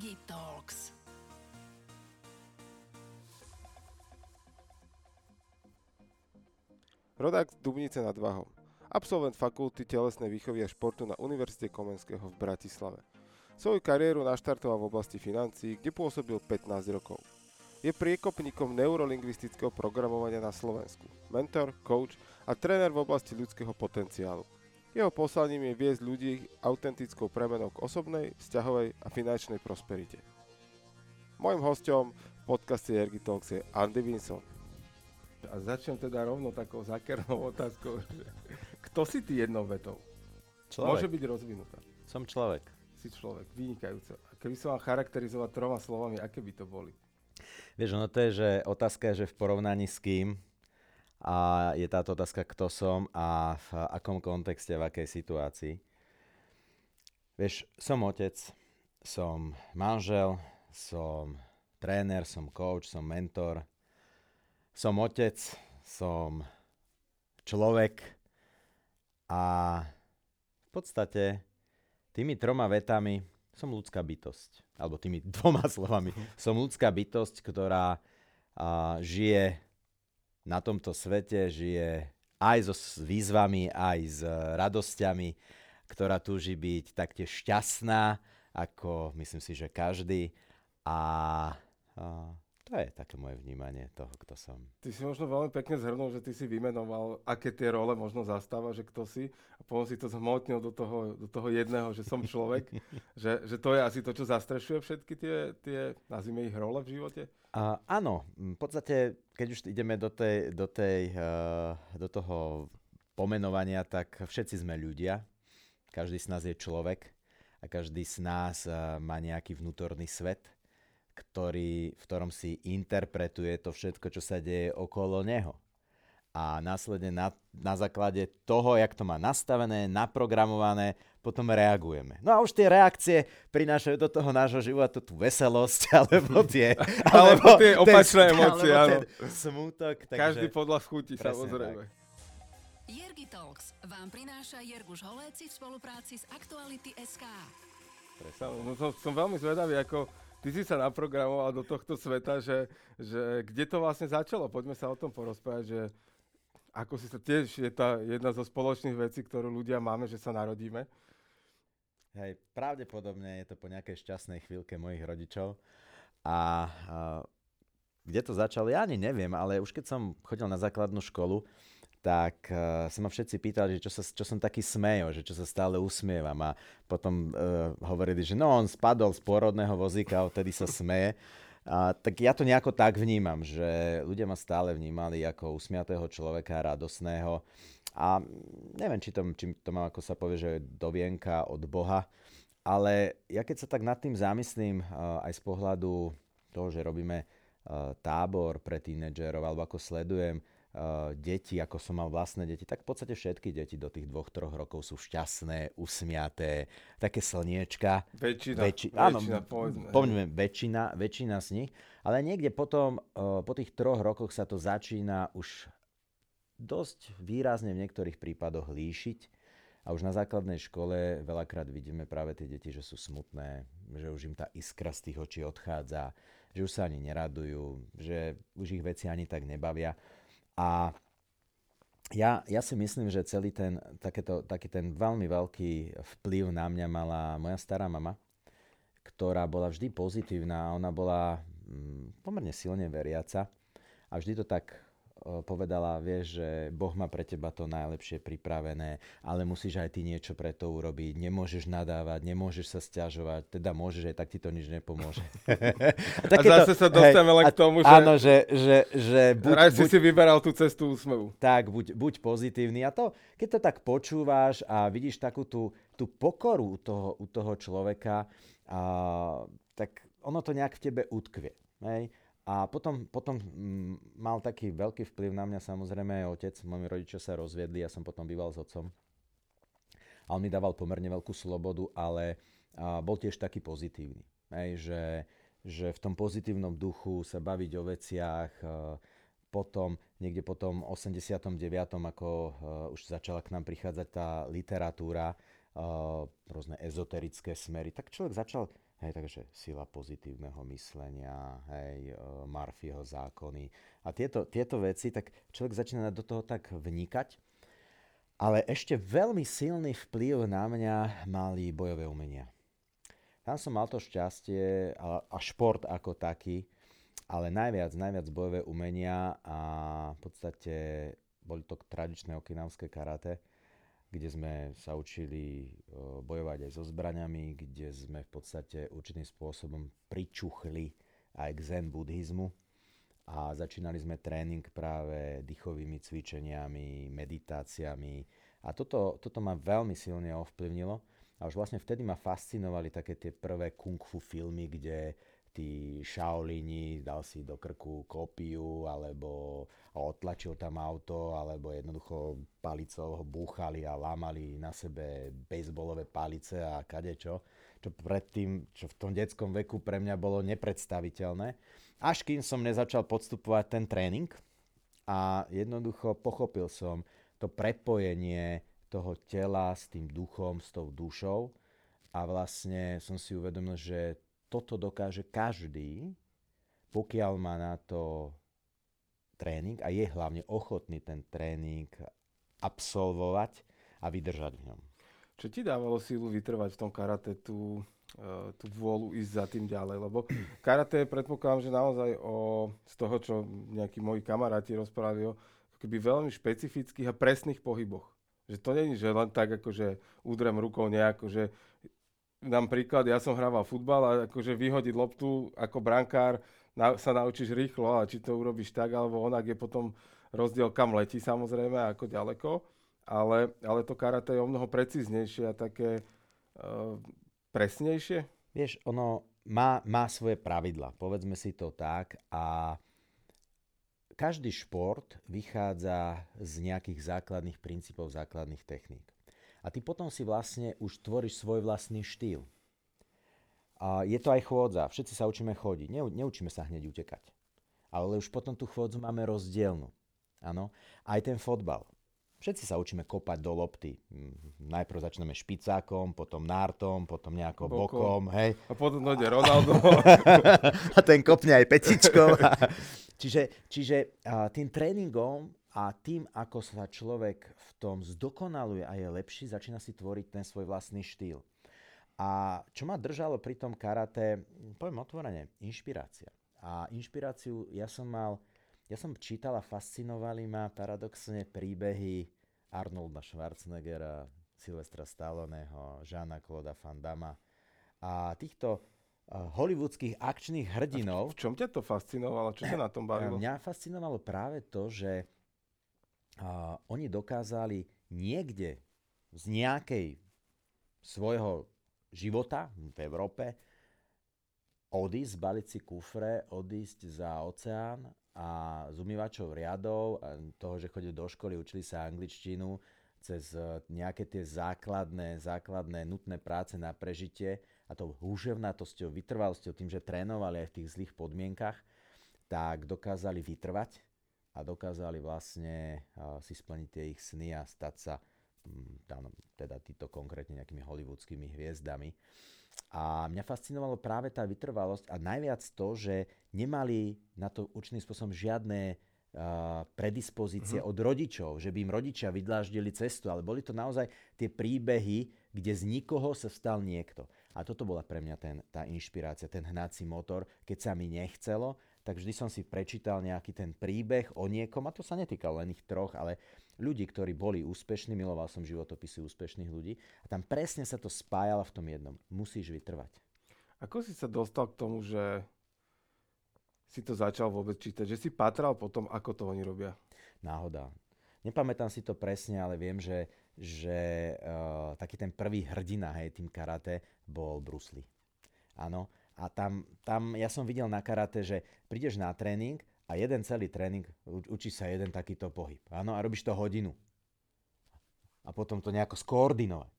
Jergy Talks. Rodák z Dubnice nad Váhom. Absolvent fakulty telesnej výchovy a športu na Univerzite Komenského v Bratislave. Svoju kariéru naštartoval v oblasti financií, kde pôsobil 15 rokov. Je priekopníkom neurolingvistického programovania na Slovensku. Mentor, coach a tréner v oblasti ľudského potenciálu. Jeho poslaním je viesť ľudí autentickou premenou k osobnej, vzťahovej a finančnej prosperite. Mojím hostom v podcaste Ergi Talks je Andy Vinson. A začnem teda rovno takou zákernou otázkou, že kto si ty jednou vetou? Človek. Môže byť rozvinutá. Som človek. Si človek, vynikajúco. A keby som mal charakterizovať troma slovami, aké by to boli? Vieš, ono to je, že otázka je, že v porovnaní s kým a je táto otázka, kto som a v akom kontexte, v akej situácii. Vieš, som otec, som manžel, som tréner, som coach, som mentor, som otec, som človek a v podstate tými troma vetami som ľudská bytosť. Alebo tými dvoma slovami. Som ľudská bytosť, ktorá a, žije na tomto svete, žije aj so výzvami, aj s radosťami, ktorá túži byť taktiež šťastná, ako myslím si, že každý. A, a to je také moje vnímanie toho, kto som. Ty si možno veľmi pekne zhrnul, že ty si vymenoval, aké tie role možno zastáva, že kto si. A potom si to zhmotnil do toho, do toho jedného, že som človek, že, že to je asi to, čo zastrešuje všetky tie, tie nazvime ich role v živote? Uh, áno, v podstate, keď už ideme do, tej, do, tej, uh, do toho pomenovania, tak všetci sme ľudia, každý z nás je človek a každý z nás uh, má nejaký vnútorný svet ktorý, v ktorom si interpretuje to všetko, čo sa deje okolo neho. A následne na, na základe toho, jak to má nastavené, naprogramované, potom reagujeme. No a už tie reakcie prinášajú do toho nášho života tú veselosť, alebo tie, alebo tie opačné emócie, áno. Smutok. Takže... Každý podľa chutí, samozrejme. Tak. Jergy Talks vám prináša Jerguš Holéci v spolupráci s Aktuality SK. No, som, som veľmi zvedavý, ako ty si sa naprogramoval do tohto sveta, že, že kde to vlastne začalo? Poďme sa o tom porozprávať, že ako si sa tiež je tá jedna zo spoločných vecí, ktorú ľudia máme, že sa narodíme. Hej, pravdepodobne je to po nejakej šťastnej chvíľke mojich rodičov. A, a kde to začalo, ja ani neviem, ale už keď som chodil na základnú školu, tak uh, sa ma všetci pýtali, že čo, sa, čo som taký smejo, že čo sa stále usmievam a potom uh, hovorili, že no on spadol z pôrodného vozíka a odtedy sa smeje. A, tak ja to nejako tak vnímam, že ľudia ma stále vnímali ako usmiatého človeka, radosného a neviem, či to, či to mám, ako sa povie, že dovienka od Boha, ale ja keď sa tak nad tým zamyslím uh, aj z pohľadu toho, že robíme uh, tábor pre tínedžerov alebo ako sledujem deti, ako som mal vlastné deti, tak v podstate všetky deti do tých dvoch, troch rokov sú šťastné, usmiaté, také slniečka. Väčšina, Väčši, väčšina áno, povedzme. Povedzme, väčšina, väčšina z nich. Ale niekde potom, uh, po tých troch rokoch sa to začína už dosť výrazne v niektorých prípadoch líšiť. A už na základnej škole veľakrát vidíme práve tie deti, že sú smutné, že už im tá iskra z tých očí odchádza, že už sa ani neradujú, že už ich veci ani tak nebavia. A ja, ja si myslím, že celý ten, takéto, taký ten veľmi veľký vplyv na mňa mala moja stará mama, ktorá bola vždy pozitívna. Ona bola mm, pomerne silne veriaca a vždy to tak povedala, vieš, že Boh má pre teba to najlepšie pripravené, ale musíš aj ty niečo pre to urobiť, nemôžeš nadávať, nemôžeš sa stiažovať, teda môžeš, aj tak ti to nič nepomôže. a, a zase sa dostaneme len k tomu, že... Áno, že... že, že buď, Raj si buď, si vyberal tú cestu úsmevu. Tak, buď, buď pozitívny. A to, keď to tak počúvaš a vidíš takú tú, tú pokoru u toho, u toho človeka, a, tak ono to nejak v tebe utkvie. Hej? A potom, potom mm, mal taký veľký vplyv na mňa samozrejme aj otec. Moji rodičia sa rozviedli, ja som potom býval s otcom. A on mi dával pomerne veľkú slobodu, ale a, bol tiež taký pozitívny. Hej, že, že v tom pozitívnom duchu sa baviť o veciach, potom, niekde po tom 89., ako už začala k nám prichádzať tá literatúra, rôzne ezoterické smery, tak človek začal Hej, takže sila pozitívneho myslenia, hej, Marfieho zákony. A tieto, tieto veci, tak človek začína do toho tak vnikať. Ale ešte veľmi silný vplyv na mňa mali bojové umenia. Tam som mal to šťastie a, a šport ako taký, ale najviac, najviac bojové umenia a v podstate boli to tradičné okinavské karate, kde sme sa učili bojovať aj so zbraňami, kde sme v podstate určitým spôsobom pričuchli aj k zen buddhizmu. A začínali sme tréning práve dýchovými cvičeniami, meditáciami. A toto, toto ma veľmi silne ovplyvnilo. A už vlastne vtedy ma fascinovali také tie prvé kung fu filmy, kde tí Shaolini dal si do krku kopiu, alebo otlačil tam auto, alebo jednoducho palicou ho búchali a lámali na sebe bejsbolové palice a kadečo, čo predtým, čo v tom detskom veku pre mňa bolo nepredstaviteľné. Až kým som nezačal podstupovať ten tréning a jednoducho pochopil som to prepojenie toho tela s tým duchom, s tou dušou. A vlastne som si uvedomil, že toto dokáže každý, pokiaľ má na to tréning a je hlavne ochotný ten tréning absolvovať a vydržať v ňom. Čo ti dávalo sílu vytrvať v tom karate tú, uh, tú vôľu ísť za tým ďalej? Lebo karate predpokladám, že naozaj o, z toho, čo nejakí moji kamaráti rozprávali o keby veľmi špecifických a presných pohyboch. Že to není, že len tak akože udrem rukou nejako, že dám príklad, ja som hrával futbal a akože vyhodiť loptu ako brankár na, sa naučíš rýchlo a či to urobíš tak alebo onak je potom rozdiel kam letí samozrejme ako ďaleko, ale, ale to karate je o mnoho precíznejšie a také uh, presnejšie. Vieš, ono má, má svoje pravidla, povedzme si to tak a každý šport vychádza z nejakých základných princípov, základných techník. A ty potom si vlastne už tvoríš svoj vlastný štýl. A je to aj chôdza. Všetci sa učíme chodiť. Neu, neučíme sa hneď utekať. Ale už potom tú chôdzu máme rozdielnu. Áno. Aj ten fotbal. Všetci sa učíme kopať do lopty. Najprv začneme špicákom, potom nártom, potom nejako bokom, bokom hej. A potom dojde Ronaldo. a ten kopne aj petičkou. čiže čiže tým tréningom a tým, ako sa človek v tom zdokonaluje a je lepší, začína si tvoriť ten svoj vlastný štýl. A čo ma držalo pri tom karate, poviem otvorene, inšpirácia. A inšpiráciu ja som mal ja som čítal a fascinovali ma paradoxne príbehy Arnolda Schwarzeneggera, Silvestra Stalloneho, Žána Claude Van Damme a týchto uh, hollywoodských akčných hrdinov. v čom ťa to fascinovalo? Čo ťa na tom bavilo? Mňa fascinovalo práve to, že oni dokázali niekde z nejakej svojho života v Európe odísť, zbaliť si kufre, odísť za oceán a z umývačov riadov, a toho, že chodili do školy, učili sa angličtinu, cez e, nejaké tie základné, základné nutné práce na prežitie a tou húževnatosťou, vytrvalosťou, tým, že trénovali aj v tých zlých podmienkach, tak dokázali vytrvať a dokázali vlastne si splniť tie ich sny a stať sa um, tam, teda títo konkrétne nejakými hollywoodskými hviezdami. A mňa fascinovalo práve tá vytrvalosť a najviac to, že nemali na to určitým spôsobom žiadne uh, predispozície uh-huh. od rodičov, že by im rodičia vydláždili cestu, ale boli to naozaj tie príbehy, kde z nikoho sa stal niekto. A toto bola pre mňa ten, tá inšpirácia, ten hnací motor. Keď sa mi nechcelo, tak vždy som si prečítal nejaký ten príbeh o niekom, a to sa netýkalo len ich troch, ale ľudí, ktorí boli úspešní, miloval som životopisy úspešných ľudí a tam presne sa to spájalo v tom jednom. Musíš vytrvať. Ako si sa dostal k tomu, že si to začal vôbec čítať? Že si patral po tom, ako to oni robia? Náhoda. Nepamätám si to presne, ale viem, že, že uh, taký ten prvý hrdina hej, tým karate bol Bruce Lee. Áno. A tam, tam ja som videl na karate, že prídeš na tréning a jeden celý tréning, učí sa jeden takýto pohyb. Áno, a robíš to hodinu. A potom to nejako skoordinovať.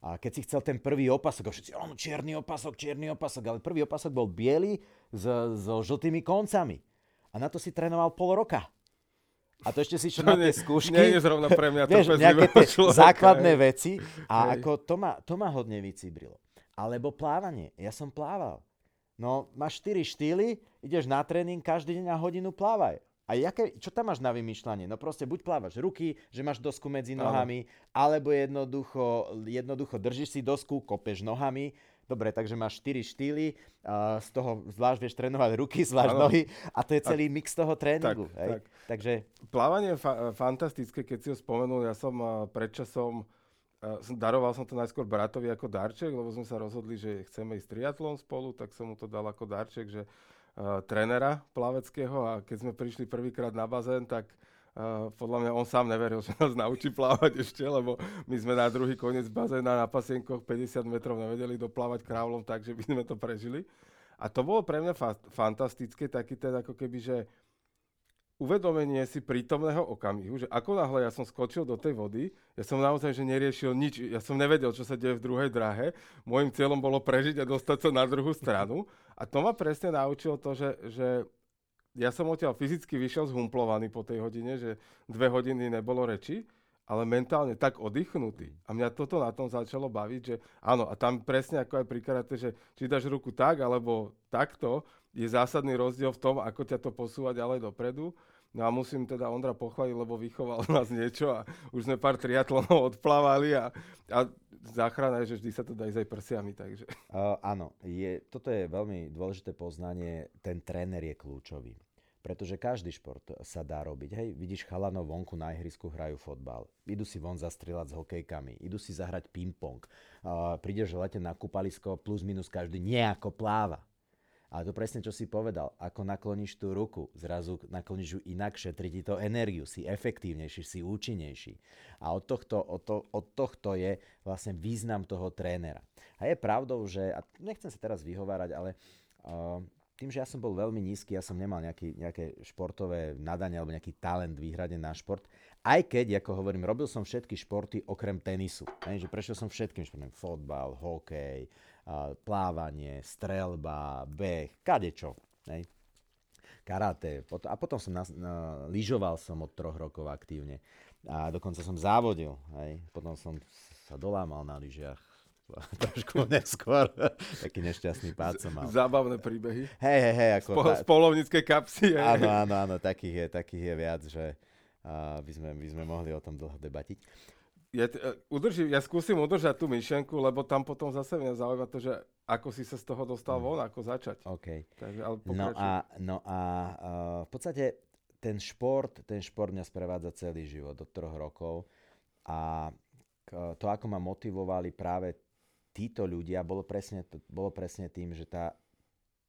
A keď si chcel ten prvý opasok, a všetci, on čierny opasok, čierny opasok, ale prvý opasok bol biely so, so žltými koncami. A na to si trénoval pol roka. A to ešte si čo na tie skúšky. Nie je zrovna pre mňa vieš, nejaké tie základné veci. A Hej. ako to ma, to ma hodne vycibrilo. Alebo plávanie. Ja som plával. No, máš 4 štýly, ideš na tréning, každý deň na hodinu plávaj. A jaké, čo tam máš na vymýšľanie? No proste buď plávaš ruky, že máš dosku medzi nohami, ano. alebo jednoducho, jednoducho držíš si dosku, kopeš nohami. Dobre, takže máš 4 štýly, uh, z toho zvlášť vieš trénovať ruky, zvlášť ano. nohy a to je celý a, mix toho tréningu. Tak, hej? Tak. Takže... Plávanie je fa- fantastické, keď si ho spomenul. Ja som uh, predčasom uh, daroval som to najskôr bratovi ako darček, lebo sme sa rozhodli, že chceme ísť triatlon spolu, tak som mu to dal ako darček, že uh, trénera plaveckého a keď sme prišli prvýkrát na bazén, tak uh, podľa mňa on sám neveril, že nás naučí plávať ešte, lebo my sme na druhý koniec bazéna na pasienkoch 50 metrov nevedeli doplávať krávlom tak, že by sme to prežili. A to bolo pre mňa fa- fantastické, taký ten ako keby, že uvedomenie si prítomného okamihu, že ako náhle ja som skočil do tej vody, ja som naozaj že neriešil nič, ja som nevedel, čo sa deje v druhej drahe, môjim cieľom bolo prežiť a dostať sa na druhú stranu a to ma presne naučilo to, že, že ja som odtiaľ fyzicky vyšiel zhumplovaný po tej hodine, že dve hodiny nebolo reči, ale mentálne tak oddychnutý. A mňa toto na tom začalo baviť, že áno, a tam presne ako aj pri karate, že či dáš ruku tak, alebo takto, je zásadný rozdiel v tom, ako ťa to posúva ďalej dopredu. No a musím teda Ondra pochváliť, lebo vychoval nás niečo a už sme pár triatlonov odplávali a, a záchrana je, že vždy sa to dá ísť aj prsiami. Takže. Uh, áno, je, toto je veľmi dôležité poznanie. Ten tréner je kľúčový. Pretože každý šport sa dá robiť. Hej, vidíš chalanov vonku na ihrisku hrajú fotbal. Idú si von zastrieľať s hokejkami. Idú si zahrať ping-pong. Uh, prídeš lete na kúpalisko, plus minus každý nejako pláva. Ale to presne, čo si povedal. Ako nakloníš tú ruku, zrazu nakloníš ju inak, šetrí ti to energiu, si efektívnejší, si účinnejší. A od tohto, od, to, od tohto je vlastne význam toho trénera. A je pravdou, že, a nechcem sa teraz vyhovárať, ale uh, tým, že ja som bol veľmi nízky, ja som nemal nejaký, nejaké športové nadanie alebo nejaký talent výhrade na šport, aj keď, ako hovorím, robil som všetky športy okrem tenisu. Aj, že prešiel som všetkým športom, fotbal, hokej, plávanie, strelba, beh, kadečo. Hej. Karate. A potom som na, na, lyžoval som od troch rokov aktívne. A dokonca som závodil. Hej. Potom som sa dolámal na lyžiach trošku neskôr. Taký nešťastný pád som mal. Zábavné príbehy. Hej, hej, hej. Ako z polovníckej kapsy. Hej. Áno, áno, áno, takých je, takých je viac, že uh, by, sme, by sme mohli o tom dlho debatiť ja, e, udržím, ja skúsim udržať tú myšlenku, lebo tam potom zase mňa zaujíma to, že ako si sa z toho dostal mm. von, ako začať. OK. Takže, ale no a, no a uh, v podstate ten šport, ten šport mňa sprevádza celý život, do troch rokov. A to, ako ma motivovali práve títo ľudia, bolo presne, bolo presne tým, že tá,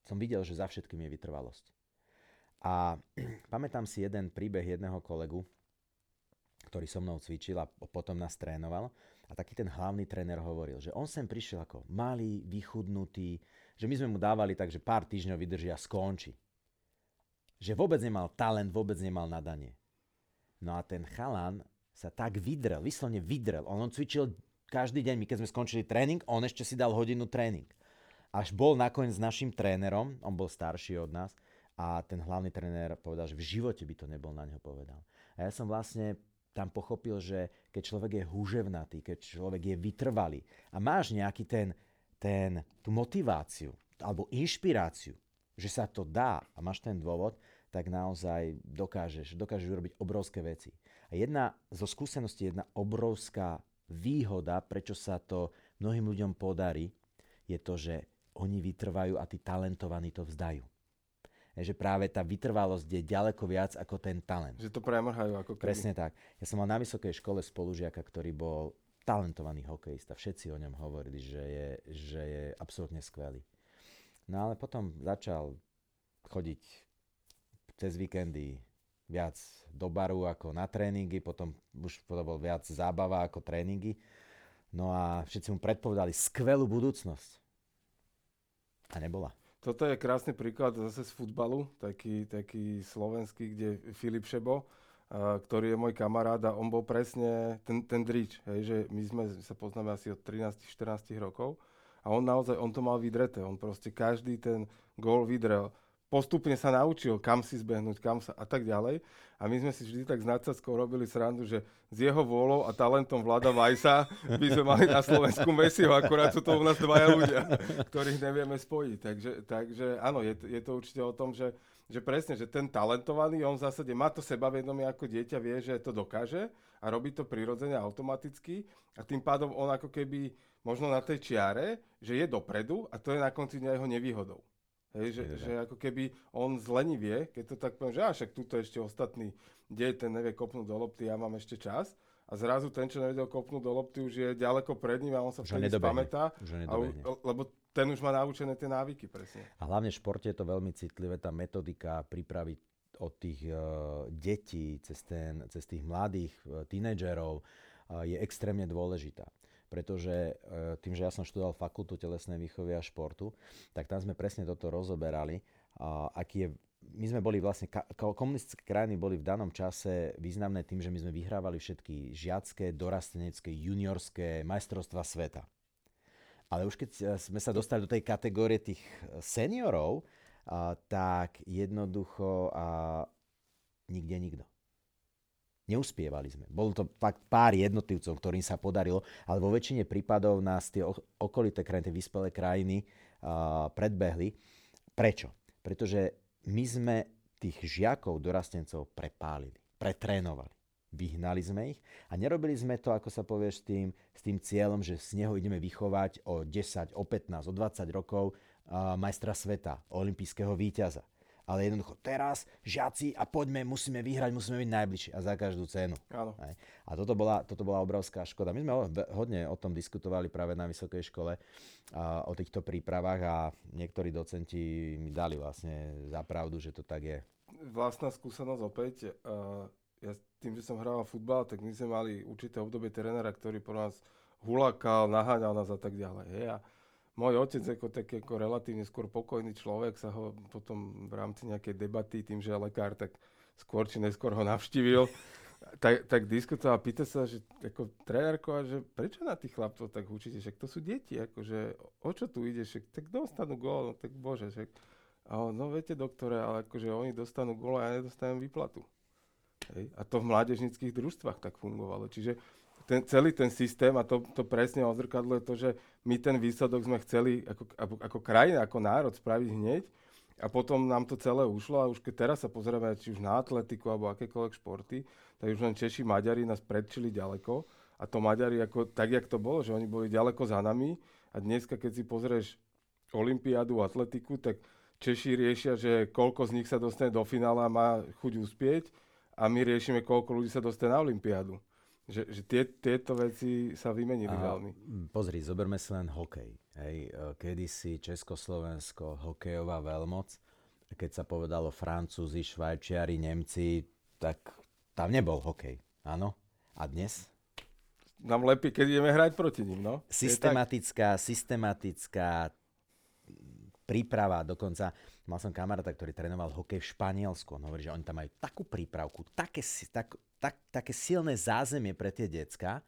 som videl, že za všetkým je vytrvalosť. A pamätám si jeden príbeh jedného kolegu, ktorý so mnou cvičil a potom nás trénoval. A taký ten hlavný tréner hovoril, že on sem prišiel ako malý, vychudnutý, že my sme mu dávali tak, že pár týždňov vydrží a skončí. Že vôbec nemal talent, vôbec nemal nadanie. No a ten chalan sa tak vydrel, vyslovne vydrel. On, on cvičil každý deň, my keď sme skončili tréning, on ešte si dal hodinu tréning. Až bol nakoniec s našim trénerom, on bol starší od nás, a ten hlavný tréner povedal, že v živote by to nebol na neho povedal. A ja som vlastne tam pochopil, že keď človek je húževnatý, keď človek je vytrvalý a máš nejaký ten, ten, tú motiváciu alebo inšpiráciu, že sa to dá a máš ten dôvod, tak naozaj dokážeš, dokážeš urobiť obrovské veci. A jedna zo skúseností, jedna obrovská výhoda, prečo sa to mnohým ľuďom podarí, je to, že oni vytrvajú a tí talentovaní to vzdajú že práve tá vytrvalosť je ďaleko viac ako ten talent. Že to premrhajú ako keby. Presne tak. Ja som mal na vysokej škole spolužiaka, ktorý bol talentovaný hokejista. Všetci o ňom hovorili, že je, že je absolútne skvelý. No ale potom začal chodiť cez víkendy viac do baru ako na tréningy, potom už to bol viac zábava ako tréningy. No a všetci mu predpovedali skvelú budúcnosť. A nebola. Toto je krásny príklad zase z futbalu, taký, taký slovenský, kde Filip Šebo, ktorý je môj kamarát a on bol presne ten, ten drič, hej, že my sme sa poznáme asi od 13-14 rokov a on naozaj, on to mal vydreté, on proste každý ten gól vydrel postupne sa naučil, kam si zbehnúť, kam sa a tak ďalej. A my sme si vždy tak s nadsackou robili srandu, že s jeho vôľou a talentom vláda Vajsa by sme mali na Slovensku Messiho, akurát sú to u nás dvaja ľudia, ktorých nevieme spojiť. Takže, takže áno, je, je to určite o tom, že, že presne, že ten talentovaný, on v zásade má to sebavedomie ako dieťa, vie, že to dokáže a robí to prirodzene automaticky a tým pádom on ako keby možno na tej čiare, že je dopredu a to je na konci dňa jeho nevýhodou. Hej, že, že ako keby on zlenivie, keď to tak poviem, že a však tuto ešte ostatný deň, ten nevie kopnúť do lopty, ja mám ešte čas. A zrazu ten, čo nevedel kopnúť do lopty, už je ďaleko pred ním a on sa vtedy spamätá. Lebo ten už má naučené tie návyky presne. A hlavne v športe je to veľmi citlivé, tá metodika prípravy od tých uh, detí cez, ten, cez tých mladých uh, tínedžerov uh, je extrémne dôležitá pretože e, tým, že ja som študoval fakultu telesnej výchovy a športu, tak tam sme presne toto rozoberali, aký je my sme boli vlastne, komunistické krajiny boli v danom čase významné tým, že my sme vyhrávali všetky žiacké, dorastenecké, juniorské majstrovstva sveta. Ale už keď e, sme sa dostali do tej kategórie tých e, seniorov, tak jednoducho a nikde nikto. Neuspievali sme. Bolo to fakt pár jednotlivcov, ktorým sa podarilo, ale vo väčšine prípadov nás tie okolité krajiny, tie vyspelé krajiny uh, predbehli. Prečo? Pretože my sme tých žiakov, dorastencov prepálili, pretrénovali. Vyhnali sme ich a nerobili sme to, ako sa povie, s tým, s tým cieľom, že z neho ideme vychovať o 10, o 15, o 20 rokov uh, majstra sveta, olympijského víťaza ale jednoducho teraz, žiaci, a poďme, musíme vyhrať, musíme byť najbližší a za každú cenu. Áno. A toto bola, toto bola obrovská škoda. My sme hodne o tom diskutovali práve na vysokej škole, a, o týchto prípravách a niektorí docenti mi dali vlastne za pravdu, že to tak je. Vlastná skúsenosť opäť. Uh, ja tým, že som hral futbal, tak my sme mali určité obdobie trénera, ktorý po nás hulakal, naháňal nás a tak ďalej. Hej. A môj otec ako taký ako relatívne skôr pokojný človek sa ho potom v rámci nejakej debaty, tým, že je lekár, tak skôr či neskôr ho navštívil, tak, tak diskutoval a pýta sa, že ako trénerko, že prečo na tých chlapcov tak učíte, že to sú deti, akože o čo tu ide, že tak dostanú gól, no tak bože, že a on, no viete doktore, ale akože oni dostanú gól a ja nedostanem výplatu. Hej? A to v mládežnických družstvách tak fungovalo. Čiže ten, celý ten systém, a to, to presne odzrkadluje to, že my ten výsledok sme chceli ako, ako, ako krajina, ako národ spraviť hneď. A potom nám to celé ušlo a už keď teraz sa pozrieme či už na atletiku alebo akékoľvek športy, tak už len Češi, Maďari nás predčili ďaleko. A to Maďari ako, tak, jak to bolo, že oni boli ďaleko za nami. A dneska, keď si pozrieš Olympiádu, atletiku, tak Češi riešia, že koľko z nich sa dostane do finále a má chuť uspieť. A my riešime, koľko ľudí sa dostane na Olympiádu. Že, že tie, tieto veci sa vymenili a, veľmi. Pozri, zoberme si len hokej. Hej, e, kedysi Československo, hokejová veľmoc, keď sa povedalo Francúzi, Švajčiari, Nemci, tak tam nebol hokej. Áno? A dnes? Nám lepí, keď ideme hrať proti ním, no. Systematická, systematická príprava, dokonca mal som kamaráta, ktorý trénoval hokej v Španielsku. On hovorí, že oni tam majú takú prípravku, také, tak, tak, také silné zázemie pre tie decka,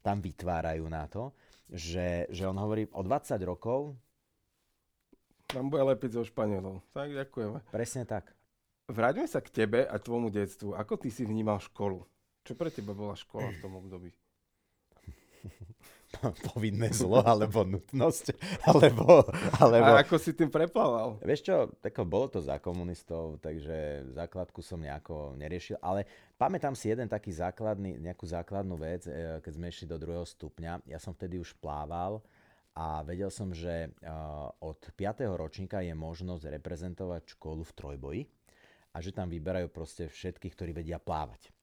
tam vytvárajú na to, že, že on hovorí o 20 rokov... Tam bude lepiť zo Španielov. Tak ďakujeme. Presne tak. Vráťme sa k tebe a tvojmu detstvu. Ako ty si vnímal školu? Čo pre teba bola škola v tom období? povinné zlo, alebo nutnosť, alebo, alebo... A ako si tým preplával? Vieš čo, tako, bolo to za komunistov, takže základku som nejako neriešil, ale pamätám si jeden taký základný, nejakú základnú vec, e, keď sme išli do druhého stupňa. Ja som vtedy už plával a vedel som, že e, od 5. ročníka je možnosť reprezentovať školu v trojboji a že tam vyberajú proste všetkých, ktorí vedia plávať.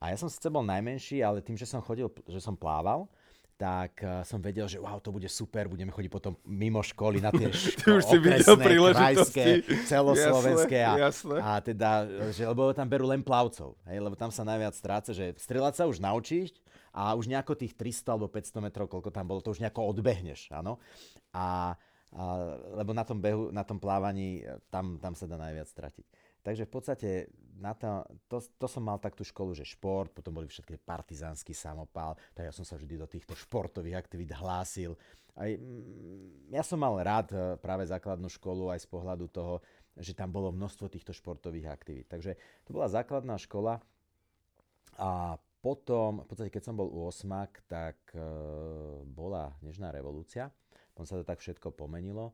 A ja som síce bol najmenší, ale tým, že som chodil, že som plával, tak uh, som vedel, že wow, to bude super, budeme chodiť potom mimo školy na tie ško- okresné, krajské, celoslovenské a, jasné. a teda, že, lebo tam berú len plavcov, hej, lebo tam sa najviac stráca, že strelať sa už naučíš a už nejako tých 300 alebo 500 metrov, koľko tam bolo, to už nejako odbehneš, áno. A, a, lebo na tom behu, na tom plávaní, tam, tam sa dá najviac stratiť. Takže v podstate na to, to, to som mal takú školu, že šport, potom boli všetky partizánsky samopál, tak ja som sa vždy do týchto športových aktivít hlásil. Aj, ja som mal rád eh, práve základnú školu aj z pohľadu toho, že tam bolo množstvo týchto športových aktivít. Takže to bola základná škola a potom, v podstate keď som bol u osmak, tak e, bola Nežná revolúcia, potom sa to tak všetko pomenilo.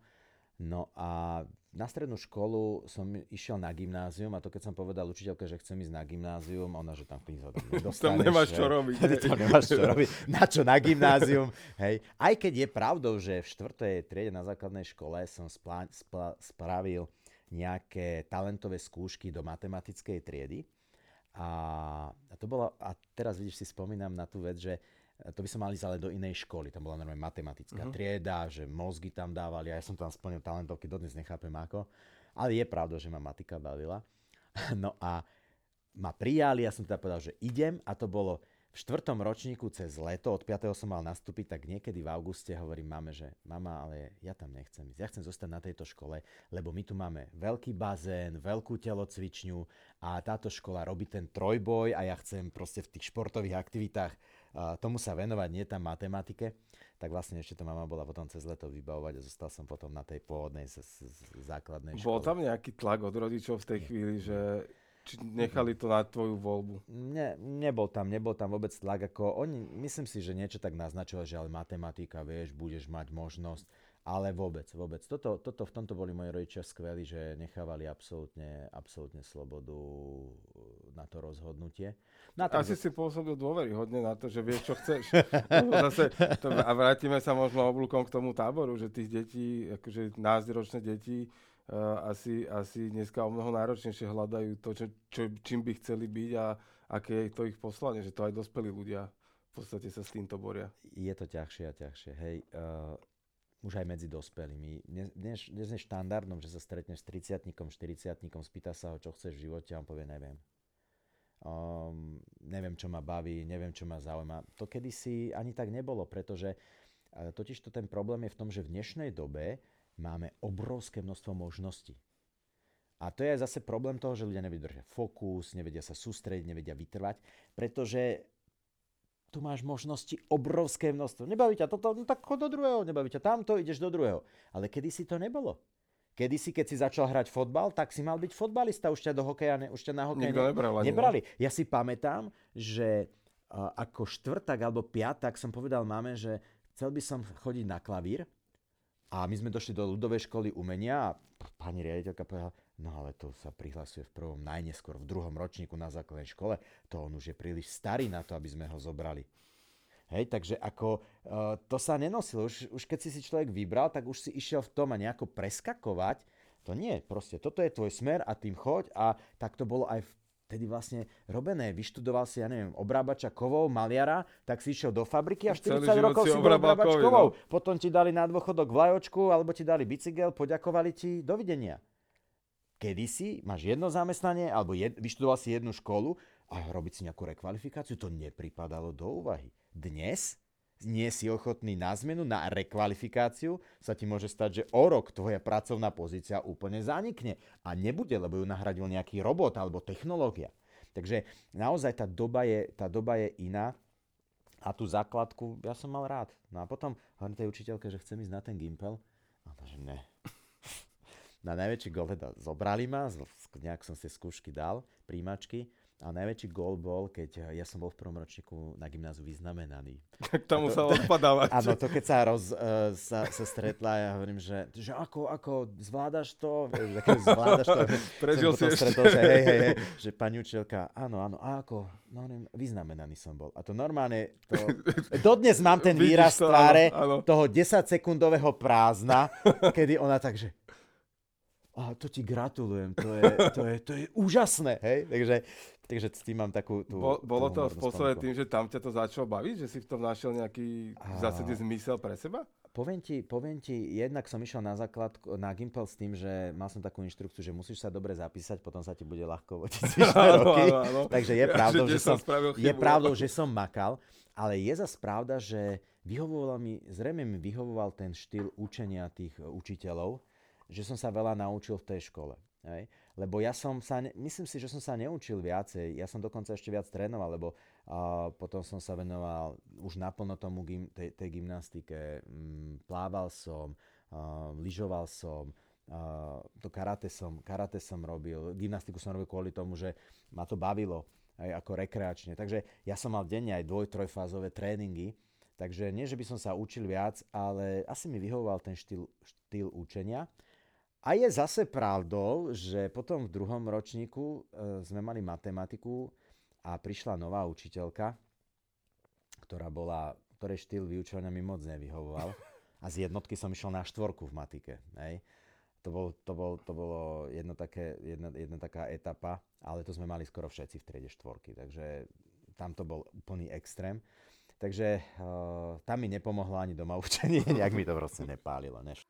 No a na strednú školu som išiel na gymnázium a to keď som povedal učiteľke, že chcem ísť na gymnázium, ona, že tam knihu nedostaneš. tam nemáš čo robiť. tam nemáš čo robiť. Na čo na gymnázium? Hej. Aj keď je pravdou, že v štvrtej triede na základnej škole som splá, splá, spravil nejaké talentové skúšky do matematickej triedy. A, a to bolo, a teraz vidíš, si spomínam na tú vec, že to by som mal ísť ale do inej školy. Tam bola normálne matematická uh-huh. trieda, že mozgy tam dávali a ja som tam splnil talentovky, dodnes nechápem ako. Ale je pravda, že ma matika bavila. No a ma prijali, ja som teda povedal, že idem a to bolo v štvrtom ročníku cez leto, od 5. som mal nastúpiť, tak niekedy v auguste hovorím mame, že mama, ale ja tam nechcem ísť. Ja chcem zostať na tejto škole, lebo my tu máme veľký bazén, veľkú telocvičňu a táto škola robí ten trojboj a ja chcem proste v tých športových aktivitách tomu sa venovať, nie tam matematike, tak vlastne ešte to mama bola potom cez leto vybavovať a zostal som potom na tej pôvodnej z, z, z základnej škole. Bol tam nejaký tlak od rodičov v tej chvíli, že či nechali to na tvoju voľbu? Ne, nebol tam, nebol tam vôbec tlak. Ako oni, myslím si, že niečo tak naznačovali, že ale matematika, vieš, budeš mať možnosť. Ale vôbec, vôbec. Toto, toto, v tomto boli moji rodičia skvelí, že nechávali absolútne, absolútne slobodu na to rozhodnutie. Na to, Asi že... si pôsobil hodne na to, že vieš, čo chceš. Zase, to, a vrátime sa možno oblúkom k tomu táboru, že tých detí, akože názročné deti, uh, asi, asi dneska o mnoho náročnejšie hľadajú to, čo, čo, čím by chceli byť a aké je to ich poslanie, že to aj dospelí ľudia v podstate sa s týmto boria. Je to ťažšie a ťažšie. Hej, uh už aj medzi dospelými. Dnes, dnes, je štandardom, že sa stretneš s 30 40 spýta sa ho, čo chceš v živote a on povie, neviem. Um, neviem, čo ma baví, neviem, čo ma zaujíma. To kedysi ani tak nebolo, pretože totiž to ten problém je v tom, že v dnešnej dobe máme obrovské množstvo možností. A to je zase problém toho, že ľudia nevydržia fokus, nevedia sa sústrediť, nevedia vytrvať, pretože tu máš možnosti obrovské množstvo. Nebaví ťa toto, no tak chod do druhého, nebaví ťa tamto, ideš do druhého. Ale kedy si to nebolo. Kedy si, keď si začal hrať fotbal, tak si mal byť fotbalista, už ťa do hokeja, ne, už ťa na hokej ne, nebral, nebrali. Ja si pamätám, že ako štvrtak alebo piatak som povedal mame, že chcel by som chodiť na klavír a my sme došli do ľudovej školy umenia a pani riaditeľka povedala, No ale to sa prihlasuje v prvom najneskôr, v druhom ročníku na základnej škole. To on už je príliš starý na to, aby sme ho zobrali. Hej, takže ako uh, to sa nenosilo. Už, už keď si si človek vybral, tak už si išiel v tom a nejako preskakovať. To nie, proste toto je tvoj smer a tým choď a tak to bolo aj vtedy vlastne robené. Vyštudoval si, ja neviem, obrábača kovov, maliara, tak si išiel do fabriky a 40 rokov si bol obrábač kovov. No. Potom ti dali na dôchodok vlajočku alebo ti dali bicykel, poďakovali ti, dovidenia kedysi máš jedno zamestnanie alebo jed, vyštudoval si jednu školu a robiť si nejakú rekvalifikáciu, to nepripadalo do úvahy. Dnes nie si ochotný na zmenu, na rekvalifikáciu, sa ti môže stať, že o rok tvoja pracovná pozícia úplne zanikne a nebude, lebo ju nahradil nejaký robot alebo technológia. Takže naozaj tá doba je, tá doba je iná a tú základku ja som mal rád. No a potom hovorím tej učiteľke, že chcem ísť na ten Gimpel. A to, že ne, na najväčší gol teda zobrali ma, nejak som si skúšky dal, príjmačky, a najväčší gól bol, keď ja som bol v prvom ročníku na gymnáziu vyznamenaný. Tak to, sa odpadávať. Áno, to keď sa, roz, uh, sa, sa stretla, ja hovorím, že, že ako, ako, zvládaš to? Keď zvládaš to? Prežil si ešte. Stretol, že, hej, hej, hej, že pani učiteľka, áno, áno, a ako? No, neviem, vyznamenaný som bol. A to normálne, to, dodnes mám ten výraz to, tváre áno, áno. toho 10-sekundového prázdna, kedy ona tak, že a to ti gratulujem, to je, to je, to je úžasné, hej? Takže, takže s tým mám takú tú... Bo, bolo to v podstate tým, že tam ťa to začalo baviť, že si v tom našiel nejaký v zásade zmysel pre seba? Poviem ti, poviem ti, jednak som išiel na základ, na Gimpel s tým, že mal som takú inštrukciu, že musíš sa dobre zapísať, potom sa ti bude ľahko vodiť roky. Áno, áno. Takže je pravdou, ja, že, že, som, je pravdou, že som makal, ale je zase pravda, že vyhovoval mi, zrejme mi vyhovoval ten štýl učenia tých učiteľov, že som sa veľa naučil v tej škole. Hej? Lebo ja som sa, myslím si, že som sa neučil viacej, ja som dokonca ešte viac trénoval, lebo uh, potom som sa venoval už naplno tomu gym, tej, tej gymnastike, um, plával som, uh, lyžoval som, Uh, to karate som, karate som robil, gymnastiku som robil kvôli tomu, že ma to bavilo aj ako rekreačne. Takže ja som mal denne aj dvoj, trojfázové tréningy, takže nie, že by som sa učil viac, ale asi mi vyhovoval ten štýl, štýl učenia. A je zase pravdou, že potom v druhom ročníku uh, sme mali matematiku a prišla nová učiteľka, ktorá bola, ktorej štýl vyučovania mi moc nevyhovoval. A z jednotky som išiel na štvorku v matike. Hej to, bol, to, bol, to bolo jedno také, jedna, jedna taká etapa, ale to sme mali skoro všetci v triede štvorky, takže tam to bol úplný extrém. Takže uh, tam mi nepomohlo ani doma učenie, nejak mi to proste nepálilo. Než.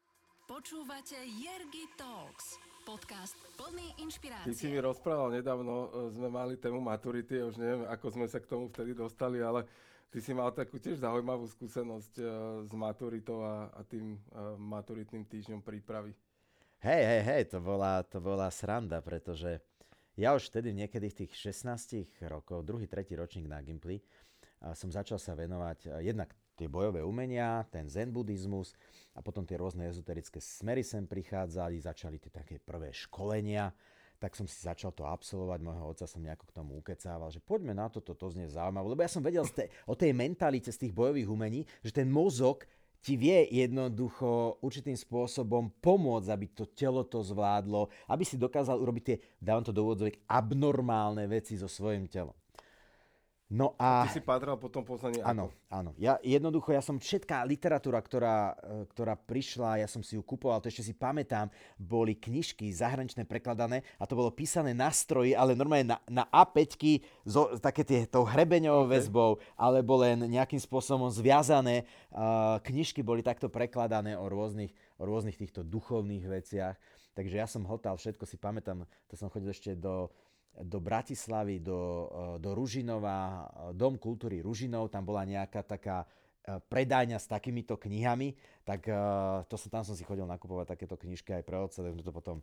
Počúvate Jergy Talks, podcast plný inšpirácie. Ty si mi rozprával nedávno, e, sme mali tému maturity, ja už neviem, ako sme sa k tomu vtedy dostali, ale ty si mal takú tiež zaujímavú skúsenosť uh, s maturitou a, a tým uh, maturitným týždňom prípravy. Hej, hej, hej, to bola, to bola sranda, pretože ja už vtedy niekedy v tých 16 rokov, druhý, tretí ročník na Gimply, som začal sa venovať jednak tie bojové umenia, ten zen buddhizmus a potom tie rôzne ezoterické smery sem prichádzali, začali tie také prvé školenia, tak som si začal to absolvovať, môjho otca som nejako k tomu ukecával, že poďme na toto, to znie zaujímavé, lebo ja som vedel te, o tej mentalite z tých bojových umení, že ten mozog ti vie jednoducho určitým spôsobom pomôcť, aby to telo to zvládlo, aby si dokázal urobiť tie, dávam to do úvodzovek, abnormálne veci so svojím telom. No a... ty si pátral potom poznanie Áno, áno. Ja, jednoducho, ja som všetká literatúra, ktorá, e, ktorá prišla, ja som si ju kupoval, to ešte si pamätám, boli knižky zahraničné prekladané a to bolo písané na stroji, ale normálne na, na A5, zo, také tie, tou hrebeňovou okay. väzbou, alebo len nejakým spôsobom zviazané. Uh, knižky boli takto prekladané o rôznych, o rôznych týchto duchovných veciach. Takže ja som hotal všetko, si pamätám, to som chodil ešte do do Bratislavy, do, eh, do Ružinova, eh, Dom kultúry Ružinov, tam bola nejaká taká eh, predajňa s takýmito knihami, tak to som, tam som si chodil nakupovať takéto knižky aj pre otca, sme to potom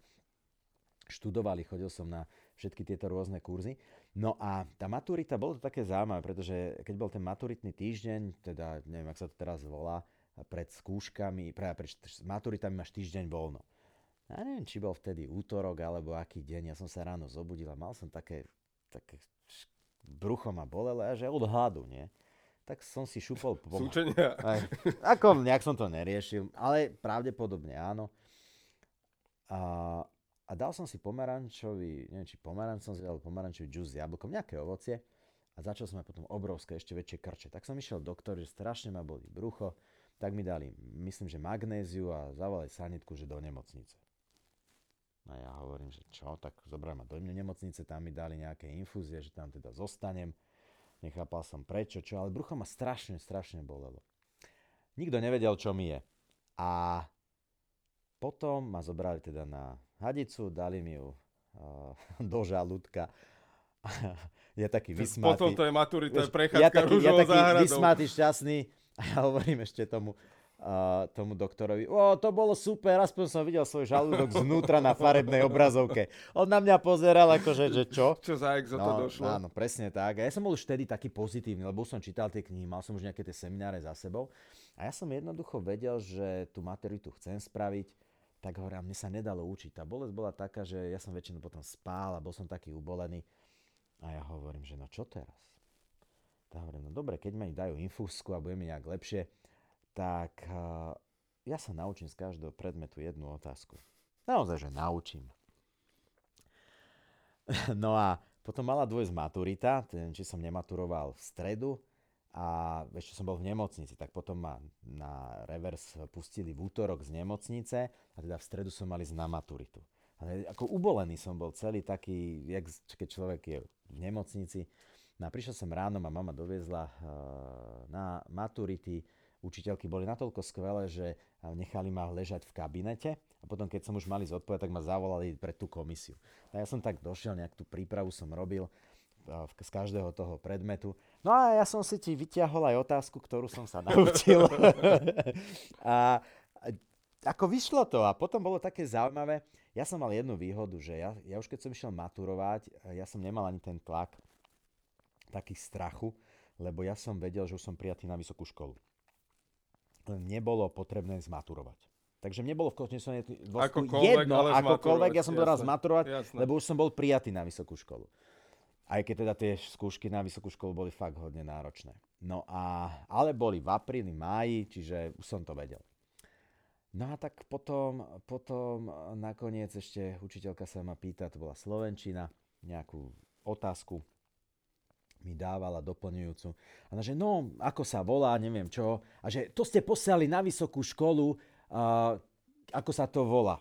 študovali, chodil som na všetky tieto rôzne kurzy. No a tá maturita, bolo to také zaujímavé, pretože keď bol ten maturitný týždeň, teda neviem, ak sa to teraz volá, pred skúškami, pre, pred maturitami máš týždeň voľno ja neviem, či bol vtedy útorok alebo aký deň, ja som sa ráno zobudil a mal som také, také brucho ma bolelo a že od hladu, nie? Tak som si šupol po... Súčenia. Aj, ako, nejak som to neriešil, ale pravdepodobne áno. A, a dal som si pomarančový, neviem, či pomaranč som si dal pomarančový džus s jablkom, nejaké ovocie a začal som aj potom obrovské, ešte väčšie krče. Tak som išiel doktor, že strašne ma boli brucho, tak mi dali, myslím, že magnéziu a zavolali sanitku, že do nemocnice. A ja hovorím, že čo, tak zobrali ma do nemocnice, tam mi dali nejaké infúzie, že tam teda zostanem. Nechápal som prečo, čo, ale brucho ma strašne, strašne bolelo. Nikto nevedel, čo mi je. A potom ma zobrali teda na hadicu, dali mi ju uh, do žalúdka. ja taký vysmátý. Potom to je maturita, prechádzka ja taký, ja taký vysmátý, šťastný. A ja hovorím ešte tomu, uh, tomu doktorovi, o, to bolo super, aspoň som videl svoj žalúdok znútra na farebnej obrazovke. On na mňa pozeral akože, že čo? Čo za exo no, to došlo? Áno, presne tak. A ja som bol už vtedy taký pozitívny, lebo som čítal tie knihy, mal som už nejaké tie semináre za sebou. A ja som jednoducho vedel, že tú maturitu chcem spraviť, tak hovorím, mne sa nedalo učiť. Tá bolesť bola taká, že ja som väčšinou potom spál a bol som taký ubolený. A ja hovorím, že no čo teraz? Tak hovorím, no dobre, keď mi dajú infúzku a bude mi nejak lepšie, tak ja sa naučím z každého predmetu jednu otázku. Naozaj, že naučím. No a potom mala dvojsť maturita, či som nematuroval v stredu a ešte som bol v nemocnici, tak potom ma na revers pustili v útorok z nemocnice a teda v stredu som mali ísť na maturitu. Ale ako ubolený som bol celý taký, jak keď človek je v nemocnici. No a prišiel som ráno, ma mama doviezla na maturity, učiteľky boli natoľko skvelé, že nechali ma ležať v kabinete a potom, keď som už mali zodpovedať, tak ma zavolali pre tú komisiu. A ja som tak došiel, nejak tú prípravu som robil z každého toho predmetu. No a ja som si ti vyťahol aj otázku, ktorú som sa naučil. a ako vyšlo to a potom bolo také zaujímavé, ja som mal jednu výhodu, že ja, ja už keď som išiel maturovať, ja som nemal ani ten tlak taký strachu, lebo ja som vedel, že už som prijatý na vysokú školu nebolo potrebné zmaturovať. Takže mne bolo v konečnom akokoľvek, jedno, akokoľvek, ja som bol raz maturovať, jasné. lebo už som bol prijatý na vysokú školu. Aj keď teda tie skúšky na vysokú školu boli fakt hodne náročné. No a, ale boli v apríli, máji, čiže už som to vedel. No a tak potom, potom nakoniec ešte učiteľka sa ma pýta, to bola Slovenčina, nejakú otázku mi dávala doplňujúcu. A že no, ako sa volá, neviem čo. A že to ste posiali na vysokú školu, uh, ako sa to volá.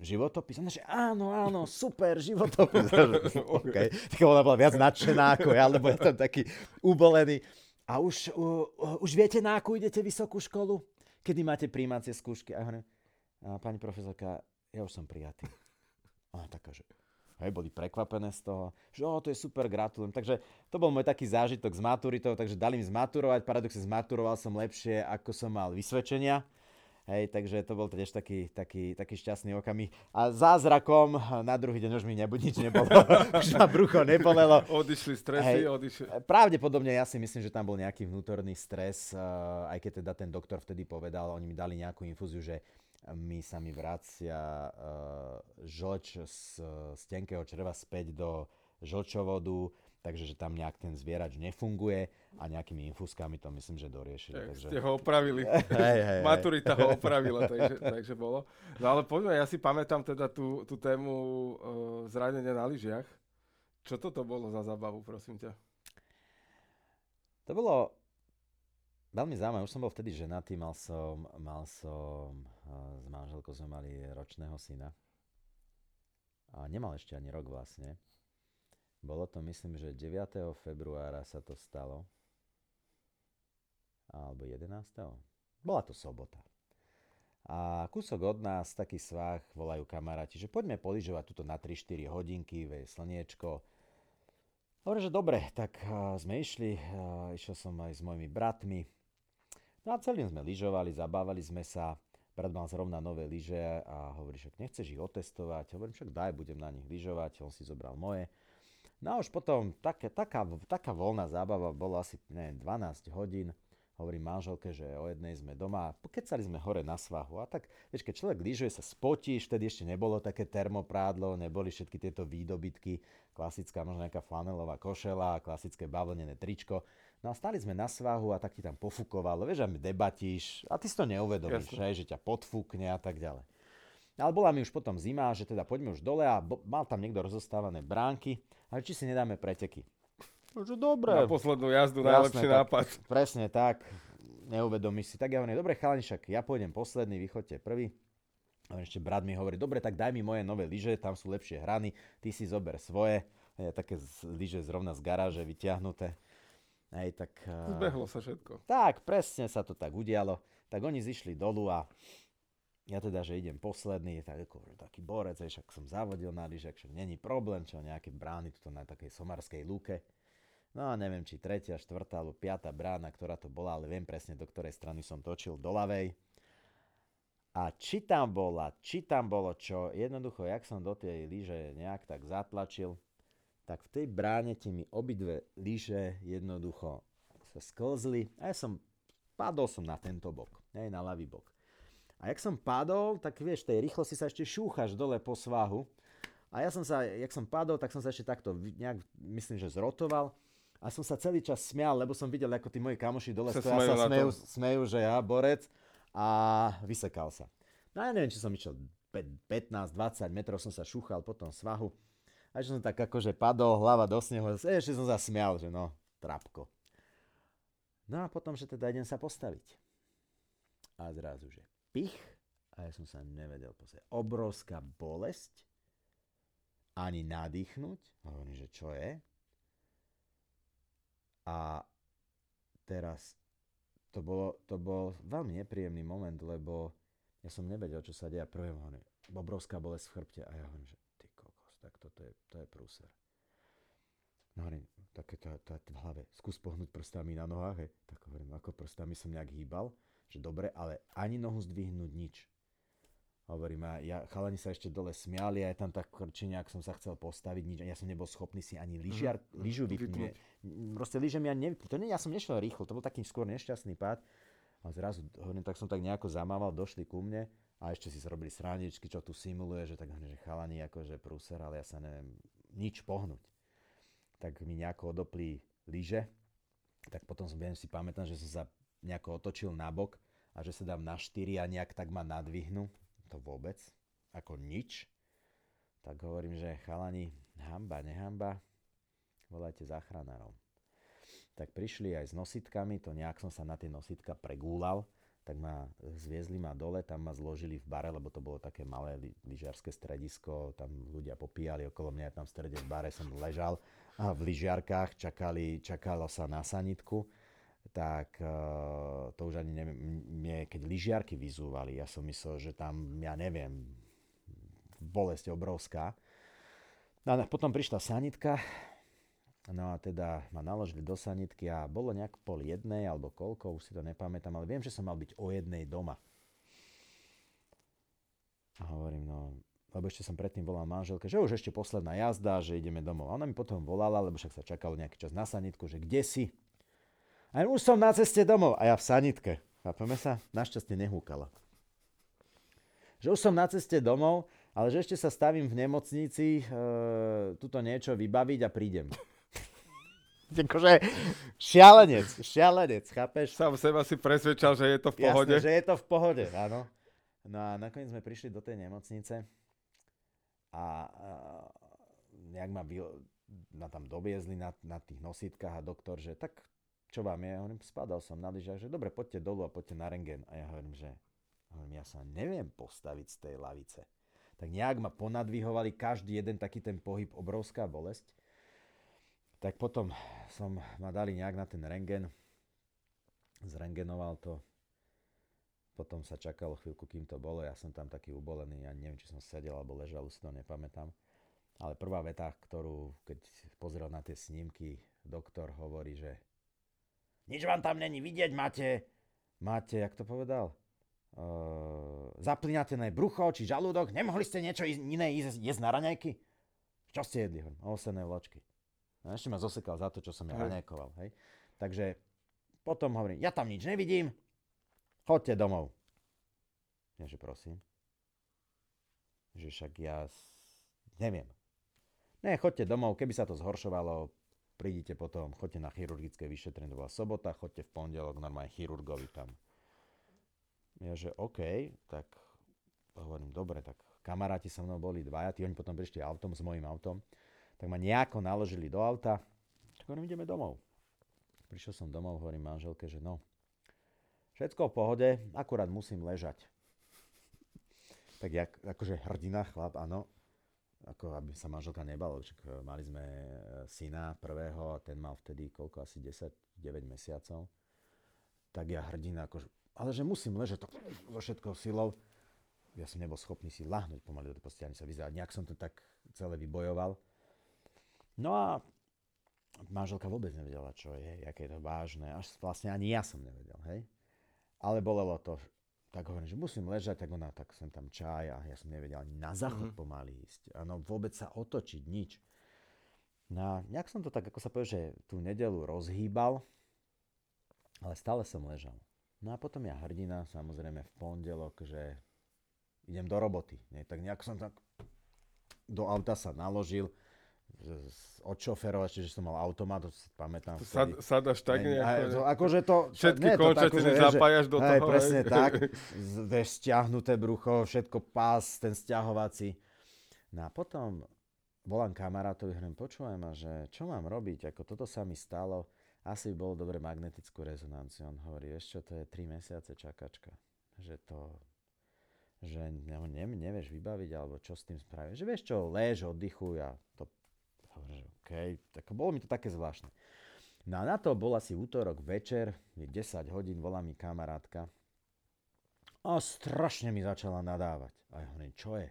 Životopis? Ona že áno, áno, super, životopis. okay. Tak ona bola viac nadšená ako ja, lebo ja tam taký ubolený. A už, uh, už viete, na akú idete vysokú školu? Kedy máte príjmacie skúšky? A, hovorím, pani profesorka, ja už som prijatý. A taká, že Hej, boli prekvapené z toho, že oh, to je super, gratulujem. Takže to bol môj taký zážitok s maturitou, takže dali mi zmaturovať, paradoxe zmaturoval som lepšie, ako som mal vysvedčenia. Hej, takže to bol tiež taký, taký, taký šťastný okamih. A zázrakom na druhý deň už mi nebuď nič nebolo. už ma brucho nebolelo. Odišli stresy, Hej, odišli. Pravdepodobne ja si myslím, že tam bol nejaký vnútorný stres, aj keď teda ten doktor vtedy povedal, oni mi dali nejakú infúziu, že mi sa mi vracia uh, žlč z, z tenkého čreva späť do žlčovodu, takže že tam nejak ten zvierač nefunguje a nejakými infúzkami to myslím, že doriešili. Tak takže... ste ho opravili. hej, hej, Maturita ho opravila, takže, takže bolo. No ale poďme, ja si pamätám teda tú, tú tému uh, zranenia na lyžiach. Čo toto bolo za zábavu, prosím ťa? To bolo Veľmi zaujímavé, už som bol vtedy ženatý, mal som, mal som, s manželkou sme mali ročného syna. A nemal ešte ani rok vlastne. Bolo to, myslím, že 9. februára sa to stalo. Alebo 11. Bola to sobota. A kúsok od nás, taký svách, volajú kamaráti, že poďme poližovať tuto na 3-4 hodinky, ve slniečko. Hovorím, že dobre, tak sme išli, išiel som aj s mojimi bratmi, No a celý sme lyžovali, zabávali sme sa. Brat mal zrovna nové lyže a hovorí, že nechceš ich otestovať. Hovorím, však daj, budem na nich lyžovať. On si zobral moje. No a už potom také, taká, taká voľná zábava, bolo asi neviem, 12 hodín. Hovorím manželke, že o jednej sme doma. Pokecali sme hore na svahu. A tak, vieš, keď človek lyžuje, sa spotíš, vtedy ešte nebolo také termoprádlo, neboli všetky tieto výdobytky, klasická možno nejaká flanelová košela, klasické bavlnené tričko. No a stali sme na svahu a tak ti tam pofukovalo, vieš, že debatíš a ty si to neuvedomíš, že, že ťa podfúkne a tak ďalej. Ale bola mi už potom zima, že teda poďme už dole a bo, mal tam niekto rozostávané bránky, ale či si nedáme preteky. No, že dobre. Na poslednú jazdu Jasné, najlepší tak, nápad. Presne tak, neuvedomíš si. Tak ja hovorím, dobre chalani, však ja pôjdem posledný, vy chodte prvý. A ešte brat mi hovorí, dobre, tak daj mi moje nové lyže, tam sú lepšie hrany, ty si zober svoje. Je také lyže zrovna z garáže vyťahnuté. Hej, tak... Zbehlo sa všetko. Tak, presne sa to tak udialo. Tak oni zišli dolu a ja teda, že idem posledný, tak ako, taký borec, však som zavodil na lyžach, však není problém, čo nejaké brány tuto na takej somarskej lúke. No a neviem, či tretia, štvrtá alebo piata brána, ktorá to bola, ale viem presne, do ktorej strany som točil, do ľavej. A či tam bola, či tam bolo čo, jednoducho, jak som do tej lyže nejak tak zatlačil, tak v tej bráne ti mi obidve lyže jednoducho sa sklzli a ja som, padol som na tento bok, aj na ľavý bok. A jak som padol, tak vieš, tej rýchlosti sa ešte šúchaš dole po svahu. A ja som sa, jak som padol, tak som sa ešte takto nejak, myslím, že zrotoval. A som sa celý čas smial, lebo som videl, ako tí moji kamoši dole sa stoja, sa smejú, smejú, že ja borec a vysekal sa. No ja neviem, či som išiel 15-20 metrov, som sa šúchal po tom svahu. A že som tak akože padol, hlava do snehu, ešte som zasmial, že no, trapko. No a potom, že teda idem sa postaviť. A zrazu, že pich, a ja som sa nevedel postaviť. Obrovská bolesť, ani nadýchnuť. Hovorím, že čo je? A teraz to, bolo, to bol veľmi nepríjemný moment, lebo ja som nevedel, čo sa deje. Prvé hovorím, obrovská bolesť v chrbte. A ja hovorím, že tak toto je, to je prúser. No hovorím, také to, to v hlave, skús pohnúť prstami na nohách, hej. tak hovorím, ako prstami som nejak hýbal, že dobre, ale ani nohu zdvihnúť nič. Hovorím, a ja, chalani sa ešte dole smiali a ja tam tak krčenie, ak som sa chcel postaviť, nič, ja som nebol schopný si ani lyžiar, mm, lyžu vypnúť. Proste lyže mi ani nevypnúť. To nie, ja som nešiel rýchlo, to bol taký skôr nešťastný pád. A zrazu, hovorím, tak som tak nejako zamával, došli ku mne a ešte si zrobili srandičky, čo tu simuluje, že tak že chalani, akože prúser, ale ja sa neviem nič pohnúť. Tak mi nejako odoplí lyže, tak potom som, viem si pamätám, že som sa nejako otočil na bok a že sa dám na štyri a nejak tak ma nadvihnú. To vôbec, ako nič. Tak hovorím, že chalani, hamba, nehamba, volajte záchranárov tak prišli aj s nositkami, to nejak som sa na tie nositka pregúlal, tak ma zviezli ma dole, tam ma zložili v bare, lebo to bolo také malé lyžiarske stredisko, tam ľudia popíjali okolo mňa, tam v strede v bare som ležal a v lyžiarkách čakali, čakalo sa na sanitku, tak uh, to už ani neviem, mne, keď lyžiarky vyzúvali, ja som myslel, že tam, ja neviem, bolesť obrovská. No a potom prišla sanitka, No a teda ma naložili do sanitky a bolo nejak pol jednej alebo koľko, už si to nepamätám, ale viem, že som mal byť o jednej doma. A hovorím, no, lebo ešte som predtým volal manželke, že už ešte posledná jazda, že ideme domov. A ona mi potom volala, lebo však sa čakalo nejaký čas na sanitku, že kde si? A už som na ceste domov a ja v sanitke. Chápeme sa? Našťastie nehúkala. Že už som na ceste domov, ale že ešte sa stavím v nemocnici, e, tuto niečo vybaviť a prídem. akože šialenec, šialenec, chápeš? Sám seba si presvedčal, že je to v pohode. Jasne, že je to v pohode, áno. No a nakoniec sme prišli do tej nemocnice a, a nejak ma, byl, ma tam doviezli na, na tých nosítkach a doktor, že tak čo vám je? Ja hovorím, spadal som na lyžach, že dobre, poďte dolu a poďte na rengen. A ja hovorím, že hovorím, ja sa neviem postaviť z tej lavice. Tak nejak ma ponadvihovali každý jeden taký ten pohyb, obrovská bolesť. Tak potom som ma dali nejak na ten rengen, zrengenoval to, potom sa čakalo chvíľku, kým to bolo, ja som tam taký ubolený, ja neviem, či som sedel alebo ležal, už si to nepamätám. Ale prvá veta, ktorú, keď pozrel na tie snímky, doktor hovorí, že nič vám tam není vidieť, máte, máte, jak to povedal, uh, zaplinatené brucho či žalúdok, nemohli ste niečo iné jesť, na raňajky? Čo ste jedli? Osené vločky. A ešte ma zosekal za to, čo som ja raňajkoval. Hej. Takže potom hovorím, ja tam nič nevidím, chodte domov. Ja, že prosím. Že však ja neviem. Ne, chodte domov, keby sa to zhoršovalo, prídite potom, chodte na chirurgické vyšetrenie, to bola sobota, chodte v pondelok normálne chirurgovi tam. Ja, že OK, tak hovorím, dobre, tak kamaráti so mnou boli dvaja, tí oni potom prišli autom s mojim autom tak ma nejako naložili do auta. Tak hovorím, ideme domov. Prišiel som domov, hovorím manželke, že no, všetko v pohode, akurát musím ležať. Tak jak, akože hrdina, chlap, áno, ako aby sa manželka nebala, však e, mali sme e, syna prvého a ten mal vtedy koľko, asi 10-9 mesiacov. Tak ja hrdina, akože, ale že musím ležať tak so všetkou silou. Ja som nebol schopný si lahnúť pomaly do postele, ani sa vyzerať. Nejak som to tak celé vybojoval. No a manželka vôbec nevedela, čo je, aké je to vážne. Až vlastne ani ja som nevedel, hej. Ale bolelo to, tak hovorím, že musím ležať, tak ona, tak som tam čaj a ja som nevedel ani na záchod mm-hmm. pomaly ísť. Áno, vôbec sa otočiť, nič. No a nejak som to tak, ako sa povie, že tú nedelu rozhýbal, ale stále som ležal. No a potom ja hrdina, samozrejme v pondelok, že idem do roboty. Nie? Tak nejak som tak do auta sa naložil, odšoferovať, čiže som mal automat, to si pamätám. Sad, sadaš tak nejako? to, akože to, všetky nie, končatiny to tak, zapájaš do hej, toho. presne hej. tak, vieš, stiahnuté brucho, všetko pás, ten stiahovací. No a potom volám kamarátovi, hovorím, počúvaj ma, že čo mám robiť, ako toto sa mi stalo, asi by bolo dobre magnetickú rezonanciu. On hovorí, vieš čo, to je 3 mesiace čakačka. Že to, že ne, ne, nevieš vybaviť, alebo čo s tým spravíš. Že vieš čo, lež, oddychuj a to Hovorím, že OK, tak bolo mi to také zvláštne. No a na to bol asi útorok večer, je 10 hodín, volá mi kamarátka a strašne mi začala nadávať. A ja hovorím, čo je?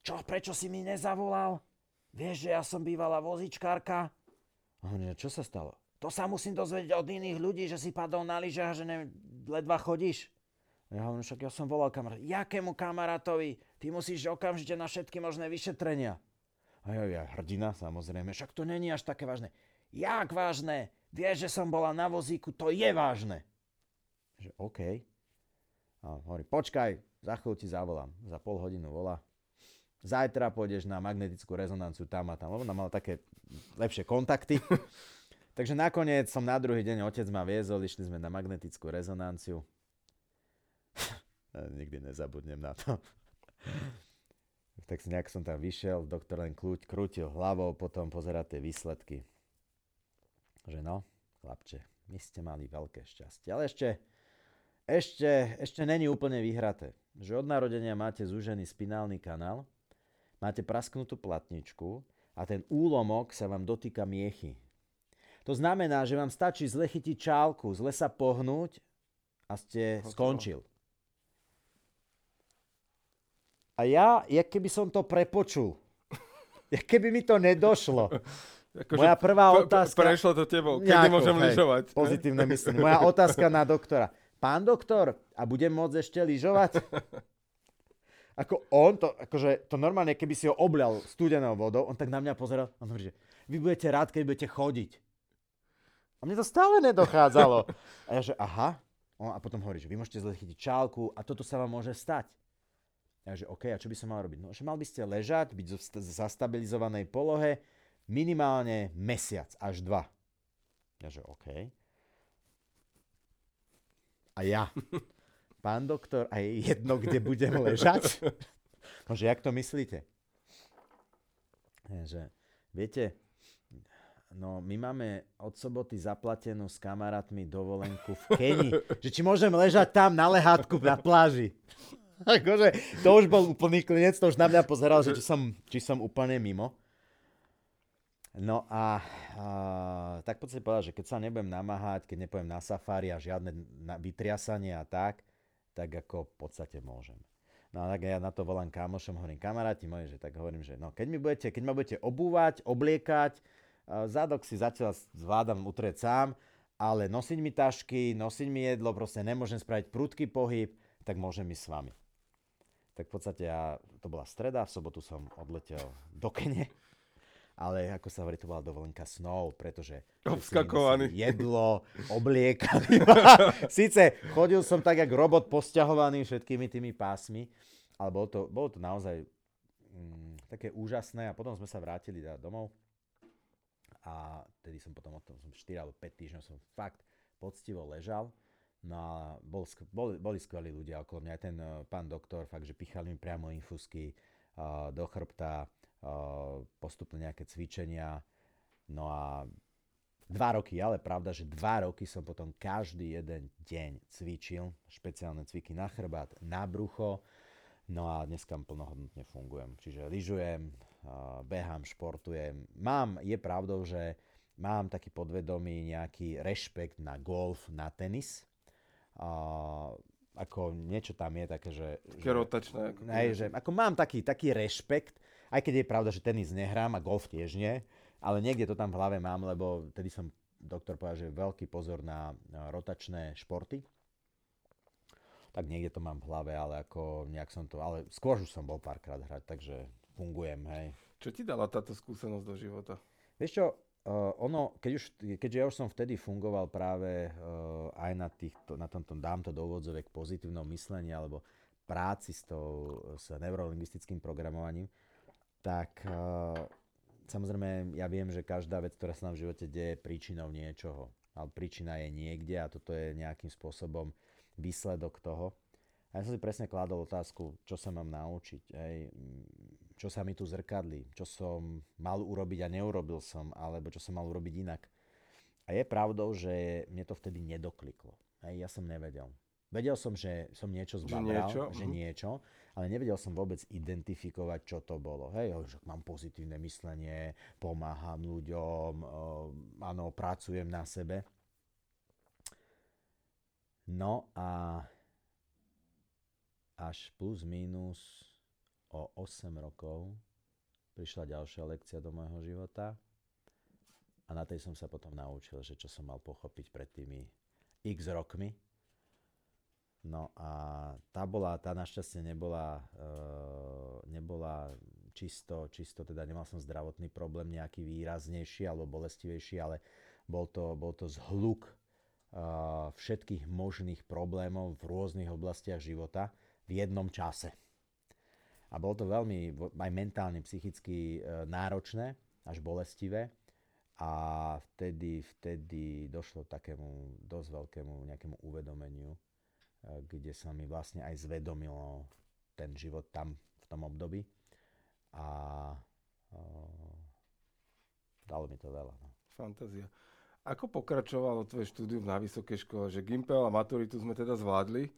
Čo, prečo si mi nezavolal? Vieš, že ja som bývala vozičkárka? A hovorím, čo sa stalo? To sa musím dozvedieť od iných ľudí, že si padol na lyžiach, že ne, ledva chodíš. A ja hovorím, však ja som volal kamarát. Jakému kamarátovi? Ty musíš okamžite na všetky možné vyšetrenia. A ja, ja hrdina, samozrejme, však to není až také vážne. Jak vážne? Vieš, že som bola na vozíku, to je vážne. Že OK. A hovorí, počkaj, za chvíľu ti zavolám. Za pol hodinu volá. Zajtra pôjdeš na magnetickú rezonanciu tam a tam. Lebo ona mala také lepšie kontakty. Takže nakoniec som na druhý deň, otec ma viezol, išli sme na magnetickú rezonanciu. Nikdy nezabudnem na to. Tak nejak som tam vyšiel, doktor len kľúť, krútil hlavou, potom pozerá tie výsledky. Že no, chlapče, my ste mali veľké šťastie. Ale ešte, ešte, ešte není úplne vyhraté. Že od narodenia máte zúžený spinálny kanál, máte prasknutú platničku a ten úlomok sa vám dotýka miechy. To znamená, že vám stačí zle chytiť čálku, zle sa pohnúť a ste skončil. A ja, jak keby som to prepočul. Jak keby mi to nedošlo. Ako, Moja prvá otázka... Prešlo to tebou. Kedy nejako, môžem hej, lyžovať? Pozitívne myslenie. Moja otázka na doktora. Pán doktor, a budem môcť ešte lyžovať? Ako on, to, akože, to normálne, keby si ho obľal studenou vodou, on tak na mňa pozeral, on hovorí, že vy budete rád, keď budete chodiť. A mne to stále nedochádzalo. A ja že aha. a potom hovorí, že vy môžete zle chytiť čálku a toto sa vám môže stať. Ja že OK, a čo by som mal robiť? No, že mal by ste ležať, byť v zastabilizovanej polohe minimálne mesiac až dva. Ja že OK. A ja, pán doktor, a je jedno, kde budem ležať? No, že jak to myslíte? Ja, že, viete, No, my máme od soboty zaplatenú s kamarátmi dovolenku v Keni. že či môžem ležať tam na lehátku na pláži. akože, to už bol úplný klinec, to už na mňa pozeral, že či som, či som úplne mimo. No a, a tak podstate povedal, že keď sa nebudem namáhať, keď nepojem na safari a žiadne na, vytriasanie a tak, tak ako v podstate môžem. No a tak ja na to volám kamošom, hovorím kamaráti moji, že tak hovorím, že no keď, mi budete, keď ma budete obúvať, obliekať, zadok si zatiaľ zvládam utrieť sám, ale nosiť mi tašky, nosiť mi jedlo, proste nemôžem spraviť prudký pohyb, tak môžem ísť s vami tak v podstate ja, to bola streda, v sobotu som odletel do Kene, ale ako sa hovorí, to bola dovolenka snov, pretože Obskakovaný. jedlo, obliekali Sice chodil som tak, jak robot posťahovaný všetkými tými pásmi, ale bolo to, bolo to naozaj mm, také úžasné. A potom sme sa vrátili domov. A tedy som potom, tom som 4 alebo 5 týždňov som fakt poctivo ležal No a bol, boli, boli skvelí ľudia okolo mňa. Ten uh, pán doktor, fakt, že pichali mi priamo infusky uh, do chrbta, uh, postupne nejaké cvičenia. No a dva roky, ale pravda, že dva roky som potom každý jeden deň cvičil, špeciálne cviky na chrbát, na brucho. No a dneska plnohodnotne fungujem. Čiže lyžujem, behám, športujem. Mám, je pravdou, že mám taký podvedomý nejaký rešpekt na golf, na tenis a, ako niečo tam je také, že... Také že, rotačné. Ako, hej, že, ako mám taký, taký rešpekt, aj keď je pravda, že tenis nehrám a golf tiež nie, ale niekde to tam v hlave mám, lebo tedy som doktor povedal, že veľký pozor na, rotačné športy. Tak niekde to mám v hlave, ale ako nejak som to, ale skôr už som bol párkrát hrať, takže fungujem, hej. Čo ti dala táto skúsenosť do života? Vieš čo, ono, keď už, keďže ja už som vtedy fungoval práve uh, aj na, týchto, na tomto, dám to do úvodzovek, pozitívnom myslení alebo práci s, tou, s neurolingvistickým programovaním, tak uh, samozrejme ja viem, že každá vec, ktorá sa nám v živote deje, je príčinou niečoho. Ale príčina je niekde a toto je nejakým spôsobom výsledok toho. A ja som si presne kládol otázku, čo sa mám naučiť. Hej čo sa mi tu zrkadlí, čo som mal urobiť a neurobil som, alebo čo som mal urobiť inak. A je pravdou, že mne to vtedy nedokliklo. Hej, ja som nevedel. Vedel som, že som niečo zbabral, že niečo, že mhm. niečo ale nevedel som vôbec identifikovať, čo to bolo. Hej, že mám pozitívne myslenie, pomáham ľuďom, áno, pracujem na sebe. No a až plus minus o 8 rokov prišla ďalšia lekcia do môjho života a na tej som sa potom naučil, že čo som mal pochopiť pred tými x rokmi. No a tá bola, tá našťastie nebola, e, nebola čisto, čisto, teda nemal som zdravotný problém nejaký výraznejší alebo bolestivejší, ale bol to, bol to zhluk všetkých možných problémov v rôznych oblastiach života v jednom čase. A bolo to veľmi aj mentálne, psychicky e, náročné, až bolestivé. A vtedy, vtedy došlo takému dosť veľkému nejakému uvedomeniu, e, kde sa mi vlastne aj zvedomilo ten život tam v tom období. A uh, dalo mi to veľa. No. Fantázia. Ako pokračovalo tvoje štúdium na vysokej škole? Že Gimpel a maturitu sme teda zvládli.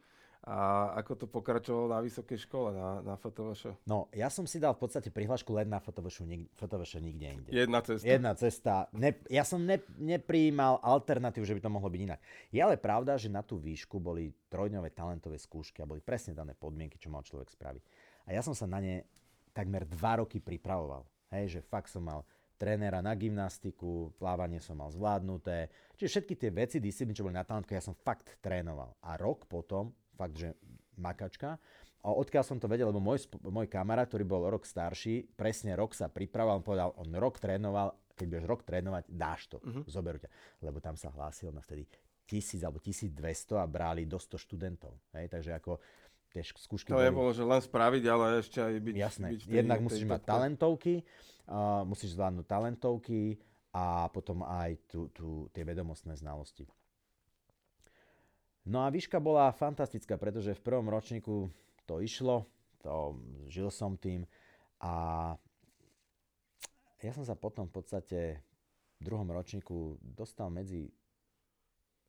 A ako to pokračovalo na vysokej škole, na, na FTVŠ? No, ja som si dal v podstate prihlášku len na FTVŠ, nik, FTVŠ nikde inde. Jedna cesta? Jedna cesta. Ne, ja som ne, neprijímal alternatívu, že by to mohlo byť inak. Je ale pravda, že na tú výšku boli trojdňové talentové skúšky a boli presne dané podmienky, čo mal človek spraviť. A ja som sa na ne takmer dva roky pripravoval. Hej, že fakt som mal trénera na gymnastiku, plávanie som mal zvládnuté. Čiže všetky tie veci, disciplíny, čo boli na talentku, ja som fakt trénoval. A rok potom, fakt, že makačka, a odkiaľ som to vedel, lebo môj, môj kamarát, ktorý bol rok starší, presne rok sa pripravoval, on povedal, on rok trénoval, keď budeš rok trénovať, dáš to, uh-huh. zoberú ťa. Lebo tam sa hlásil na vtedy tisíc alebo 1200 a brali do 100 študentov. Hej, takže ako tie skúšky To boli... bolo, že len spraviť, ale ešte aj byť... Jasné, byť tej, jednak musíš mať topke. talentovky, uh, musíš zvládnuť talentovky a potom aj tu, tu, tie vedomostné znalosti. No a výška bola fantastická, pretože v prvom ročníku to išlo, to, žil som tým a ja som sa potom v podstate v druhom ročníku dostal medzi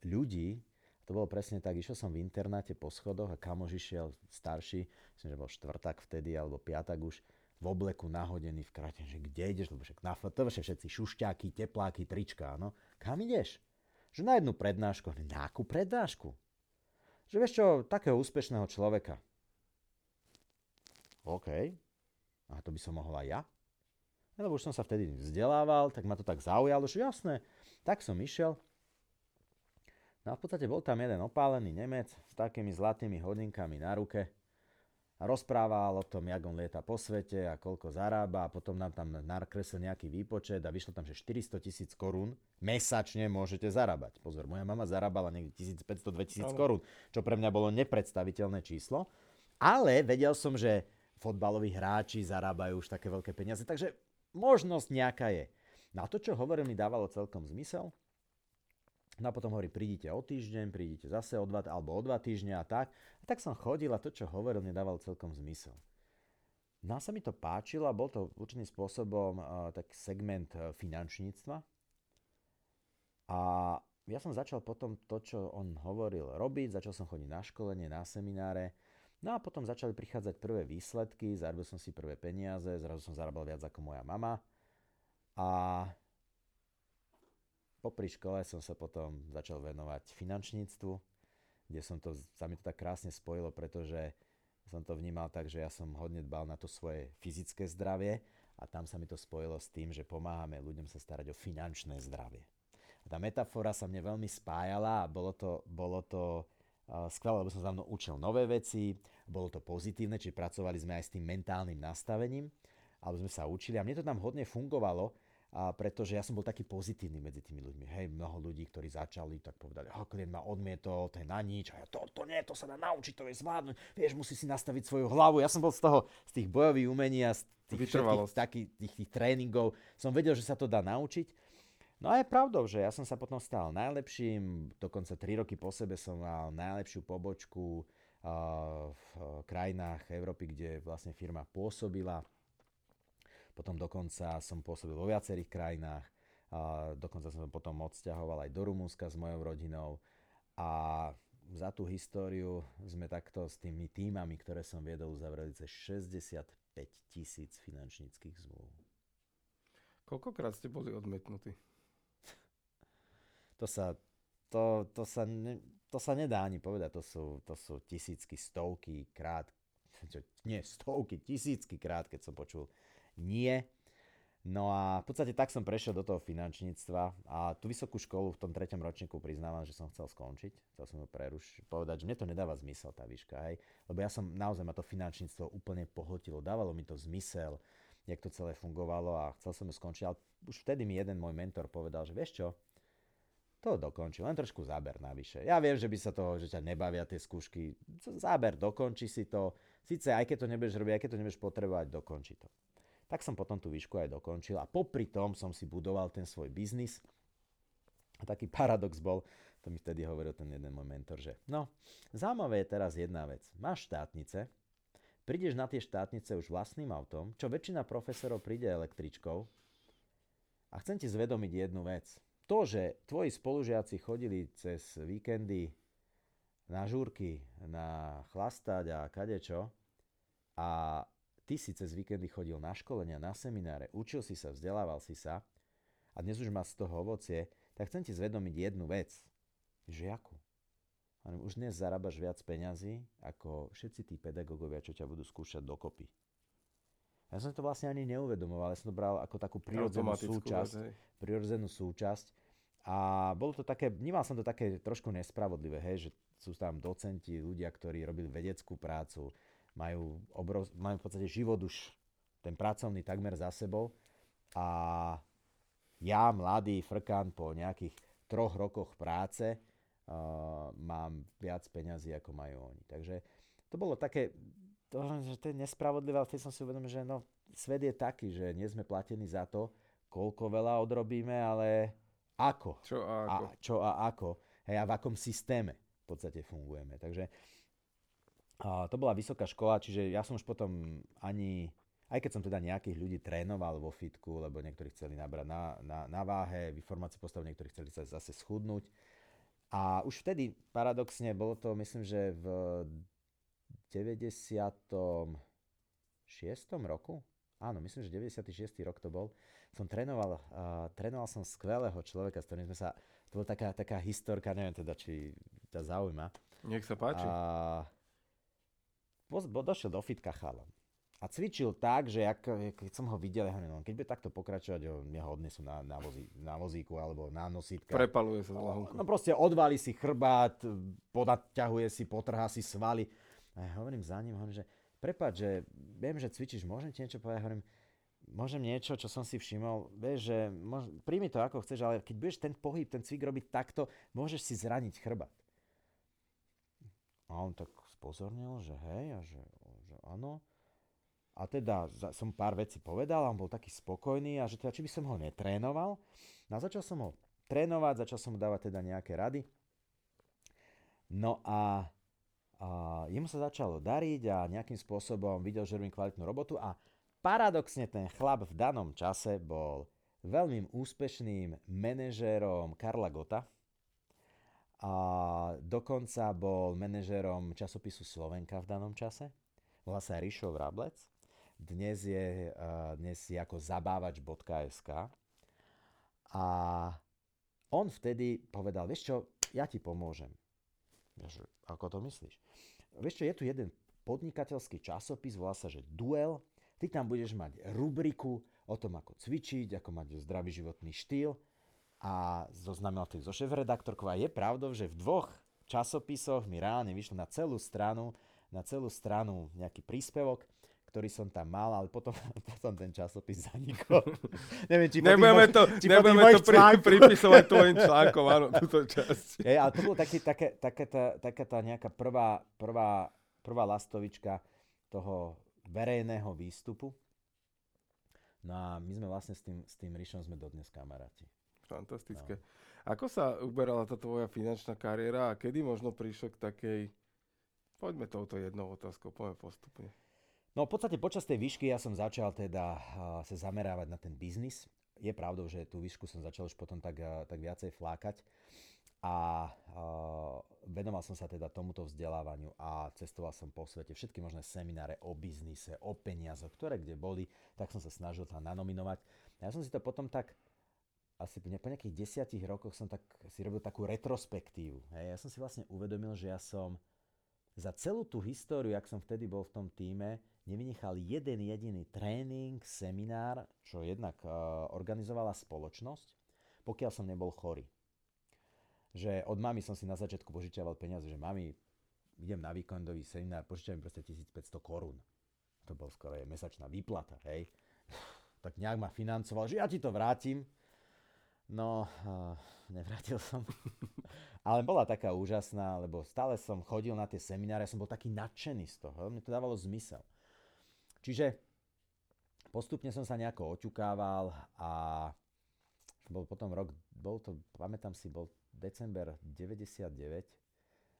ľudí, to bolo presne tak, išiel som v internáte po schodoch a kamož išiel starší, myslím, že bol štvrtak vtedy, alebo piatak už, v obleku nahodený v krate, že kde ideš, lebo však na FTV všetci šušťáky, tepláky, trička, no. Kam ideš? Že na jednu prednášku. Na akú prednášku? Že vieš čo, takého úspešného človeka. OK. A to by som mohol aj ja? Lebo už som sa vtedy vzdelával, tak ma to tak zaujalo, že jasné. Tak som išiel, No a v podstate bol tam jeden opálený Nemec s takými zlatými hodinkami na ruke rozprával o tom, jak on lieta po svete a koľko zarába a potom nám tam nakreslil nejaký výpočet a vyšlo tam, že 400 tisíc korún mesačne môžete zarábať. Pozor, moja mama zarábala niekde 1500-2000 korún, čo pre mňa bolo nepredstaviteľné číslo, ale vedel som, že fotbaloví hráči zarábajú už také veľké peniaze, takže možnosť nejaká je. Na to, čo hovoril, mi dávalo celkom zmysel, No a potom hovorí, prídite o týždeň, prídite zase o dva, alebo o dva týždne a tak. A tak som chodil a to, čo hovoril, nedával celkom zmysel. No a sa mi to páčilo a bol to určitým spôsobom uh, taký segment uh, finančníctva. A ja som začal potom to, čo on hovoril, robiť. Začal som chodiť na školenie, na semináre. No a potom začali prichádzať prvé výsledky, zarobil som si prvé peniaze, zrazu som zarábal viac ako moja mama. A popri škole som sa potom začal venovať finančníctvu, kde som to, sa mi to tak krásne spojilo, pretože som to vnímal tak, že ja som hodne dbal na to svoje fyzické zdravie a tam sa mi to spojilo s tým, že pomáhame ľuďom sa starať o finančné zdravie. A tá metafora sa mne veľmi spájala a bolo to, bolo to skvelé, lebo som sa mnou učil nové veci, bolo to pozitívne, či pracovali sme aj s tým mentálnym nastavením, alebo sme sa učili a mne to tam hodne fungovalo, a pretože ja som bol taký pozitívny medzi tými ľuďmi. Hej, mnoho ľudí, ktorí začali, tak povedali, oh, klient ma odmietol, to je na nič, a ja, to, to nie, to sa dá naučiť, to je zvládnuť, vieš, musí si nastaviť svoju hlavu. Ja som bol z toho, z tých bojových umení a z tých, všetkých, takých, tých, tých tréningov, som vedel, že sa to dá naučiť. No a je pravdou, že ja som sa potom stal najlepším, dokonca 3 roky po sebe som mal najlepšiu pobočku uh, v krajinách Európy, kde vlastne firma pôsobila potom dokonca som pôsobil vo viacerých krajinách, a dokonca som potom odsťahoval aj do Rumúnska s mojou rodinou a za tú históriu sme takto s tými týmami, ktoré som viedol, uzavreli cez 65 tisíc finančníckých zmluv. Koľkokrát ste boli odmetnutí? To sa, to, to sa, ne, to sa nedá ani povedať, to sú, to sú tisícky, stovky krát, nie stovky, tisícky krát, keď som počul nie. No a v podstate tak som prešiel do toho finančníctva a tú vysokú školu v tom treťom ročníku priznávam, že som chcel skončiť. Chcel som ju prerušiť, povedať, že mne to nedáva zmysel tá výška, hej. Lebo ja som naozaj ma to finančníctvo úplne pohltilo, dávalo mi to zmysel, jak to celé fungovalo a chcel som ju skončiť. Ale už vtedy mi jeden môj mentor povedal, že vieš čo, to dokončí, len trošku záber navyše. Ja viem, že by sa toho, že ťa nebavia tie skúšky. Záber, dokončí si to. Sice aj keď to nebudeš robiť, aj keď to nebudeš potrebovať, dokončí to. Tak som potom tú výšku aj dokončil a popri tom som si budoval ten svoj biznis. A taký paradox bol, to mi vtedy hovoril ten jeden môj mentor, že no, zaujímavé je teraz jedna vec. Máš štátnice, prídeš na tie štátnice už vlastným autom, čo väčšina profesorov príde električkou a chcem ti zvedomiť jednu vec to, že tvoji spolužiaci chodili cez víkendy na žúrky, na chlastať a kadečo a ty si cez víkendy chodil na školenia, na semináre, učil si sa, vzdelával si sa a dnes už má z toho ovocie, tak chcem ti zvedomiť jednu vec. Že akú? Už dnes zarábaš viac peňazí ako všetci tí pedagógovia, čo ťa budú skúšať dokopy. Ja som to vlastne ani neuvedomoval, ja som to bral ako takú prirodzenú súčasť, prirodzenú súčasť. A bolo to také, vnímal som to také trošku nespravodlivé, hej, že sú tam docenti, ľudia, ktorí robili vedeckú prácu, majú, obrov, majú v podstate život už ten pracovný takmer za sebou a ja, mladý frkan, po nejakých troch rokoch práce uh, mám viac peňazí, ako majú oni. Takže to bolo také to, že to je nespravodlivé, ale vtedy som si uvedomil, že no, svet je taký, že nie sme platení za to, koľko veľa odrobíme, ale ako. Čo a ako. A, čo a ako. Hej, a v akom systéme v podstate fungujeme. Takže a to bola vysoká škola, čiže ja som už potom ani, aj keď som teda nejakých ľudí trénoval vo fitku, lebo niektorí chceli nabrať na, na, na váhe, vyformácie postavu, niektorí chceli sa zase schudnúť. A už vtedy, paradoxne, bolo to, myslím, že v 96. roku, áno, myslím, že 96. rok to bol, som trénoval, uh, trénoval som skvelého človeka, s ktorým sme sa, to bola taká, taká historka, neviem teda, či ťa zaujíma. Nech sa páči. Bo, došiel do fitka chalan. A cvičil tak, že jak, keď som ho videl, ja no, keď bude takto pokračovať, mňa ho odnesú na, na, vozí, na vozíku alebo na nosítka. Prepaluje sa lahunku. No proste odvalí si chrbát, podaťahuje si, potrhá si svaly. A ja hovorím za ním, hovorím, že prepáč, že viem, že cvičíš, môžem ti niečo povedať? Hovorím, môžem niečo, čo som si všimol, vieš, že môž, príjmi to ako chceš, ale keď budeš ten pohyb, ten cvik robiť takto, môžeš si zraniť chrbát. A on tak spozornil, že hej, a že, že áno. A teda som pár vecí povedal a on bol taký spokojný a že teda či by som ho netrénoval. No a začal som ho trénovať, začal som mu dávať teda nejaké rady. No a a jemu sa začalo dariť a nejakým spôsobom videl, že robím kvalitnú robotu a paradoxne ten chlap v danom čase bol veľmi úspešným manažérom Karla Gota a dokonca bol manažérom časopisu Slovenka v danom čase. Volá sa Rišo Vrablec. Dnes je, dnes je ako zabávač.sk a on vtedy povedal, vieš čo, ja ti pomôžem. Že, ako to myslíš? Vieš čo, je tu jeden podnikateľský časopis, volá sa, že Duel. Ty tam budeš mať rubriku o tom, ako cvičiť, ako mať zdravý životný štýl. A zoznamil to so šéf-redaktorkou. A je pravdou, že v dvoch časopisoch mi reálne vyšlo na celú stranu, na celú stranu nejaký príspevok ktorý som tam mal, ale potom, potom ten časopis zanikol. Neviem, či nebudeme to, či nebudeme to pri, pripisovať tvojim článkom, áno, túto časť. Je, ale to bolo taký, také, také tá, taká tá nejaká prvá, prvá, prvá lastovička toho verejného výstupu. No a my sme vlastne s tým, s tým Rišom sme dodnes kamaráti. Fantastické. No. Ako sa uberala tá tvoja finančná kariéra a kedy možno prišlo k takej... Poďme touto jednou otázkou, poďme postupne. No v podstate počas tej výšky ja som začal teda sa zamerávať na ten biznis. Je pravdou, že tú výšku som začal už potom tak, tak viacej flákať a venoval som sa teda tomuto vzdelávaniu a cestoval som po svete. Všetky možné semináre o biznise, o peniazoch, ktoré kde boli, tak som sa snažil tam nanominovať. Ja som si to potom tak asi po nejakých desiatich rokoch som tak si robil takú retrospektívu. Hej. Ja som si vlastne uvedomil, že ja som za celú tú históriu, ak som vtedy bol v tom týme, nevynechal jeden jediný tréning, seminár, čo jednak uh, organizovala spoločnosť, pokiaľ som nebol chorý. Že od mamy som si na začiatku požičiaval peniaze, že mami, idem na víkendový seminár, požičiam mi proste 1500 korún. To bol skoro mesačná výplata, hej. tak nejak ma financoval, že ja ti to vrátim. No, uh, nevrátil som. Ale bola taká úžasná, lebo stále som chodil na tie semináre, som bol taký nadšený z toho, mi to dávalo zmysel. Čiže postupne som sa nejako oťukával a bol potom rok, bol to, pamätám si, bol december 99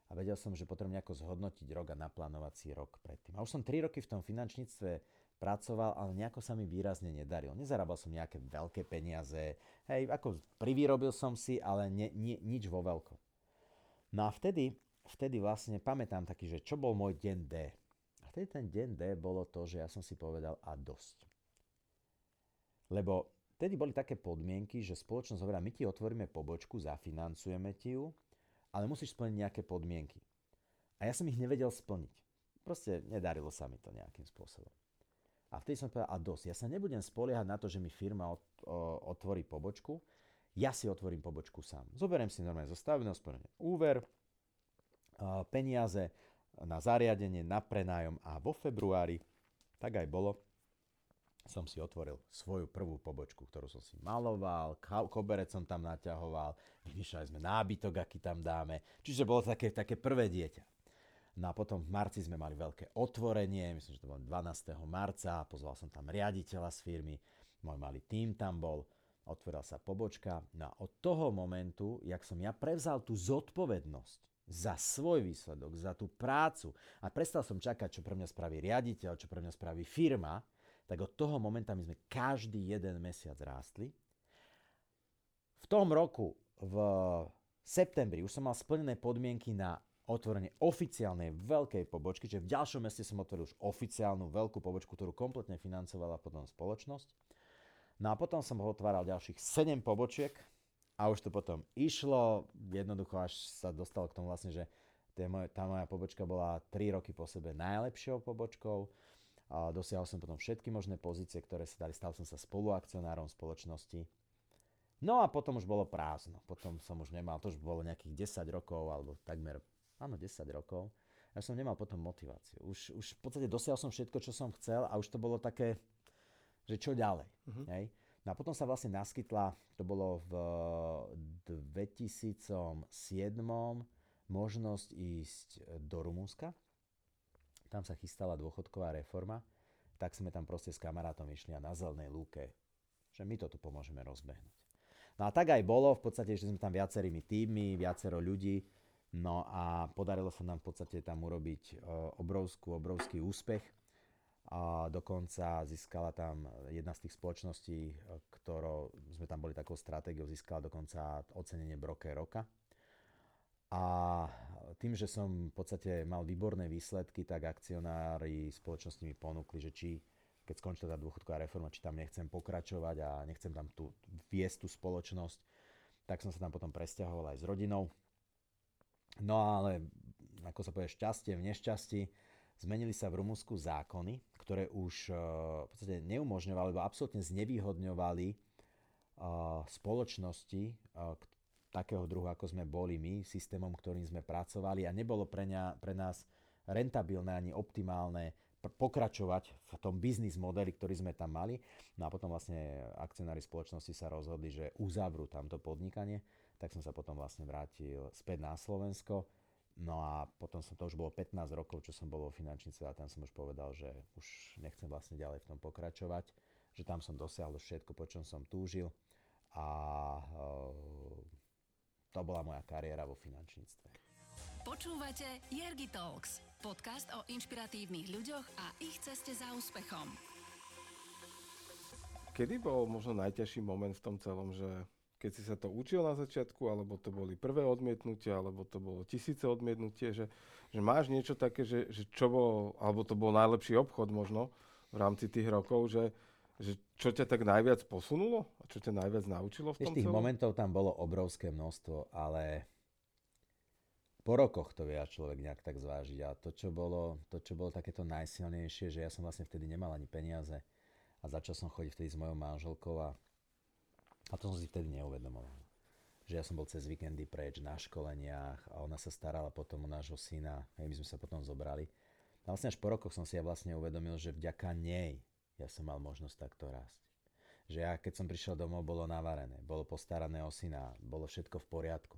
a vedel som, že potrebujem nejako zhodnotiť rok a naplánovať si rok predtým. A už som 3 roky v tom finančníctve pracoval, ale nejako sa mi výrazne nedaril. Nezarábal som nejaké veľké peniaze, hej, ako privýrobil som si, ale ne, nie, nič vo veľkom. No a vtedy, vtedy vlastne pamätám taký, že čo bol môj deň D. A vtedy ten deň D bolo to, že ja som si povedal a dosť. Lebo vtedy boli také podmienky, že spoločnosť hovorila, my ti otvoríme pobočku, zafinancujeme ti ju, ale musíš splniť nejaké podmienky. A ja som ich nevedel splniť. Proste nedarilo sa mi to nejakým spôsobom. A vtedy som povedal, a dosť, ja sa nebudem spoliehať na to, že mi firma ot, o, otvorí pobočku, ja si otvorím pobočku sám. Zoberiem si normálne zo stavebného sporenia úver, a, peniaze na zariadenie, na prenájom a vo februári, tak aj bolo, som si otvoril svoju prvú pobočku, ktorú som si maloval, koberec som tam naťahoval, vymýšľali sme nábytok, aký tam dáme. Čiže bolo také, také prvé dieťa. No a potom v marci sme mali veľké otvorenie, myslím, že to bolo 12. marca, pozval som tam riaditeľa z firmy, môj malý tým tam bol, otvorila sa pobočka. No a od toho momentu, jak som ja prevzal tú zodpovednosť za svoj výsledok, za tú prácu a prestal som čakať, čo pre mňa spraví riaditeľ, čo pre mňa spraví firma, tak od toho momenta my sme každý jeden mesiac rástli. V tom roku, v septembri, už som mal splnené podmienky na otvorenie oficiálnej veľkej pobočky, čiže v ďalšom meste som otvoril už oficiálnu veľkú pobočku, ktorú kompletne financovala potom spoločnosť. No a potom som otváral ďalších 7 pobočiek a už to potom išlo, jednoducho až sa dostalo k tomu vlastne, že tá moja pobočka bola 3 roky po sebe najlepšou pobočkou. A dosiahol som potom všetky možné pozície, ktoré sa dali. Stal som sa spoluakcionárom spoločnosti. No a potom už bolo prázdno. Potom som už nemal, to už bolo nejakých 10 rokov, alebo takmer áno, 10 rokov, ja som nemal potom motiváciu. Už, už v podstate dosiahol som všetko, čo som chcel a už to bolo také, že čo ďalej. Uh-huh. Hej? No a potom sa vlastne naskytla, to bolo v 2007, možnosť ísť do Rumunska. Tam sa chystala dôchodková reforma, tak sme tam proste s kamarátom išli a na zelenej lúke, že my to tu pomôžeme rozbehnúť. No a tak aj bolo, v podstate, že sme tam viacerými týmmi, viacero ľudí, No a podarilo sa nám v podstate tam urobiť e, obrovskú, obrovský úspech. A dokonca získala tam jedna z tých spoločností, e, ktorou sme tam boli takou stratégiou, získala dokonca ocenenie Broker roka. A tým, že som v podstate mal výborné výsledky, tak akcionári spoločnosti mi ponúkli, že či keď skončila tá dôchodková reforma, či tam nechcem pokračovať a nechcem tam tú, viesť tú spoločnosť, tak som sa tam potom presťahoval aj s rodinou. No ale, ako sa povie, šťastie v nešťastí, zmenili sa v Rumunsku zákony, ktoré už uh, v podstate neumožňovali, alebo absolútne znevýhodňovali uh, spoločnosti uh, takého druhu, ako sme boli my, systémom, ktorým sme pracovali a nebolo pre, ňa, pre nás rentabilné ani optimálne pokračovať v tom biznis modeli, ktorý sme tam mali. No a potom vlastne akcionári spoločnosti sa rozhodli, že uzavrú tamto podnikanie tak som sa potom vlastne vrátil späť na Slovensko. No a potom som, to už bolo 15 rokov, čo som bol vo finančnice a tam som už povedal, že už nechcem vlastne ďalej v tom pokračovať, že tam som dosiahol všetko, po čom som túžil a to bola moja kariéra vo finančníctve. Počúvate Jergy Talks, podcast o inšpiratívnych ľuďoch a ich ceste za úspechom. Kedy bol možno najťažší moment v tom celom, že keď si sa to učil na začiatku, alebo to boli prvé odmietnutia, alebo to bolo tisíce odmietnutie, že, že máš niečo také, že, že čo bol, alebo to bol najlepší obchod možno v rámci tých rokov, že, že čo ťa tak najviac posunulo a čo ťa najviac naučilo v tom tých celom? momentov tam bolo obrovské množstvo, ale po rokoch to vie človek nejak tak zvážiť. A to, čo bolo, to, čo bolo takéto najsilnejšie, že ja som vlastne vtedy nemal ani peniaze a začal som chodiť vtedy s mojou manželkou a a to som si vtedy neuvedomoval. Že ja som bol cez víkendy preč na školeniach a ona sa starala potom o nášho syna. Hej, my sme sa potom zobrali. A vlastne až po rokoch som si ja vlastne uvedomil, že vďaka nej ja som mal možnosť takto rásť. že ja keď som prišiel domov, bolo navarené, bolo postarané o syna, bolo všetko v poriadku.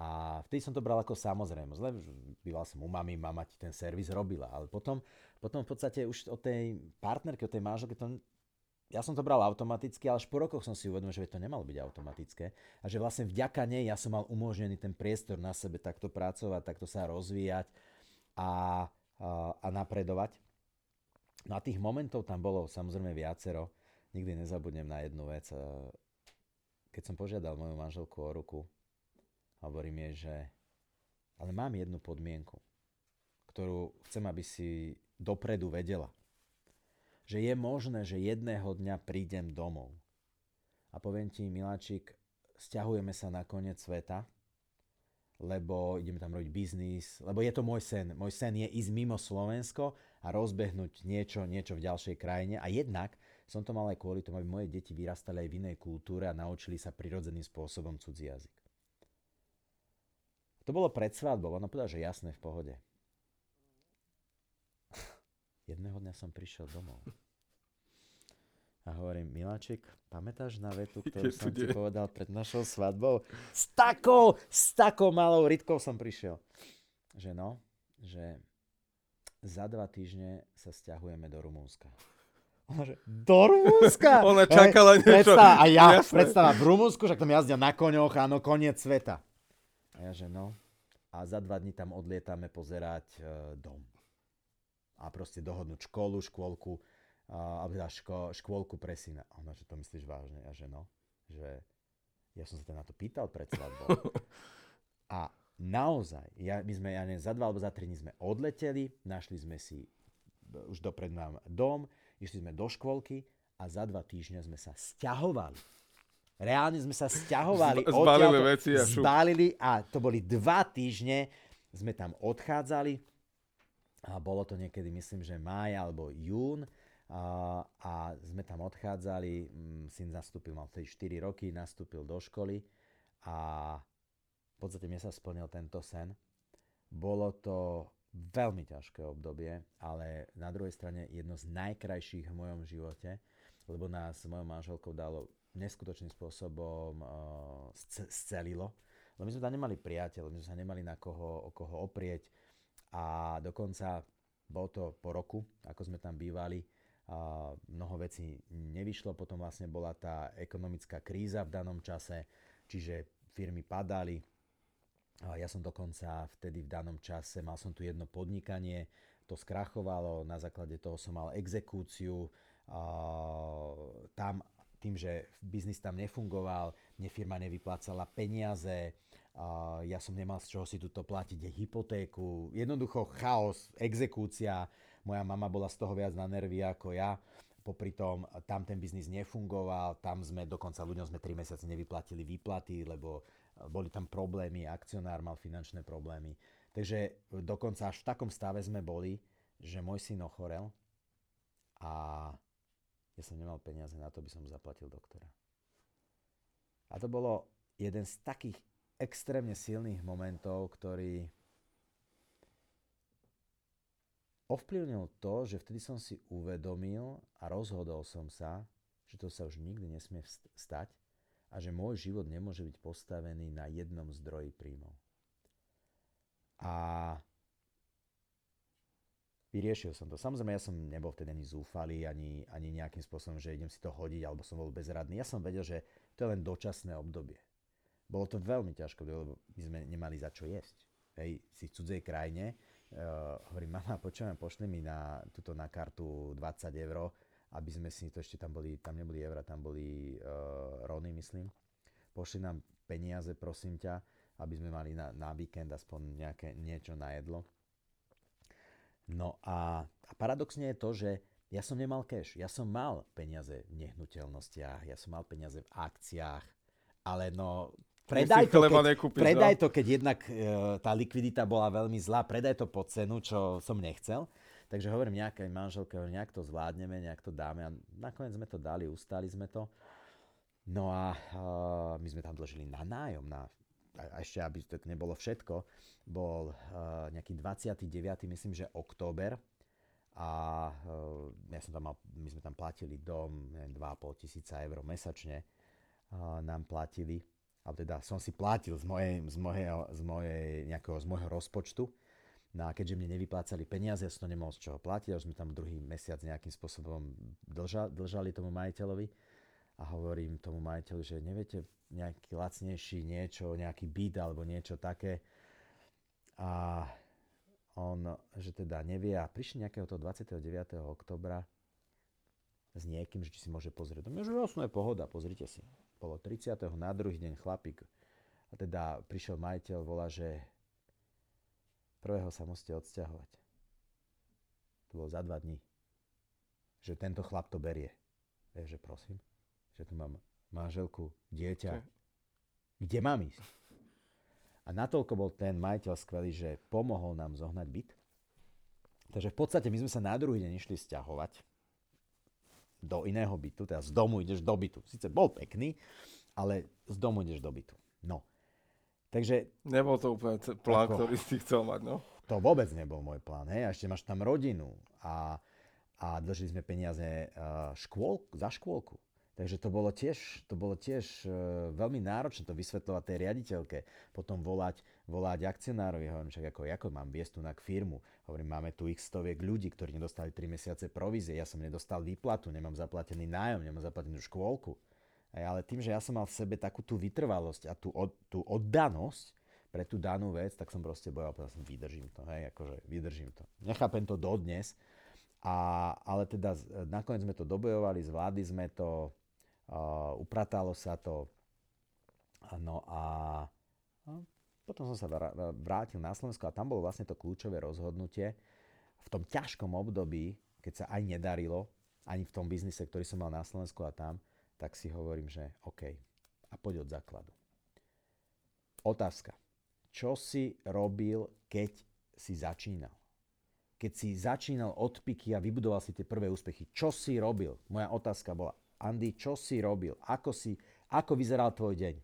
A vtedy som to bral ako samozrejmosť, lebo býval som u mami, mama ti ten servis robila, ale potom, potom v podstate už od tej partnerky, od tej manželky, to, ja som to bral automaticky, ale až po rokoch som si uvedomil, že to nemalo byť automatické a že vlastne vďaka nej ja som mal umožnený ten priestor na sebe takto pracovať, takto sa rozvíjať a, a, a napredovať. No a tých momentov tam bolo samozrejme viacero. Nikdy nezabudnem na jednu vec. Keď som požiadal moju manželku o ruku, hovorím jej, že ale mám jednu podmienku, ktorú chcem, aby si dopredu vedela. Že je možné, že jedného dňa prídem domov a poviem ti, Miláčik, stiahujeme sa na koniec sveta, lebo ideme tam robiť biznis, lebo je to môj sen. Môj sen je ísť mimo Slovensko a rozbehnúť niečo, niečo v ďalšej krajine. A jednak som to mal aj kvôli tomu, aby moje deti vyrastali aj v inej kultúre a naučili sa prirodzeným spôsobom cudzí jazyk. To bolo pred svadbou, ona povedala, že jasné, v pohode. Jedného dňa som prišiel domov. A hovorím, Miláčik, pamätáš na vetu, ktorú som ti povedal pred našou svadbou? S takou, s takou malou rytkou som prišiel. Že no, že za dva týždne sa stiahujeme do Rumúnska. Že, do Rumúnska? Ona čakala niečo. Predstav, a ja, Jasné. predstava, v Rumúnsku, však tam jazdia na koňoch, áno, koniec sveta. A ja, že no. A za dva dní tam odlietame pozerať e, dom. A proste dohodnúť školu, škôlku, alebo teda ško, škôlku pre syna. A ona, že to myslíš vážne? A že no. Že ja som sa teda na to pýtal pred svadbou. A naozaj, ja, my sme, ja neviem, za dva alebo za tri dní sme odleteli, našli sme si už dopredu nám dom, išli sme do škôlky a za dva týždňa sme sa stiahovali. Reálne sme sa stiahovali. Zbalili odtiaľ, veci a Zbalili a to boli dva týždne, sme tam odchádzali a bolo to niekedy, myslím, že máj alebo jún a, a sme tam odchádzali, mm, syn nastúpil, mal vtedy 4 roky, nastúpil do školy a podstate mne sa splnil tento sen. Bolo to veľmi ťažké obdobie, ale na druhej strane jedno z najkrajších v mojom živote, lebo nás s mojou manželkou dalo neskutočným spôsobom uh, scelilo. Lebo my sme tam nemali priateľ, my sme sa nemali na koho, o koho oprieť a dokonca bolo to po roku, ako sme tam bývali, a mnoho vecí nevyšlo, potom vlastne bola tá ekonomická kríza v danom čase, čiže firmy padali, ja som dokonca vtedy v danom čase, mal som tu jedno podnikanie, to skrachovalo, na základe toho som mal exekúciu, tam tým, že biznis tam nefungoval, mne firma nevyplácala peniaze, ja som nemal z čoho si tuto platiť hypotéku, jednoducho chaos, exekúcia, moja mama bola z toho viac na nervy ako ja, popri tom tam ten biznis nefungoval, tam sme dokonca ľuďom sme 3 mesiace nevyplatili výplaty, lebo boli tam problémy, akcionár mal finančné problémy. Takže dokonca až v takom stave sme boli, že môj syn ochorel a ja som nemal peniaze na to, by som zaplatil doktora. A to bolo jeden z takých extrémne silných momentov, ktorý ovplyvnil to, že vtedy som si uvedomil a rozhodol som sa, že to sa už nikdy nesmie stať a že môj život nemôže byť postavený na jednom zdroji príjmov. A vyriešil som to. Samozrejme, ja som nebol vtedy ani zúfalý, ani, ani nejakým spôsobom, že idem si to hodiť, alebo som bol bezradný. Ja som vedel, že to je len dočasné obdobie. Bolo to veľmi ťažké, lebo my sme nemali za čo jesť. Hej, si v cudzej krajine, uh, hovorím, mama, počujem, pošli mi na, tuto na kartu 20 eur, aby sme si to ešte tam boli, tam neboli eurá, tam boli uh, rony, myslím. Pošli nám peniaze, prosím ťa, aby sme mali na, na víkend aspoň nejaké, niečo na jedlo. No a, a paradoxne je to, že ja som nemal cash, ja som mal peniaze v nehnuteľnostiach, ja som mal peniaze v akciách, ale no predaj to, keď, nekúpiš, predaj no? to, keď jednak e, tá likvidita bola veľmi zlá, predaj to po cenu, čo som nechcel. Takže hovorím nejakej manželke, nejak to zvládneme, nejak to dáme a nakoniec sme to dali, ustali sme to. No a uh, my sme tam dlžili na nájom, na, a ešte aby to nebolo všetko, bol uh, nejaký 29. myslím, že október a uh, ja som tam mal, my sme tam platili dom, neviem, 2,5 tisíca eur mesačne uh, nám platili, ale teda som si platil z mojej, z mojej, z mojej, nejakého, z môjho rozpočtu, No a keďže mne nevyplácali peniaze, ja som to nemohol z čoho platiť, už sme tam druhý mesiac nejakým spôsobom dlža, dlžali tomu majiteľovi a hovorím tomu majiteľu, že neviete nejaký lacnejší niečo, nejaký byt alebo niečo také. A on, že teda nevie a prišli nejakého toho 29. oktobra s niekým, že či si môže pozrieť. No, že jasno je pohoda, pozrite si. Bolo 30. na druhý deň chlapík. A teda prišiel majiteľ, volá, že prvého sa musíte odsťahovať. To bolo za dva dní. Že tento chlap to berie. Vieš, že prosím, že tu mám manželku, dieťa. Kde mám ísť? A natoľko bol ten majiteľ skvelý, že pomohol nám zohnať byt. Takže v podstate my sme sa na druhý deň išli stiahovať do iného bytu, teda z domu ideš do bytu. Sice bol pekný, ale z domu ideš do bytu. No. Takže... Nebol to úplne plán, ako, ktorý si chcel mať, no? To vôbec nebol môj plán, hej. A ešte máš tam rodinu a, a držili sme peniaze škôl, za škôlku. Takže to bolo tiež, to bolo tiež uh, veľmi náročné to vysvetľovať tej riaditeľke, potom volať, volať akcionárovi, hovorím, však ako, ako mám viesť na firmu, hovorím, máme tu x stoviek ľudí, ktorí nedostali 3 mesiace provízie, ja som nedostal výplatu, nemám zaplatený nájom, nemám zaplatenú škôlku. Ale tým, že ja som mal v sebe takú tú vytrvalosť a tú, od, tú oddanosť pre tú danú vec, tak som proste bojoval, povedal som, vydržím to, hej, akože vydržím to. Nechápem to dodnes, a, ale teda nakoniec sme to dobojovali, zvládli sme to, uh, upratalo sa to. No a potom som sa vrátil na Slovensko a tam bolo vlastne to kľúčové rozhodnutie v tom ťažkom období, keď sa aj nedarilo, ani v tom biznise, ktorý som mal na Slovensku a tam, tak si hovorím, že OK, a poď od základu. Otázka. Čo si robil, keď si začínal? Keď si začínal od piky a vybudoval si tie prvé úspechy, čo si robil? Moja otázka bola, Andy, čo si robil? Ako, si, ako vyzeral tvoj deň?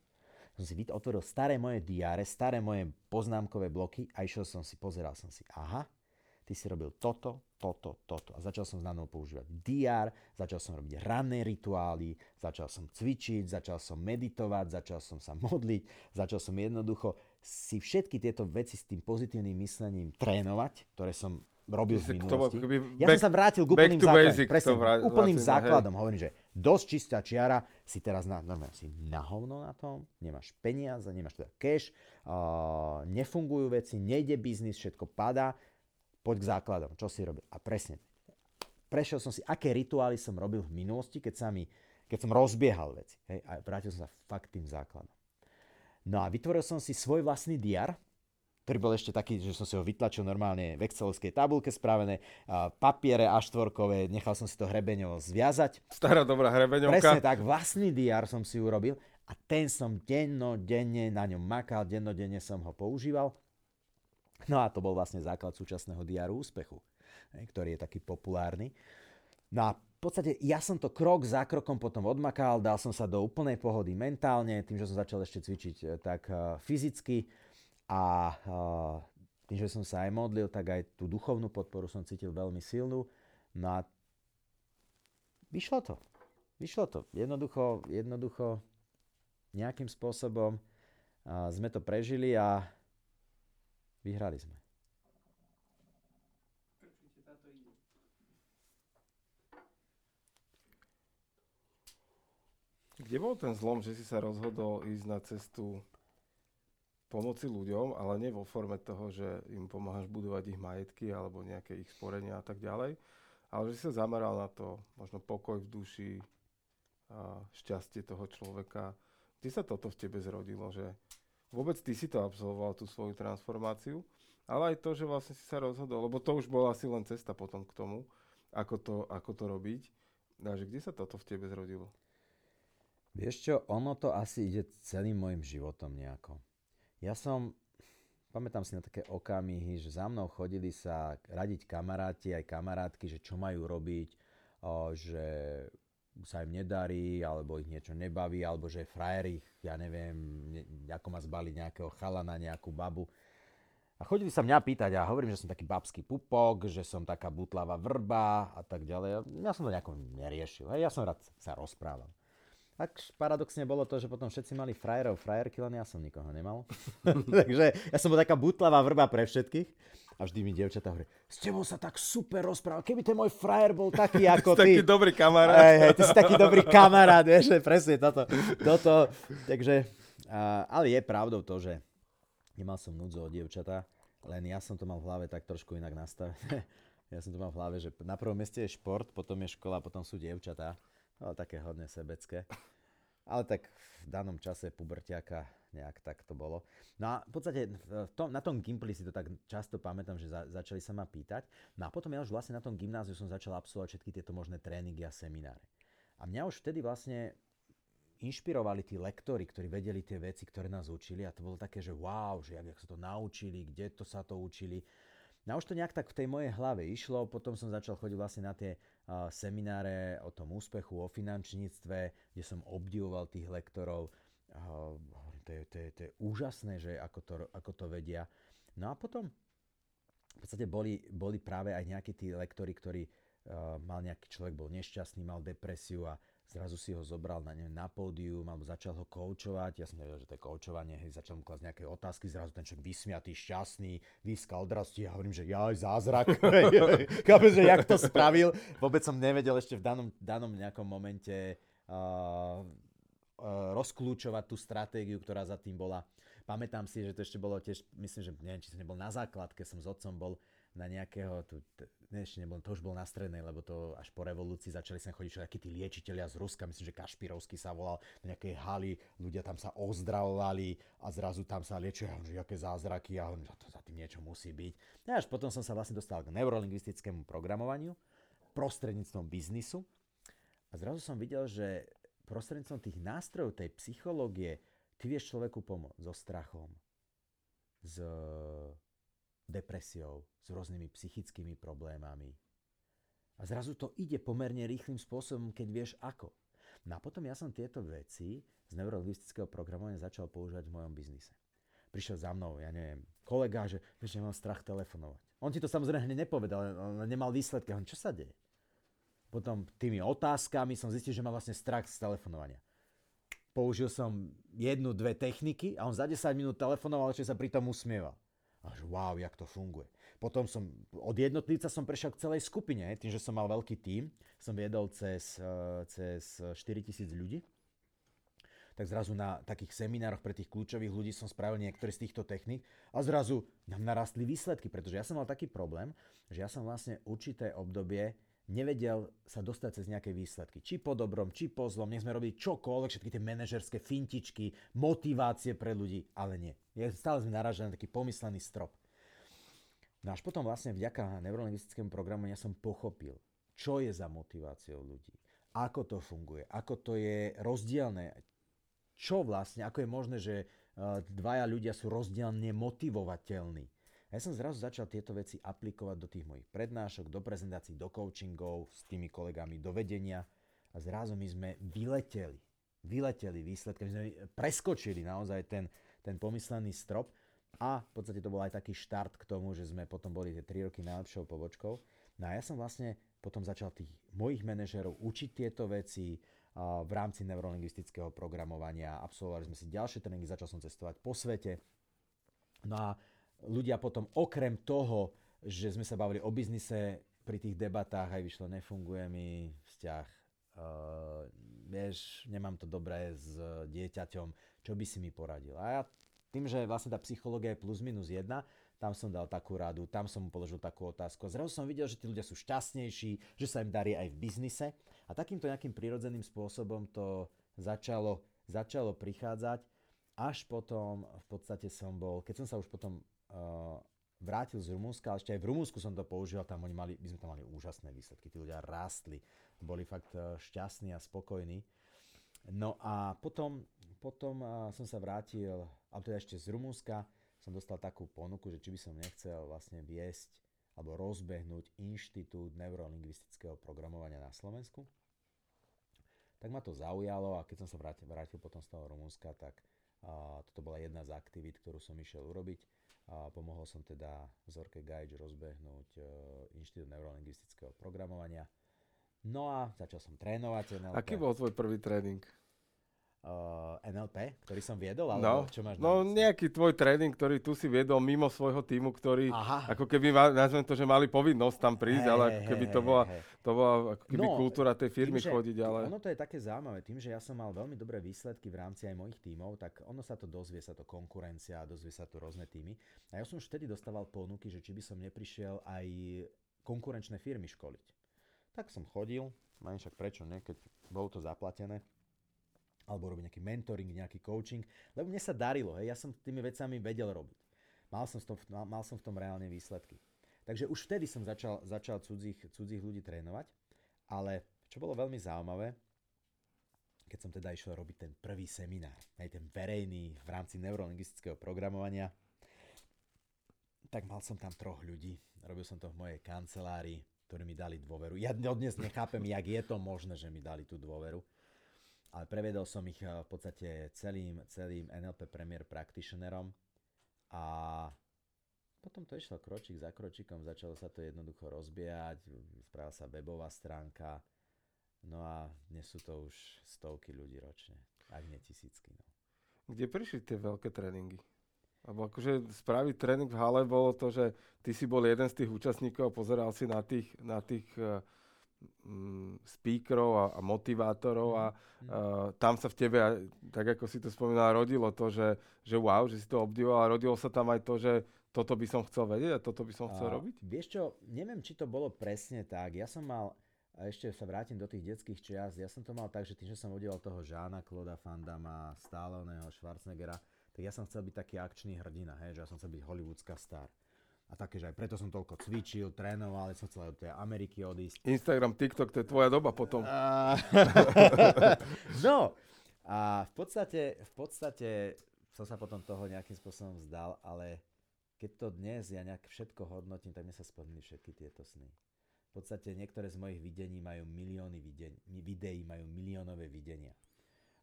Som si otvoril staré moje diáre, staré moje poznámkové bloky a išiel som si, pozeral som si, aha, ty si robil toto, toto, toto. A začal som na používať DR, začal som robiť ranné rituály, začal som cvičiť, začal som meditovať, začal som sa modliť, začal som jednoducho si všetky tieto veci s tým pozitívnym myslením trénovať, ktoré som robil v minulosti. ja som sa vrátil k úplným základom. Presne, vrát, úplným základom. Hej. Hovorím, že dosť čistá čiara, si teraz na, normálne si na hovno na tom, nemáš peniaze, nemáš teda cash, uh, nefungujú veci, nejde biznis, všetko padá, poď k základom, čo si robil. A presne, prešiel som si, aké rituály som robil v minulosti, keď, sa mi, keď som rozbiehal veci. Hej, a vrátil som sa fakt tým základom. No a vytvoril som si svoj vlastný diar, ktorý bol ešte taký, že som si ho vytlačil normálne v excelovskej tabulke spravené, papiere A4, nechal som si to hrebeňovo zviazať. Stará dobrá hrebeňovka. Presne tak, vlastný diar som si urobil a ten som dennodenne na ňom makal, dennodenne som ho používal. No a to bol vlastne základ súčasného diaru úspechu, ktorý je taký populárny. No a v podstate ja som to krok za krokom potom odmakal, dal som sa do úplnej pohody mentálne, tým, že som začal ešte cvičiť e, tak e, fyzicky a tým, že som sa aj modlil, tak aj tú duchovnú podporu som cítil veľmi silnú. No a vyšlo to. Vyšlo to. Jednoducho, jednoducho nejakým spôsobom sme to prežili a vyhrali sme. Kde bol ten zlom, že si sa rozhodol ísť na cestu pomoci ľuďom, ale nie vo forme toho, že im pomáhaš budovať ich majetky alebo nejaké ich sporenia a tak ďalej, ale že sa zameral na to, možno pokoj v duši, a šťastie toho človeka. Kde sa toto v tebe zrodilo, že vôbec ty si to absolvoval, tú svoju transformáciu, ale aj to, že vlastne si sa rozhodol, lebo to už bola asi len cesta potom k tomu, ako to, ako to robiť. A že kde sa toto v tebe zrodilo? Vieš čo, ono to asi ide celým môjim životom nejako. Ja som, pamätám si na také okamihy, že za mnou chodili sa radiť kamaráti aj kamarátky, že čo majú robiť, že sa im nedarí, alebo ich niečo nebaví, alebo že frajer ich, ja neviem, ne, ako má zbaliť nejakého chalana, nejakú babu. A chodili sa mňa pýtať a hovorím, že som taký babský pupok, že som taká butlava vrba a tak ďalej. Ja som to nejako neriešil. Hej, ja som rád sa rozprával. Tak paradoxne bolo to, že potom všetci mali frajerov, frajerky, len ja som nikoho nemal. Takže ja som bol taká butlava vrba pre všetkých. A vždy mi dievčatá hovorí, s tebou sa tak super rozprával, keby ten môj frajer bol taký ako ty. taký dobrý kamarát. Hej, hej, ty si taký dobrý kamarát, vieš, presne toto. toto. Takže, a, ale je pravdou to, že nemal som núdzo od dievčatá, len ja som to mal v hlave tak trošku inak nastavené. ja som to mal v hlave, že na prvom mieste je šport, potom je škola, potom sú dievčatá. No, také hodne sebecké. Ale tak v danom čase pubertiaka nejak tak to bolo. No a v podstate v tom, na tom Gimply si to tak často pamätám, že za, začali sa ma pýtať. No a potom ja už vlastne na tom gymnáziu som začal absolvovať všetky tieto možné tréningy a semináre. A mňa už vtedy vlastne inšpirovali tí lektory, ktorí vedeli tie veci, ktoré nás učili a to bolo také, že wow, že jak, jak sa to naučili, kde to sa to učili. No už to nejak tak v tej mojej hlave išlo, potom som začal chodiť vlastne na tie semináre o tom úspechu, o finančníctve, kde som obdivoval tých lektorov. To, je, to, je, to je úžasné, že ako to, ako to vedia. No a potom v podstate boli, boli práve aj nejakí tí lektory, ktorí mal nejaký človek, bol nešťastný, mal depresiu a zrazu si ho zobral na, neviem, na pódium alebo začal ho koučovať. Ja som nevedel, že to je koučovanie, hej, začal mu klasť nejaké otázky, zrazu ten človek vysmiatý, šťastný, výska odrastí. Ja hovorím, že ja aj zázrak. Chápem, že jak to spravil. Vôbec som nevedel ešte v danom, danom nejakom momente uh, rozklúčovať tú stratégiu, ktorá za tým bola. Pamätám si, že to ešte bolo tiež, myslím, že neviem, či som nebol na základke, som s otcom bol na nejakého, tu, ešte nebol, to už bol na strednej, lebo to až po revolúcii začali sa chodiť všetky tí liečiteľia z Ruska, myslím, že Kašpirovský sa volal, na nejakej haly, ľudia tam sa ozdravovali a zrazu tam sa liečia, že aké zázraky a že to za tým niečo musí byť. A až potom som sa vlastne dostal k neurolingvistickému programovaniu prostredníctvom biznisu a zrazu som videl, že prostredníctvom tých nástrojov tej psychológie ty vieš človeku pomôcť so strachom, s depresiou, s rôznymi psychickými problémami. A zrazu to ide pomerne rýchlým spôsobom, keď vieš ako. No a potom ja som tieto veci z neurolingvistického programovania začal používať v mojom biznise. Prišiel za mnou, ja neviem, kolega, že že mám strach telefonovať. On ti to samozrejme nepovedal, on nemal výsledky. On, čo sa deje? Potom tými otázkami som zistil, že má vlastne strach z telefonovania. Použil som jednu, dve techniky a on za 10 minút telefonoval, že sa pritom usmieval. A že wow, jak to funguje. Potom som, od jednotlivca som prešiel k celej skupine, tým, že som mal veľký tím, som viedol cez, eh, cez 4000 ľudí, tak zrazu na takých seminároch pre tých kľúčových ľudí som spravil niektoré z týchto techník a zrazu nám narastli výsledky, pretože ja som mal taký problém, že ja som vlastne určité obdobie nevedel sa dostať cez nejaké výsledky. Či po dobrom, či po zlom, nech sme robili čokoľvek, všetky tie manažerské fintičky, motivácie pre ľudí, ale nie. Stále sme narážali na taký pomyslený strop. No až potom vlastne vďaka neurolingvistickému programu ja som pochopil, čo je za motiváciou ľudí, ako to funguje, ako to je rozdielne, čo vlastne, ako je možné, že eh, dvaja ľudia sú rozdielne motivovateľní. A ja som zrazu začal tieto veci aplikovať do tých mojich prednášok, do prezentácií, do coachingov s tými kolegami, do vedenia a zrazu my sme vyleteli. Vyleteli výsledky, my sme preskočili naozaj ten, ten pomyslený strop a v podstate to bol aj taký štart k tomu, že sme potom boli tie 3 roky najlepšou pobočkou. No a ja som vlastne potom začal tých mojich manažerov učiť tieto veci, v rámci neurolingvistického programovania. Absolvovali sme si ďalšie tréningy, začal som cestovať po svete. No a ľudia potom okrem toho, že sme sa bavili o biznise, pri tých debatách aj vyšlo, nefunguje mi vzťah, uh, vieš, nemám to dobré s dieťaťom, čo by si mi poradil. A ja tým, že vlastne tá psychológia je plus minus jedna, tam som dal takú radu, tam som mu položil takú otázku. A zrazu som videl, že tí ľudia sú šťastnejší, že sa im darí aj v biznise. A takýmto nejakým prirodzeným spôsobom to začalo, začalo prichádzať. Až potom v podstate som bol, keď som sa už potom vrátil z Rumúnska, ešte aj v Rumúnsku som to používal, tam oni mali, my sme tam mali úžasné výsledky, tí ľudia rástli, boli fakt uh, šťastní a spokojní. No a potom, potom uh, som sa vrátil, ale teda ešte z Rumúnska, som dostal takú ponuku, že či by som nechcel vlastne viesť alebo rozbehnúť inštitút neurolingvistického programovania na Slovensku. Tak ma to zaujalo a keď som sa vrátil, vrátil potom z toho Rumúnska, tak A toto bola jedna z aktivít, ktorú som išiel urobiť. A pomohol som teda Zorke Gajč rozbehnúť uh, Inštitút neurolingvistického programovania. No a začal som trénovať NLP. Aký bol tvoj prvý tréning? Uh, NLP, ktorý som viedol, alebo no, čo máš No nejaký tvoj tréning, ktorý tu si viedol mimo svojho týmu, ktorý, Aha. ako keby, nazvem to, že mali povinnosť tam prísť, hey, ale ako keby hey, to, bola, hey. to bola ako keby no, kultúra tej firmy tým, chodiť, ale... Ono to je také zaujímavé, tým, že ja som mal veľmi dobré výsledky v rámci aj mojich tímov, tak ono sa to dozvie, sa to konkurencia, dozvie sa to rôzne týmy. A ja som už vtedy dostával ponuky, že či by som neprišiel aj konkurenčné firmy školiť. Tak som chodil, mám však prečo nie, keď bolo to zaplatené alebo robiť nejaký mentoring, nejaký coaching, lebo mne sa darilo, hej, ja som tými vecami vedel robiť. Mal som, v tom, mal, som v tom reálne výsledky. Takže už vtedy som začal, začal cudzích, cudzích ľudí trénovať, ale čo bolo veľmi zaujímavé, keď som teda išiel robiť ten prvý seminár, aj ten verejný v rámci neurolingvistického programovania, tak mal som tam troch ľudí. Robil som to v mojej kancelárii, ktorí mi dali dôveru. Ja dodnes nechápem, jak je to možné, že mi dali tú dôveru ale previedol som ich eh, v podstate celým, celým NLP Premier Practitionerom a potom to išlo kročík za kročíkom, začalo sa to jednoducho rozbiehať, spravila sa webová stránka, no a dnes sú to už stovky ľudí ročne, ak nie tisícky. No. Kde prišli tie veľké tréningy? Alebo akože spraviť tréning v hale bolo to, že ty si bol jeden z tých účastníkov a pozeral si na tých, na tých Mm, speakerov a, a motivátorov a uh, tam sa v tebe, tak ako si to spomínal, rodilo to, že, že wow, že si to obdivoval a rodilo sa tam aj to, že toto by som chcel vedieť a toto by som chcel uh, robiť? Vieš čo, neviem, či to bolo presne tak. Ja som mal, a ešte sa vrátim do tých detských čias, ja som to mal tak, že tým, že som odielal toho Žána, Kloda, Fandama, Stalloneho, Schwarzeneggera, tak ja som chcel byť taký akčný hrdina, hej, že ja som chcel byť hollywoodská star a také, že aj preto som toľko cvičil, trénoval, som chcel do tej Ameriky odísť. Instagram, TikTok, to je tvoja doba potom. no, a v podstate, v podstate som sa potom toho nejakým spôsobom vzdal, ale keď to dnes ja nejak všetko hodnotím, tak mi sa splnili všetky tieto sny. V podstate niektoré z mojich videní majú milióny viden- videí, majú miliónové videnia.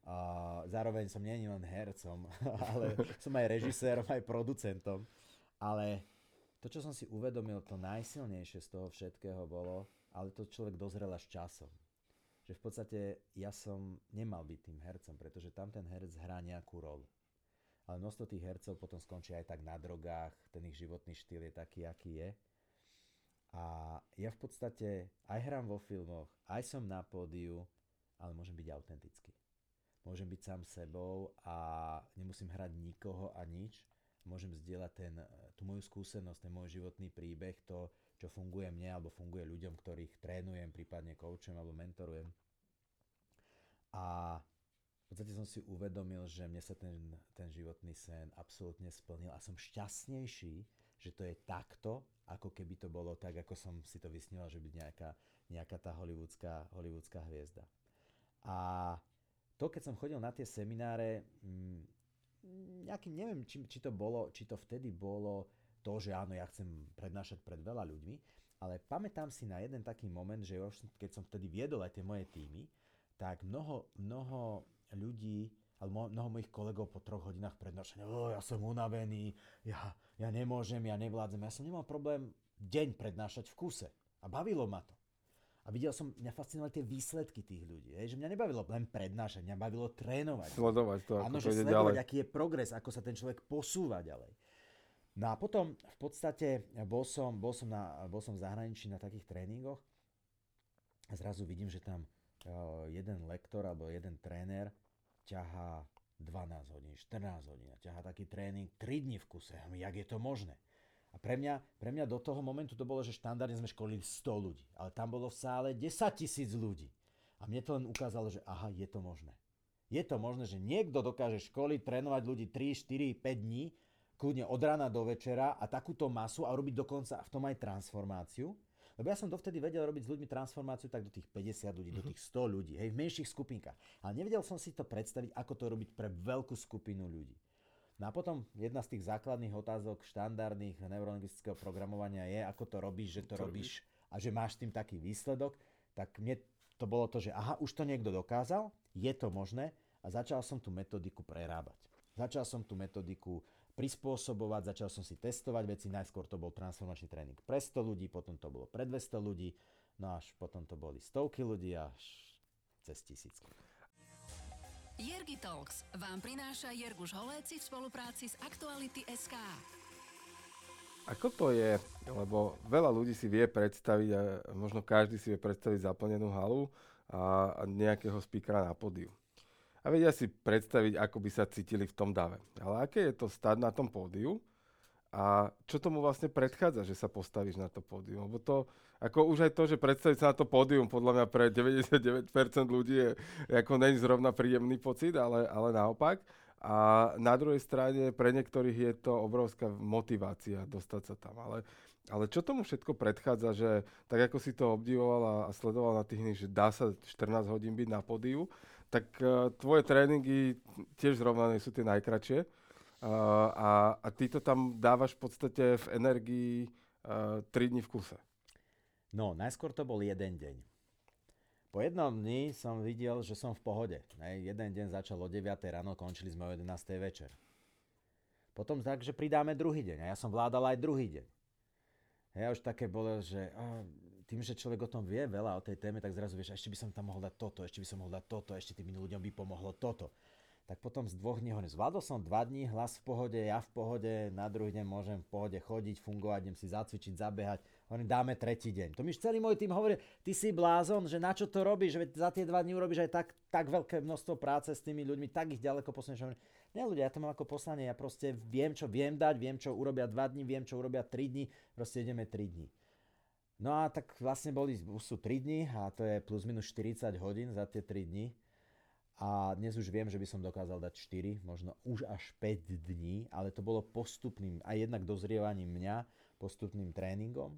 A zároveň som nie len hercom, ale som aj režisérom, aj producentom. Ale to, čo som si uvedomil, to najsilnejšie z toho všetkého bolo, ale to človek dozrel až časom. Že v podstate ja som nemal byť tým hercom, pretože tam ten herec hrá nejakú rolu. Ale množstvo tých hercov potom skončí aj tak na drogách, ten ich životný štýl je taký, aký je. A ja v podstate aj hrám vo filmoch, aj som na pódiu, ale môžem byť autentický. Môžem byť sám sebou a nemusím hrať nikoho a nič, môžem zdieľať ten, tú moju skúsenosť, ten môj životný príbeh, to, čo funguje mne alebo funguje ľuďom, ktorých trénujem, prípadne koučujem alebo mentorujem. A v podstate som si uvedomil, že mne sa ten, ten životný sen absolútne splnil a som šťastnejší, že to je takto, ako keby to bolo tak, ako som si to vysnila, že byť nejaká, nejaká tá hollywoodská, hollywoodská hviezda. A to, keď som chodil na tie semináre, mm, nejakým, neviem, či, či, to bolo, či to vtedy bolo to, že áno, ja chcem prednášať pred veľa ľuďmi, ale pamätám si na jeden taký moment, že už keď som vtedy viedol aj tie moje týmy, tak mnoho, mnoho ľudí, alebo mnoho mojich kolegov po troch hodinách prednášania, oh, ja som unavený, ja, ja nemôžem, ja nevládzem. Ja som nemal problém deň prednášať v kuse. A bavilo ma to. A videl som, mňa fascinovali tie výsledky tých ľudí. Hej, že mňa nebavilo len prednášať, mňa bavilo trénovať. Sledovať to, ako Áno, že sledovať, ďalej. aký je progres, ako sa ten človek posúva ďalej. No a potom v podstate bol som, bol som, na, bol som v zahraničí na takých tréningoch a zrazu vidím, že tam uh, jeden lektor alebo jeden tréner ťahá 12 hodín, 14 hodín, ťahá taký tréning 3 dní v kuse. Jak je to možné? A pre mňa, pre mňa do toho momentu to bolo, že štandardne sme školili 100 ľudí, ale tam bolo v sále 10 tisíc ľudí. A mne to len ukázalo, že aha, je to možné. Je to možné, že niekto dokáže školiť, trénovať ľudí 3, 4, 5 dní, kľudne od rána do večera a takúto masu a robiť dokonca v tom aj transformáciu. Lebo ja som dovtedy vedel robiť s ľuďmi transformáciu tak do tých 50 ľudí, do tých 100 ľudí, hej, v menších skupinkách. Ale nevedel som si to predstaviť, ako to robiť pre veľkú skupinu ľudí. No a potom jedna z tých základných otázok štandardných neurolingvistického programovania je, ako to robíš, že to, to robíš a že máš tým taký výsledok. Tak mne to bolo to, že aha, už to niekto dokázal, je to možné a začal som tú metodiku prerábať. Začal som tú metodiku prispôsobovať, začal som si testovať veci, najskôr to bol transformačný tréning pre 100 ľudí, potom to bolo pre 200 ľudí, no až potom to boli stovky ľudí až cez tisícky. Jergi Talks vám prináša Jerguš Holéci v spolupráci s Aktuality SK. Ako to je? Lebo veľa ľudí si vie predstaviť, a možno každý si vie predstaviť zaplnenú halu a nejakého speakera na pódiu. A vedia si predstaviť, ako by sa cítili v tom dave. Ale aké je to stať na tom pódiu a čo tomu vlastne predchádza, že sa postavíš na to pódium? Lebo to, ako už aj to, že predstaviť sa na to pódium, podľa mňa pre 99% ľudí je, ako není zrovna príjemný pocit, ale, ale naopak. A na druhej strane pre niektorých je to obrovská motivácia dostať sa tam. Ale, ale čo tomu všetko predchádza, že tak ako si to obdivoval a, sledoval na tých že dá sa 14 hodín byť na pódiu, tak uh, tvoje tréningy tiež zrovna nie sú tie najkračšie. Uh, a, a ty to tam dávaš v podstate v energii uh, 3 dní v kuse. No, najskôr to bol jeden deň. Po jednom dni som videl, že som v pohode. Hej, jeden deň začal o 9 ráno, končili sme o 11 večer. Potom tak, že pridáme druhý deň. A ja som vládal aj druhý deň. Ja už také bolo, že oh, tým, že človek o tom vie veľa, o tej téme, tak zrazu vieš, ešte by som tam mohol dať toto, ešte by som mohol dať toto, ešte tým ľuďom by pomohlo toto tak potom z dvoch dní hovorím, zvládol som dva dní, hlas v pohode, ja v pohode, na druhý deň môžem v pohode chodiť, fungovať, idem si zacvičiť, zabehať. Hovorím, dáme tretí deň. To mi celý môj tým hovorí, ty si blázon, že na čo to robíš, že za tie dva dní urobíš aj tak, tak veľké množstvo práce s tými ľuďmi, tak ich ďaleko posunieš. Ne ľudia, ja to mám ako poslanie, ja proste viem, čo viem dať, viem, čo urobia dva dní, viem, čo urobia tri dní, proste ideme tri dní. No a tak vlastne boli, sú 3 dní a to je plus minus 40 hodín za tie 3 dní. A dnes už viem, že by som dokázal dať 4, možno už až 5 dní, ale to bolo postupným, aj jednak dozrievaním mňa, postupným tréningom.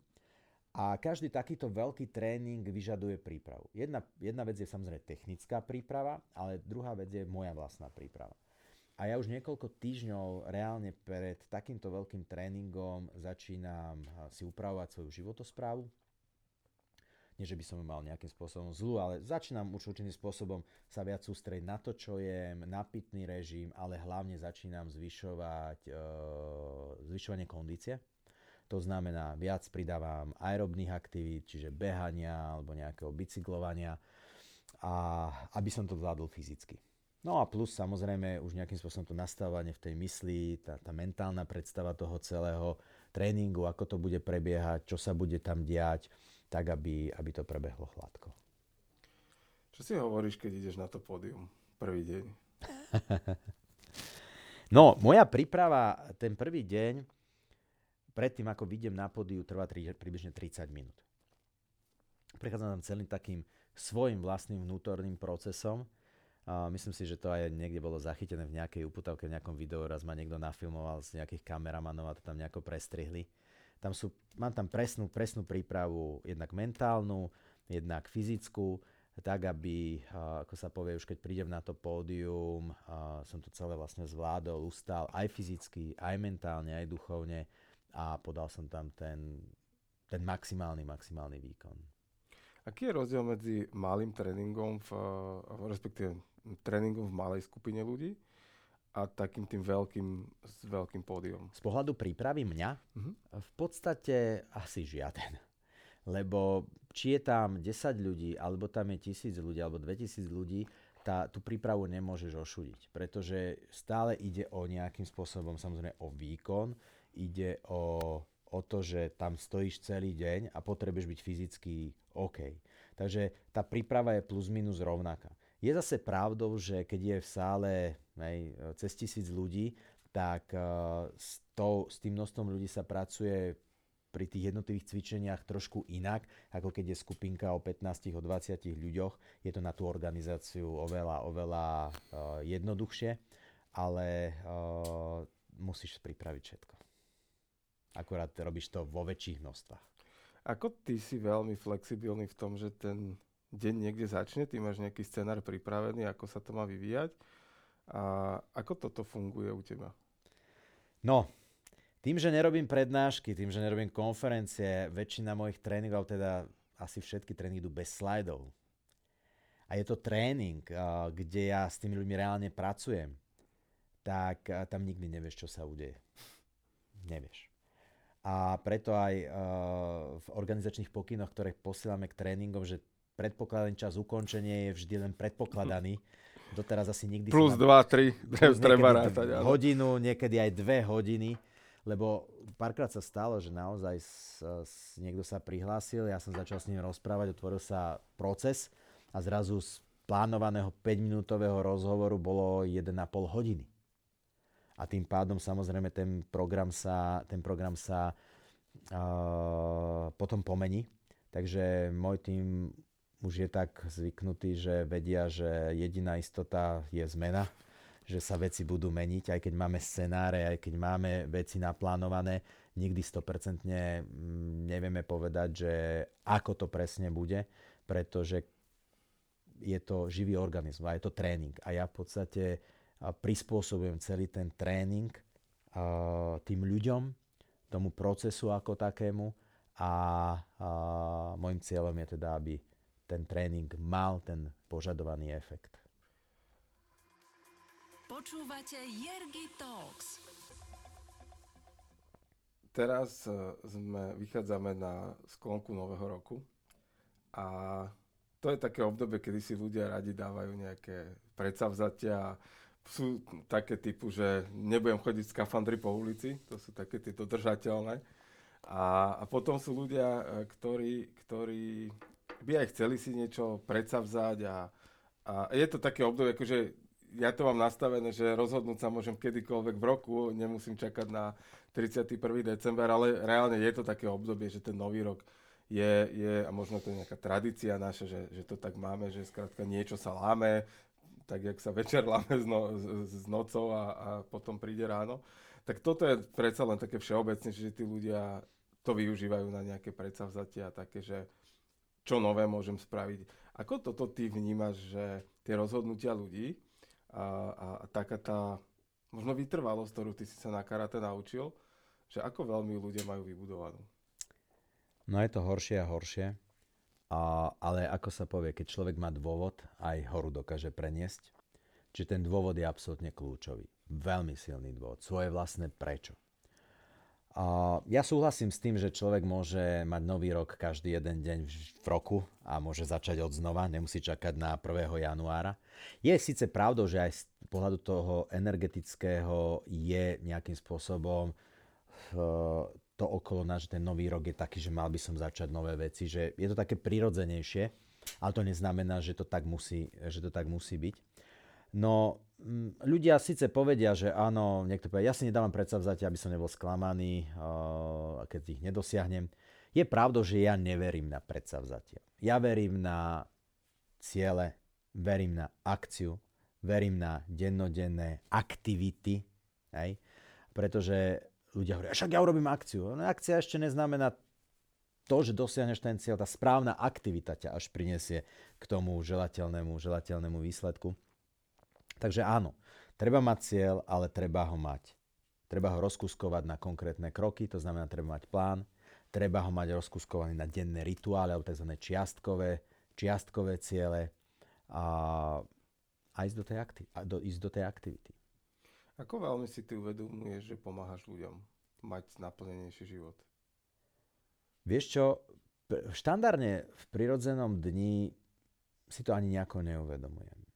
A každý takýto veľký tréning vyžaduje prípravu. Jedna, jedna vec je samozrejme technická príprava, ale druhá vec je moja vlastná príprava. A ja už niekoľko týždňov reálne pred takýmto veľkým tréningom začínam si upravovať svoju životosprávu, nie, že by som mal nejakým spôsobom zlú, ale začínam už určitým spôsobom sa viac sústrediť na to, čo jem, na pitný režim, ale hlavne začínam zvyšovať e, zvyšovanie kondície. To znamená, viac pridávam aerobných aktivít, čiže behania alebo nejakého bicyklovania, a aby som to zvládol fyzicky. No a plus samozrejme už nejakým spôsobom to nastavovanie v tej mysli, tá, tá mentálna predstava toho celého tréningu, ako to bude prebiehať, čo sa bude tam diať, tak aby, aby to prebehlo hladko. Čo si hovoríš, keď ideš na to pódium prvý deň? no, moja príprava ten prvý deň, predtým ako vidiem na pódiu, trvá tri, približne 30 minút. Prechádzam tam celým takým svojim vlastným vnútorným procesom. Uh, myslím si, že to aj niekde bolo zachytené v nejakej uputavke, v nejakom videu, raz ma niekto nafilmoval z nejakých kameramanov a to tam nejako prestrihli. Tam sú, mám tam presnú, presnú prípravu, jednak mentálnu, jednak fyzickú, tak aby, ako sa povie, už keď prídem na to pódium, som to celé vlastne zvládol, ustal aj fyzicky, aj mentálne, aj duchovne a podal som tam ten, ten maximálny, maximálny výkon. Aký je rozdiel medzi malým tréningom, v, respektíve tréningom v malej skupine ľudí a takým tým veľkým, s veľkým pódium. Z pohľadu prípravy mňa uh-huh. v podstate asi žiaden. Lebo či je tam 10 ľudí, alebo tam je 1000 ľudí, alebo 2000 ľudí, tá, tú prípravu nemôžeš ošudiť. Pretože stále ide o nejakým spôsobom, samozrejme o výkon, ide o, o to, že tam stojíš celý deň a potrebuješ byť fyzicky OK. Takže tá príprava je plus minus rovnaká. Je zase pravdou, že keď je v sále hej, cez tisíc ľudí, tak uh, s, to, s tým množstvom ľudí sa pracuje pri tých jednotlivých cvičeniach trošku inak, ako keď je skupinka o 15, o 20 ľuďoch. Je to na tú organizáciu oveľa, oveľa uh, jednoduchšie, ale uh, musíš pripraviť všetko. Akurát robíš to vo väčších množstvách. Ako ty si veľmi flexibilný v tom, že ten deň niekde začne, ty máš nejaký scenár pripravený, ako sa to má vyvíjať. A ako toto funguje u teba? No, tým, že nerobím prednášky, tým, že nerobím konferencie, väčšina mojich tréningov, teda asi všetky tréningy idú bez slajdov. A je to tréning, kde ja s tými ľuďmi reálne pracujem. tak tam nikdy nevieš, čo sa udeje. Nevieš. A preto aj v organizačných pokynoch, ktoré posielame k tréningom, že predpokladaný čas ukončenie je vždy len predpokladaný. Doteraz asi nikdy... Plus 2, 3, treba rátať. Hodinu, niekedy aj dve hodiny, lebo párkrát sa stalo, že naozaj s, s, niekto sa prihlásil, ja som začal s ním rozprávať, otvoril sa proces a zrazu z plánovaného 5-minútového rozhovoru bolo 1,5 hodiny a tým pádom samozrejme ten program sa, ten program sa uh, potom pomení. Takže môj tým už je tak zvyknutý, že vedia, že jediná istota je zmena, že sa veci budú meniť, aj keď máme scenáre, aj keď máme veci naplánované, nikdy 100% mm, nevieme povedať, že ako to presne bude, pretože je to živý organizmus a je to tréning. A ja v podstate prispôsobujem celý ten tréning tým ľuďom, tomu procesu ako takému a, a môjim cieľom je teda, aby ten tréning mal ten požadovaný efekt. Počúvate Jergy Talks. Teraz e, sme, vychádzame na sklonku nového roku a to je také obdobie, kedy si ľudia radi dávajú nejaké predsavzatia sú také typu, že nebudem chodiť z kafandry po ulici, to sú také tie dodržateľné. A, a potom sú ľudia, e, ktorí, ktorí by aj chceli si niečo predsavzať a, a je to také obdobie, akože ja to mám nastavené, že rozhodnúť sa môžem kedykoľvek v roku, nemusím čakať na 31. december, ale reálne je to také obdobie, že ten nový rok je, je a možno to je nejaká tradícia naša, že, že to tak máme, že skrátka niečo sa láme, tak jak sa večer láme s, no, s, s nocou a, a potom príde ráno. Tak toto je predsa len také všeobecne, že tí ľudia to využívajú na nejaké predsavzatia, také, že čo nové môžem spraviť. Ako toto ty vnímaš, že tie rozhodnutia ľudí a, a, a taká tá možno vytrvalosť, ktorú ty si sa na karate naučil, že ako veľmi ľudia majú vybudovanú? No je to horšie a horšie. A, ale ako sa povie, keď človek má dôvod, aj horu dokáže preniesť. Čiže ten dôvod je absolútne kľúčový. Veľmi silný dôvod. Svoje vlastné prečo. Ja súhlasím s tým, že človek môže mať nový rok každý jeden deň v roku a môže začať od znova, nemusí čakať na 1. januára. Je síce pravdou, že aj z pohľadu toho energetického je nejakým spôsobom to okolo nás, že ten nový rok je taký, že mal by som začať nové veci, že je to také prirodzenejšie, ale to neznamená, že to tak musí, že to tak musí byť. No, ľudia síce povedia, že áno, niekto povie, ja si nedávam predsavzatia, aby som nebol sklamaný, keď ich nedosiahnem. Je pravdou, že ja neverím na predsavzatia. Ja verím na ciele, verím na akciu, verím na dennodenné aktivity, hej? pretože ľudia hovoria, však ja urobím akciu. No akcia ešte neznamená to, že dosiahneš ten cieľ, tá správna aktivita ťa až prinesie k tomu želateľnému, želateľnému výsledku. Takže áno, treba mať cieľ, ale treba ho mať. Treba ho rozkuskovať na konkrétne kroky, to znamená, treba mať plán, treba ho mať rozkuskovaný na denné rituály alebo tzv. čiastkové, čiastkové ciele a, a ísť, do tej akti- a do, ísť do tej aktivity. Ako veľmi si ty uvedomuješ, že pomáhaš ľuďom mať naplnenejší život? Vieš čo, štandardne v prirodzenom dni si to ani nejako neuvedomujem.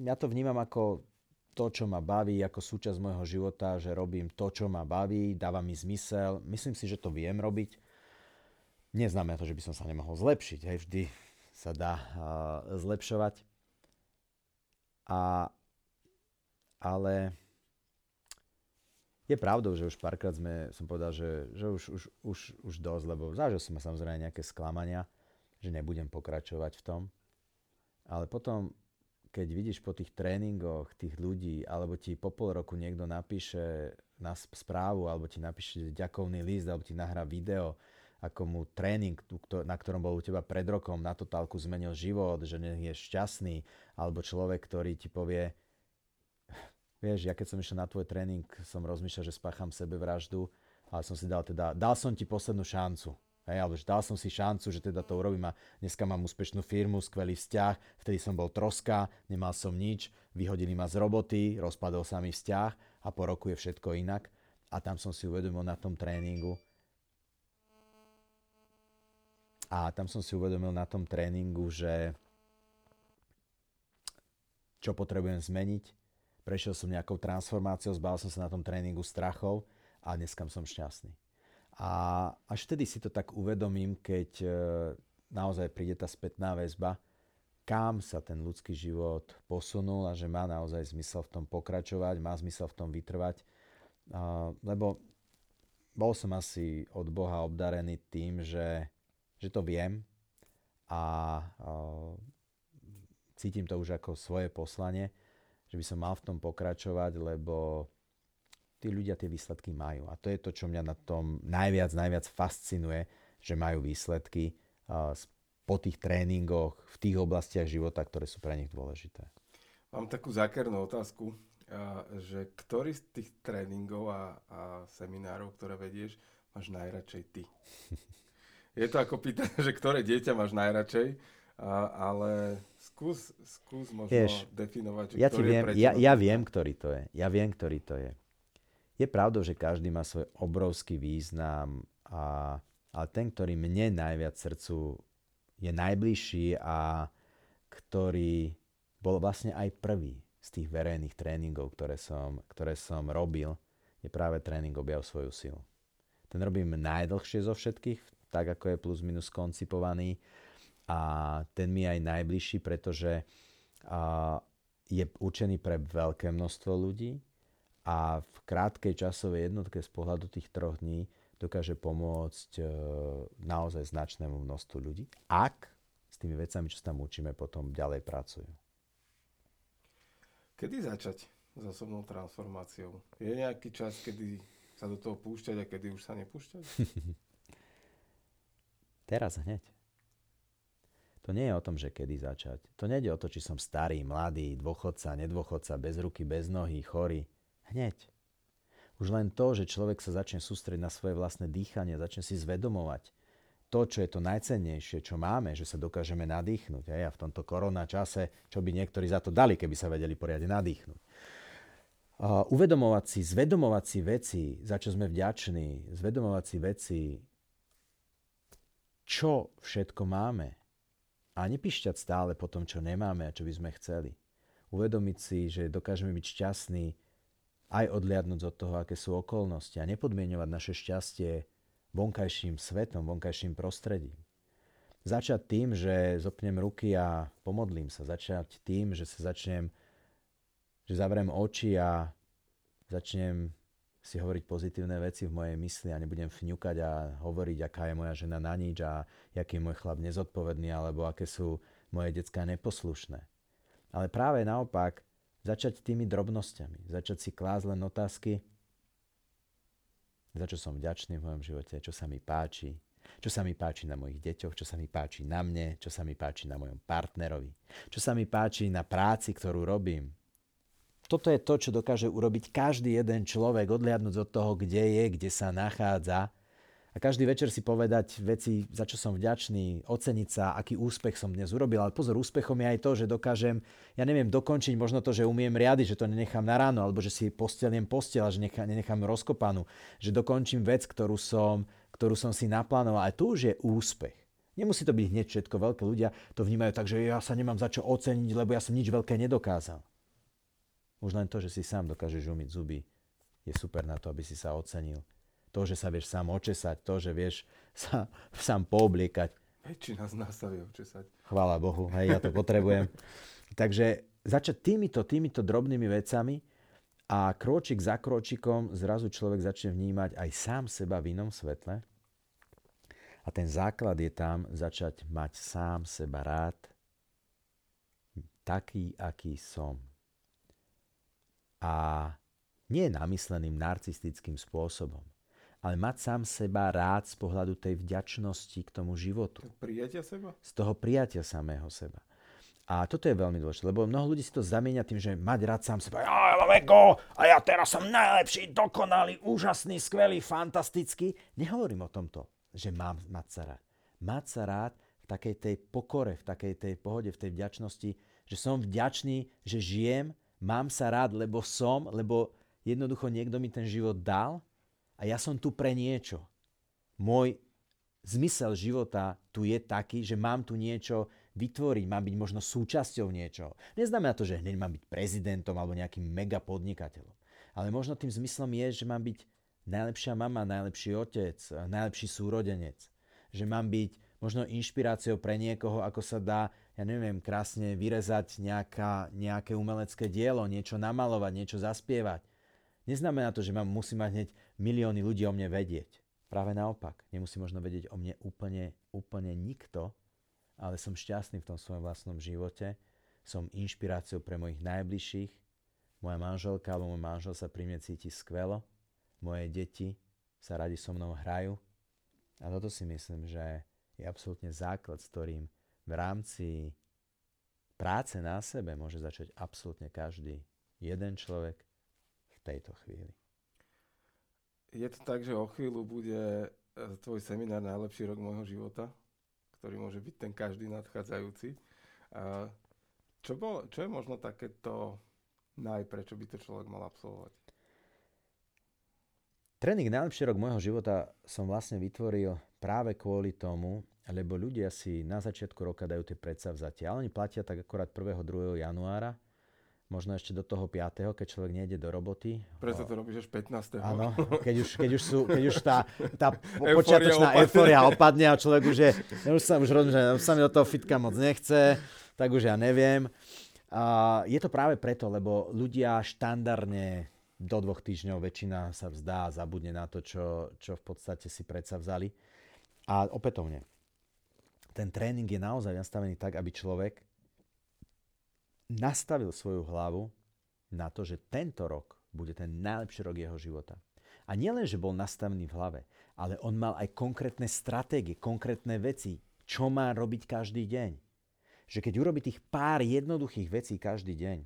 Ja to vnímam ako to, čo ma baví, ako súčasť môjho života, že robím to, čo ma baví, dáva mi zmysel. Myslím si, že to viem robiť. Neznamená to, že by som sa nemohol zlepšiť. Hej, vždy sa dá uh, zlepšovať. A, ale je pravdou, že už párkrát sme, som povedal, že, že už, už, už, už dosť, lebo zažil som samozrejme nejaké sklamania, že nebudem pokračovať v tom. Ale potom, keď vidíš po tých tréningoch tých ľudí, alebo ti po pol roku niekto napíše na správu, alebo ti napíše ďakovný list, alebo ti nahrá video, ako mu tréning, na ktorom bol u teba pred rokom, na totálku zmenil život, že je šťastný, alebo človek, ktorý ti povie, Vieš, ja keď som išiel na tvoj tréning, som rozmýšľal, že spácham sebevraždu, ale som si dal teda, dal som ti poslednú šancu. Hej, alebo že dal som si šancu, že teda to urobím a dneska mám úspešnú firmu, skvelý vzťah, vtedy som bol troska, nemal som nič, vyhodili ma z roboty, rozpadol sa mi vzťah a po roku je všetko inak. A tam som si uvedomil na tom tréningu, a tam som si uvedomil na tom tréningu, že čo potrebujem zmeniť. Prešiel som nejakou transformáciou, zbal som sa na tom tréningu strachov a dneska som šťastný. A až vtedy si to tak uvedomím, keď e, naozaj príde tá spätná väzba, kam sa ten ľudský život posunul a že má naozaj zmysel v tom pokračovať, má zmysel v tom vytrvať. Lebo bol som asi od Boha obdarený tým, že, že to viem a cítim to už ako svoje poslanie, že by som mal v tom pokračovať, lebo tí ľudia tie výsledky majú. A to je to, čo mňa na tom najviac, najviac fascinuje, že majú výsledky po tých tréningoch, v tých oblastiach života, ktoré sú pre nich dôležité. Mám takú zákernú otázku, že ktorý z tých tréningov a, a seminárov, ktoré vedieš, máš najradšej ty? Je to ako pýtanie, že ktoré dieťa máš najradšej, ale skús, skús možno Vieš, definovať, že ja, ti viem, ja, ja viem, ktorý to je. Ja viem, ktorý to je. Je pravdou, že každý má svoj obrovský význam, a, ale ten, ktorý mne najviac srdcu je najbližší a ktorý bol vlastne aj prvý z tých verejných tréningov, ktoré som, ktoré som robil, je práve tréning objav svoju silu. Ten robím najdlhšie zo všetkých, tak ako je plus minus koncipovaný a ten mi aj najbližší, pretože a, je určený pre veľké množstvo ľudí, a v krátkej časovej jednotke z pohľadu tých troch dní dokáže pomôcť e, naozaj značnému množstvu ľudí, ak s tými vecami, čo sa tam učíme, potom ďalej pracujú. Kedy začať s osobnou transformáciou? Je nejaký čas, kedy sa do toho púšťať a kedy už sa nepúšťať? Teraz hneď. To nie je o tom, že kedy začať. To nie je o to, či som starý, mladý, dôchodca, nedôchodca, bez ruky, bez nohy, chorý. Hneď. Už len to, že človek sa začne sústrediť na svoje vlastné dýchanie, začne si zvedomovať to, čo je to najcennejšie, čo máme, že sa dokážeme nadýchnuť. A v tomto korona čase, čo by niektorí za to dali, keby sa vedeli poriadne nadýchnuť. Uh, uvedomovať si, zvedomovať si veci, za čo sme vďační, zvedomovať si veci, čo všetko máme. A nepišťať stále po tom, čo nemáme a čo by sme chceli. Uvedomiť si, že dokážeme byť šťastní aj odliadnúť od toho, aké sú okolnosti a nepodmienovať naše šťastie vonkajším svetom, vonkajším prostredím. Začať tým, že zopnem ruky a pomodlím sa. Začať tým, že sa začnem, že zavriem oči a začnem si hovoriť pozitívne veci v mojej mysli a nebudem fňukať a hovoriť, aká je moja žena na nič a aký je môj chlap nezodpovedný alebo aké sú moje decka neposlušné. Ale práve naopak, Začať tými drobnosťami. Začať si klásť len otázky, za čo som vďačný v mojom živote, čo sa mi páči, čo sa mi páči na mojich deťoch, čo sa mi páči na mne, čo sa mi páči na mojom partnerovi, čo sa mi páči na práci, ktorú robím. Toto je to, čo dokáže urobiť každý jeden človek, odliadnúť od toho, kde je, kde sa nachádza a každý večer si povedať veci, za čo som vďačný, oceniť sa, aký úspech som dnes urobil. Ale pozor, úspechom je aj to, že dokážem, ja neviem, dokončiť možno to, že umiem riady, že to nenechám na ráno, alebo že si posteliem postel že nechám, nenechám rozkopanú, že dokončím vec, ktorú som, ktorú som si naplánoval. A to už je úspech. Nemusí to byť hneď všetko. Veľké ľudia to vnímajú tak, že ja sa nemám za čo oceniť, lebo ja som nič veľké nedokázal. Už len to, že si sám dokážeš umyť zuby, je super na to, aby si sa ocenil to, že sa vieš sám očesať, to, že vieš sa sám poobliekať. Väčšina z nás sa vie očesať. Chvála Bohu, hej, ja to potrebujem. Takže začať týmito, týmito drobnými vecami a kročik za kročikom zrazu človek začne vnímať aj sám seba v inom svetle. A ten základ je tam začať mať sám seba rád, taký, aký som. A nie namysleným narcistickým spôsobom ale mať sám seba rád z pohľadu tej vďačnosti k tomu životu. Prijatia seba? Z toho prijatia samého seba. A toto je veľmi dôležité, lebo mnoho ľudí si to zamieňa tým, že mať rád sám seba. Ja, ja ego, a ja teraz som najlepší, dokonalý, úžasný, skvelý, fantastický. Nehovorím o tomto. že mám mať sa rád. Mať sa rád v takej tej pokore, v takej tej pohode, v tej vďačnosti, že som vďačný, že žijem, mám sa rád, lebo som, lebo jednoducho niekto mi ten život dal a ja som tu pre niečo. Môj zmysel života tu je taký, že mám tu niečo vytvoriť, mám byť možno súčasťou niečoho. Neznamená to, že hneď mám byť prezidentom alebo nejakým mega podnikateľom. Ale možno tým zmyslom je, že mám byť najlepšia mama, najlepší otec, najlepší súrodenec. Že mám byť možno inšpiráciou pre niekoho, ako sa dá, ja neviem, krásne vyrezať nejaká, nejaké umelecké dielo, niečo namalovať, niečo zaspievať. Neznamená to, že mám, musí mať hneď milióny ľudí o mne vedieť. Práve naopak, nemusí možno vedieť o mne úplne, úplne nikto, ale som šťastný v tom svojom vlastnom živote, som inšpiráciou pre mojich najbližších, moja manželka alebo môj manžel sa pri mne cíti skvelo, moje deti sa radi so mnou hrajú a toto si myslím, že je absolútne základ, s ktorým v rámci práce na sebe môže začať absolútne každý jeden človek v tejto chvíli. Je to tak, že o chvíľu bude e, tvoj seminár Najlepší rok môjho života, ktorý môže byť ten každý nadchádzajúci. Čo, bol, čo je možno takéto naj, prečo by to človek mal absolvovať? Tréning Najlepší rok môjho života som vlastne vytvoril práve kvôli tomu, lebo ľudia si na začiatku roka dajú tie predsavzatia. Ale oni platia tak akorát 1. 2. januára možno ešte do toho 5., keď človek nejde do roboty. Preto to robíš až 15. Áno, keď už, keď už, sú, keď už tá, tá počiatočná euforia opadne a človek už je, už sa už rozumiem, že sa mi do toho fitka moc nechce, tak už ja neviem. A je to práve preto, lebo ľudia štandardne do dvoch týždňov väčšina sa vzdá a zabudne na to, čo, čo v podstate si predsa vzali. A opätovne, ten tréning je naozaj nastavený tak, aby človek nastavil svoju hlavu na to, že tento rok bude ten najlepší rok jeho života. A nielen, že bol nastavený v hlave, ale on mal aj konkrétne stratégie, konkrétne veci, čo má robiť každý deň. Že keď urobí tých pár jednoduchých vecí každý deň,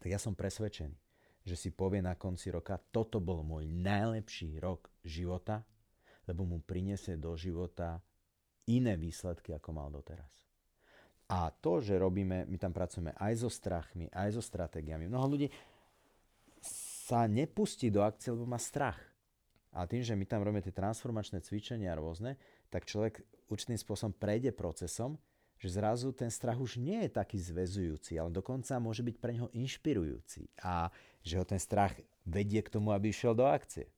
tak ja som presvedčený, že si povie na konci roka, toto bol môj najlepší rok života, lebo mu prinesie do života iné výsledky, ako mal doteraz. A to, že robíme, my tam pracujeme aj so strachmi, aj so stratégiami. Mnoho ľudí sa nepustí do akcie, lebo má strach. A tým, že my tam robíme tie transformačné cvičenia rôzne, tak človek určitým spôsobom prejde procesom, že zrazu ten strach už nie je taký zväzujúci, ale dokonca môže byť pre neho inšpirujúci. A že ho ten strach vedie k tomu, aby išiel do akcie.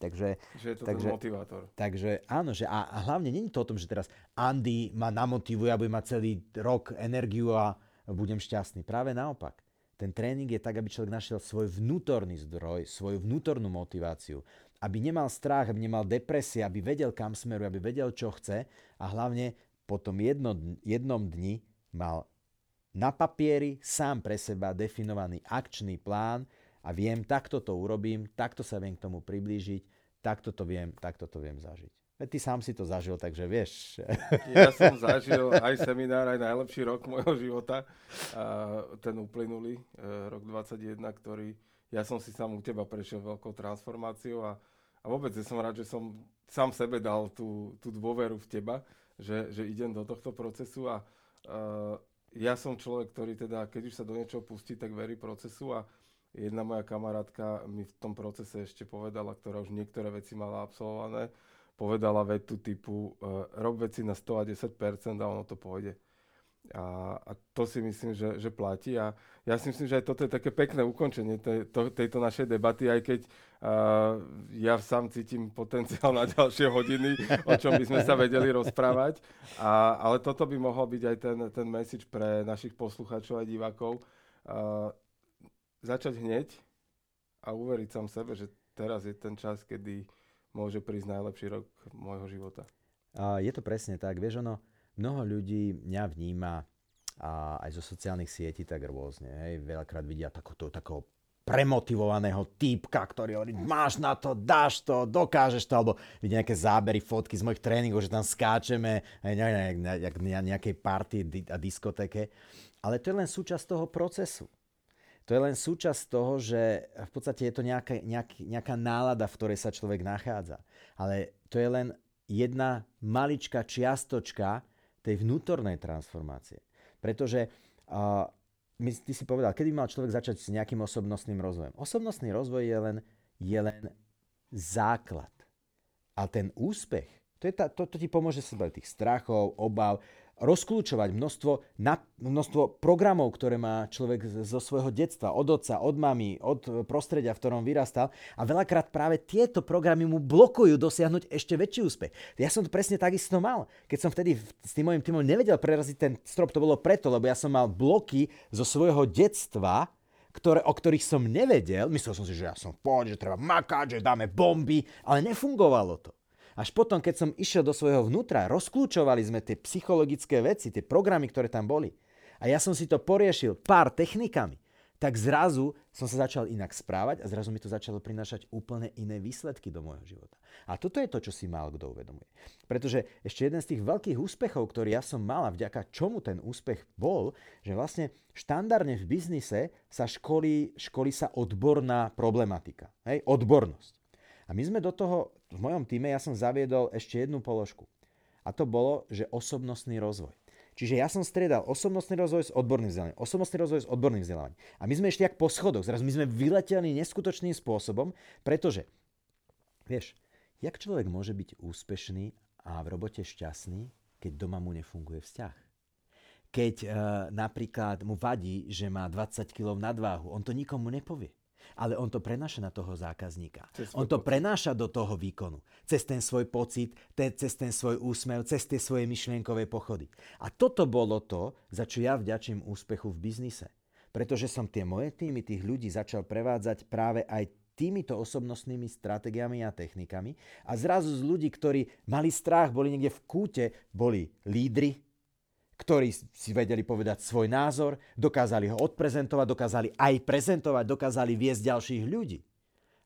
Takže, že je to takže, ten motivátor. Takže áno, že a, a hlavne není to o tom, že teraz Andy ma namotivuje a bude mať celý rok energiu a budem šťastný. Práve naopak. Ten tréning je tak, aby človek našiel svoj vnútorný zdroj, svoju vnútornú motiváciu. Aby nemal strach, aby nemal depresie, aby vedel, kam smeruje, aby vedel, čo chce a hlavne po tom jedno, jednom dni mal na papieri sám pre seba definovaný akčný plán, a viem, takto to urobím, takto sa viem k tomu priblížiť, takto to viem, takto to viem zažiť. Ty sám si to zažil, takže vieš. Ja som zažil aj seminár, aj najlepší rok môjho života, ten uplynulý, e, rok 21, ktorý ja som si sám u teba prešiel veľkou transformáciou a, a vôbec ja som rád, že som sám sebe dal tú, tú dôveru v teba, že, že idem do tohto procesu a, a ja som človek, ktorý teda, keď už sa do niečoho pustí, tak verí procesu a Jedna moja kamarátka mi v tom procese ešte povedala, ktorá už niektoré veci mala absolvované, povedala vetu typu uh, rob veci na 110% a ono to pôjde. A, a to si myslím, že, že platí. A ja si myslím, že aj toto je také pekné ukončenie tej, to, tejto našej debaty, aj keď uh, ja sám cítim potenciál na ďalšie hodiny, o čom by sme sa vedeli rozprávať. A, ale toto by mohol byť aj ten, ten message pre našich poslucháčov a divákov. Uh, začať hneď a uveriť sám sebe, že teraz je ten čas, kedy môže prísť najlepší rok môjho života. A je to presne tak. Vieš, ono, mnoho ľudí mňa vníma a aj zo sociálnych sietí tak rôzne. Hej. Veľakrát vidia takúto, takého premotivovaného týpka, ktorý hovorí, máš na to, dáš to, dokážeš to, alebo vidia nejaké zábery, fotky z mojich tréningov, že tam skáčeme na nejakej party a diskotéke. Ale to je len súčasť toho procesu. To je len súčasť toho, že v podstate je to nejaká, nejak, nejaká nálada, v ktorej sa človek nachádza. Ale to je len jedna maličká čiastočka tej vnútornej transformácie. Pretože uh, ty si povedal, kedy mal človek začať s nejakým osobnostným rozvojom. Osobnostný rozvoj je len, je len základ. A ten úspech, to, je tá, to, to ti pomôže sa tých strachov, obav, rozklúčovať množstvo, množstvo programov, ktoré má človek zo svojho detstva, od otca, od mamy, od prostredia, v ktorom vyrastal. A veľakrát práve tieto programy mu blokujú dosiahnuť ešte väčší úspech. Ja som to presne takisto mal. Keď som vtedy s tým mojim týmom nevedel preraziť ten strop, to bolo preto, lebo ja som mal bloky zo svojho detstva, ktoré, o ktorých som nevedel. Myslel som si, že ja som v že treba makať, že dáme bomby, ale nefungovalo to. Až potom, keď som išiel do svojho vnútra, rozklúčovali sme tie psychologické veci, tie programy, ktoré tam boli. A ja som si to poriešil pár technikami, tak zrazu som sa začal inak správať a zrazu mi to začalo prinášať úplne iné výsledky do môjho života. A toto je to, čo si málo kto uvedomuje. Pretože ešte jeden z tých veľkých úspechov, ktorý ja som mal a vďaka čomu ten úspech bol, že vlastne štandardne v biznise sa školí, školí sa odborná problematika. Hej? Odbornosť. A my sme do toho, v mojom týme, ja som zaviedol ešte jednu položku. A to bolo, že osobnostný rozvoj. Čiže ja som striedal osobnostný rozvoj s odborným vzdelaním, osobnostný rozvoj s odborným vzdelaním. A my sme ešte jak po schodoch, zrazu my sme vyleteli neskutočným spôsobom, pretože, vieš, jak človek môže byť úspešný a v robote šťastný, keď doma mu nefunguje vzťah? Keď e, napríklad mu vadí, že má 20 kg nadváhu, on to nikomu nepovie ale on to prenáša na toho zákazníka. On to pocit. prenáša do toho výkonu. Cez ten svoj pocit, te, cez ten svoj úsmev, cez tie svoje myšlienkové pochody. A toto bolo to, za čo ja vďačím úspechu v biznise. Pretože som tie moje týmy, tých ľudí začal prevádzať práve aj týmito osobnostnými stratégiami a technikami a zrazu z ľudí, ktorí mali strach, boli niekde v kúte, boli lídry, ktorí si vedeli povedať svoj názor, dokázali ho odprezentovať, dokázali aj prezentovať, dokázali viesť ďalších ľudí.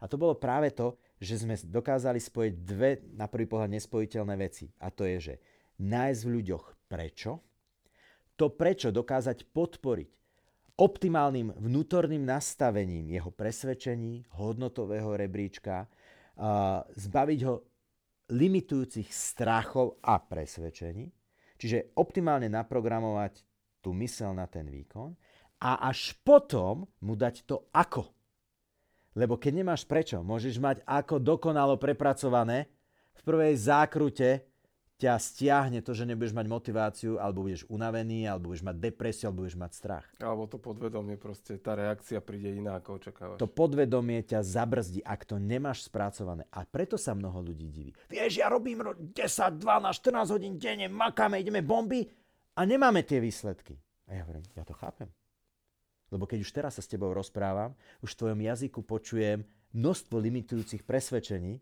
A to bolo práve to, že sme dokázali spojiť dve na prvý pohľad nespojiteľné veci. A to je, že nájsť v ľuďoch prečo, to prečo dokázať podporiť optimálnym vnútorným nastavením jeho presvedčení, hodnotového rebríčka, zbaviť ho limitujúcich strachov a presvedčení Čiže optimálne naprogramovať tú mysel na ten výkon a až potom mu dať to ako. Lebo keď nemáš prečo, môžeš mať ako dokonalo prepracované, v prvej zákrute ťa stiahne to, že nebudeš mať motiváciu, alebo budeš unavený, alebo budeš mať depresiu, alebo budeš mať strach. Alebo to podvedomie proste, tá reakcia príde iná, ako očakávaš. To podvedomie ťa zabrzdí, ak to nemáš spracované. A preto sa mnoho ľudí diví. Vieš, ja robím 10, 12, 14 hodín denne, makáme, ideme bomby a nemáme tie výsledky. A ja hovorím, ja to chápem. Lebo keď už teraz sa s tebou rozprávam, už v tvojom jazyku počujem množstvo limitujúcich presvedčení,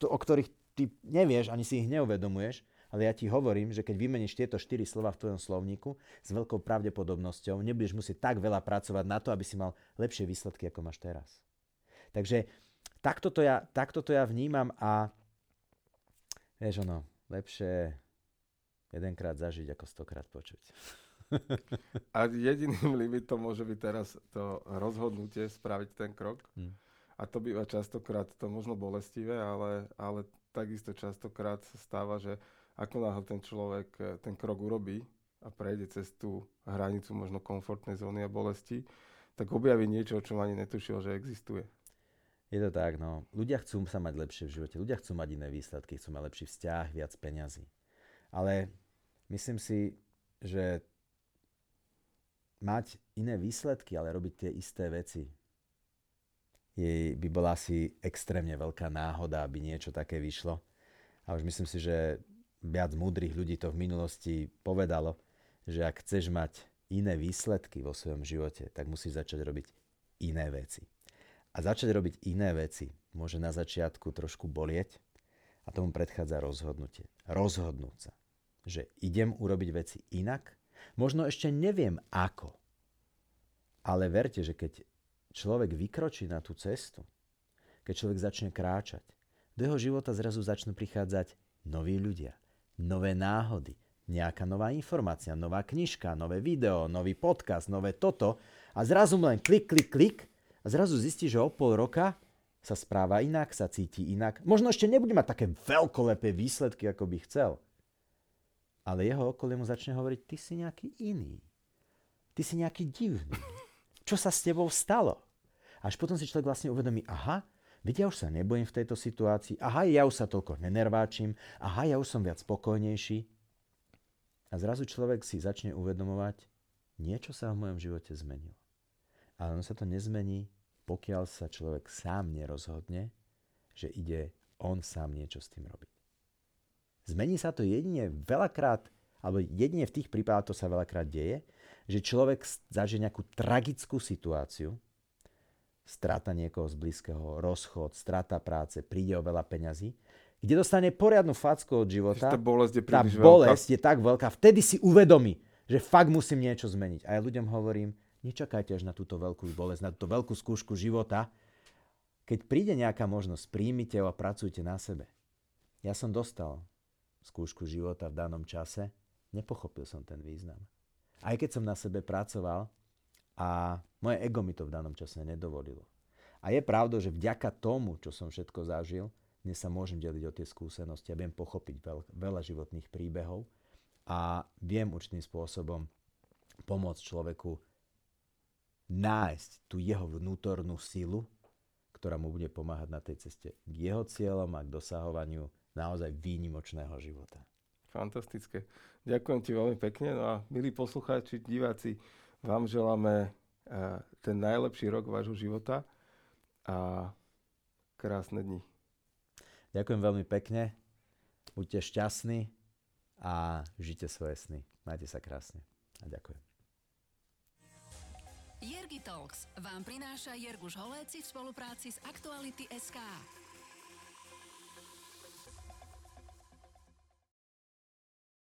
o ktorých ty nevieš, ani si ich neuvedomuješ, ale ja ti hovorím, že keď vymeníš tieto štyri slova v tvojom slovníku, s veľkou pravdepodobnosťou nebudeš musieť tak veľa pracovať na to, aby si mal lepšie výsledky, ako máš teraz. Takže takto to ja, takto to ja vnímam a vieš ono, lepšie jedenkrát zažiť, ako stokrát počuť. A jediným limitom môže byť teraz to rozhodnutie spraviť ten krok. Hmm. A to býva častokrát to možno bolestivé, ale, ale takisto častokrát sa stáva, že ako náhle ten človek eh, ten krok urobí a prejde cez tú hranicu možno komfortnej zóny a bolesti, tak objaví niečo, čo ani netušil, že existuje. Je to tak, no. Ľudia chcú sa mať lepšie v živote, ľudia chcú mať iné výsledky, chcú mať lepší vzťah, viac peňazí. Ale myslím si, že mať iné výsledky, ale robiť tie isté veci, jej by bola asi extrémne veľká náhoda, aby niečo také vyšlo. A už myslím si, že viac múdrych ľudí to v minulosti povedalo, že ak chceš mať iné výsledky vo svojom živote, tak musíš začať robiť iné veci. A začať robiť iné veci môže na začiatku trošku bolieť a tomu predchádza rozhodnutie. Rozhodnúť sa, že idem urobiť veci inak, možno ešte neviem ako, ale verte, že keď človek vykročí na tú cestu, keď človek začne kráčať, do jeho života zrazu začnú prichádzať noví ľudia, nové náhody, nejaká nová informácia, nová knižka, nové video, nový podcast, nové toto a zrazu len klik, klik, klik a zrazu zistí, že o pol roka sa správa inak, sa cíti inak. Možno ešte nebude mať také veľkolepé výsledky, ako by chcel. Ale jeho okolie mu začne hovoriť, ty si nejaký iný. Ty si nejaký divný. Čo sa s tebou stalo? Až potom si človek vlastne uvedomí, aha, veď ja už sa nebojím v tejto situácii, aha, ja už sa toľko nenerváčim, aha, ja už som viac spokojnejší. A zrazu človek si začne uvedomovať, niečo sa v mojom živote zmenilo. Ale ono sa to nezmení, pokiaľ sa človek sám nerozhodne, že ide on sám niečo s tým robiť. Zmení sa to jedine veľakrát, alebo jedine v tých prípadoch to sa veľakrát deje, že človek zažije nejakú tragickú situáciu, strata niekoho z blízkeho, rozchod, strata práce, príde o veľa peňazí, kde dostane poriadnu facku od života. Tá bolesť je tá bolesť veľká. je tak veľká, vtedy si uvedomí, že fakt musím niečo zmeniť. A ja ľuďom hovorím, nečakajte až na túto veľkú bolesť, na túto veľkú skúšku života. Keď príde nejaká možnosť, príjmite ho a pracujte na sebe. Ja som dostal skúšku života v danom čase, nepochopil som ten význam. Aj keď som na sebe pracoval a moje ego mi to v danom čase nedovolilo. A je pravda, že vďaka tomu, čo som všetko zažil, dnes sa môžem deliť o tie skúsenosti a viem pochopiť veľ, veľa životných príbehov a viem určitým spôsobom pomôcť človeku nájsť tú jeho vnútornú silu, ktorá mu bude pomáhať na tej ceste k jeho cieľom a k dosahovaniu naozaj výnimočného života. Fantastické. Ďakujem ti veľmi pekne. No a milí poslucháči, diváci, vám želáme eh, ten najlepší rok vášho života a krásne dni. Ďakujem veľmi pekne. Buďte šťastní a žite svoje sny. Majte sa krásne. A ďakujem. Jergi Talks vám prináša Jerguš Holéci v spolupráci s Aktuality SK.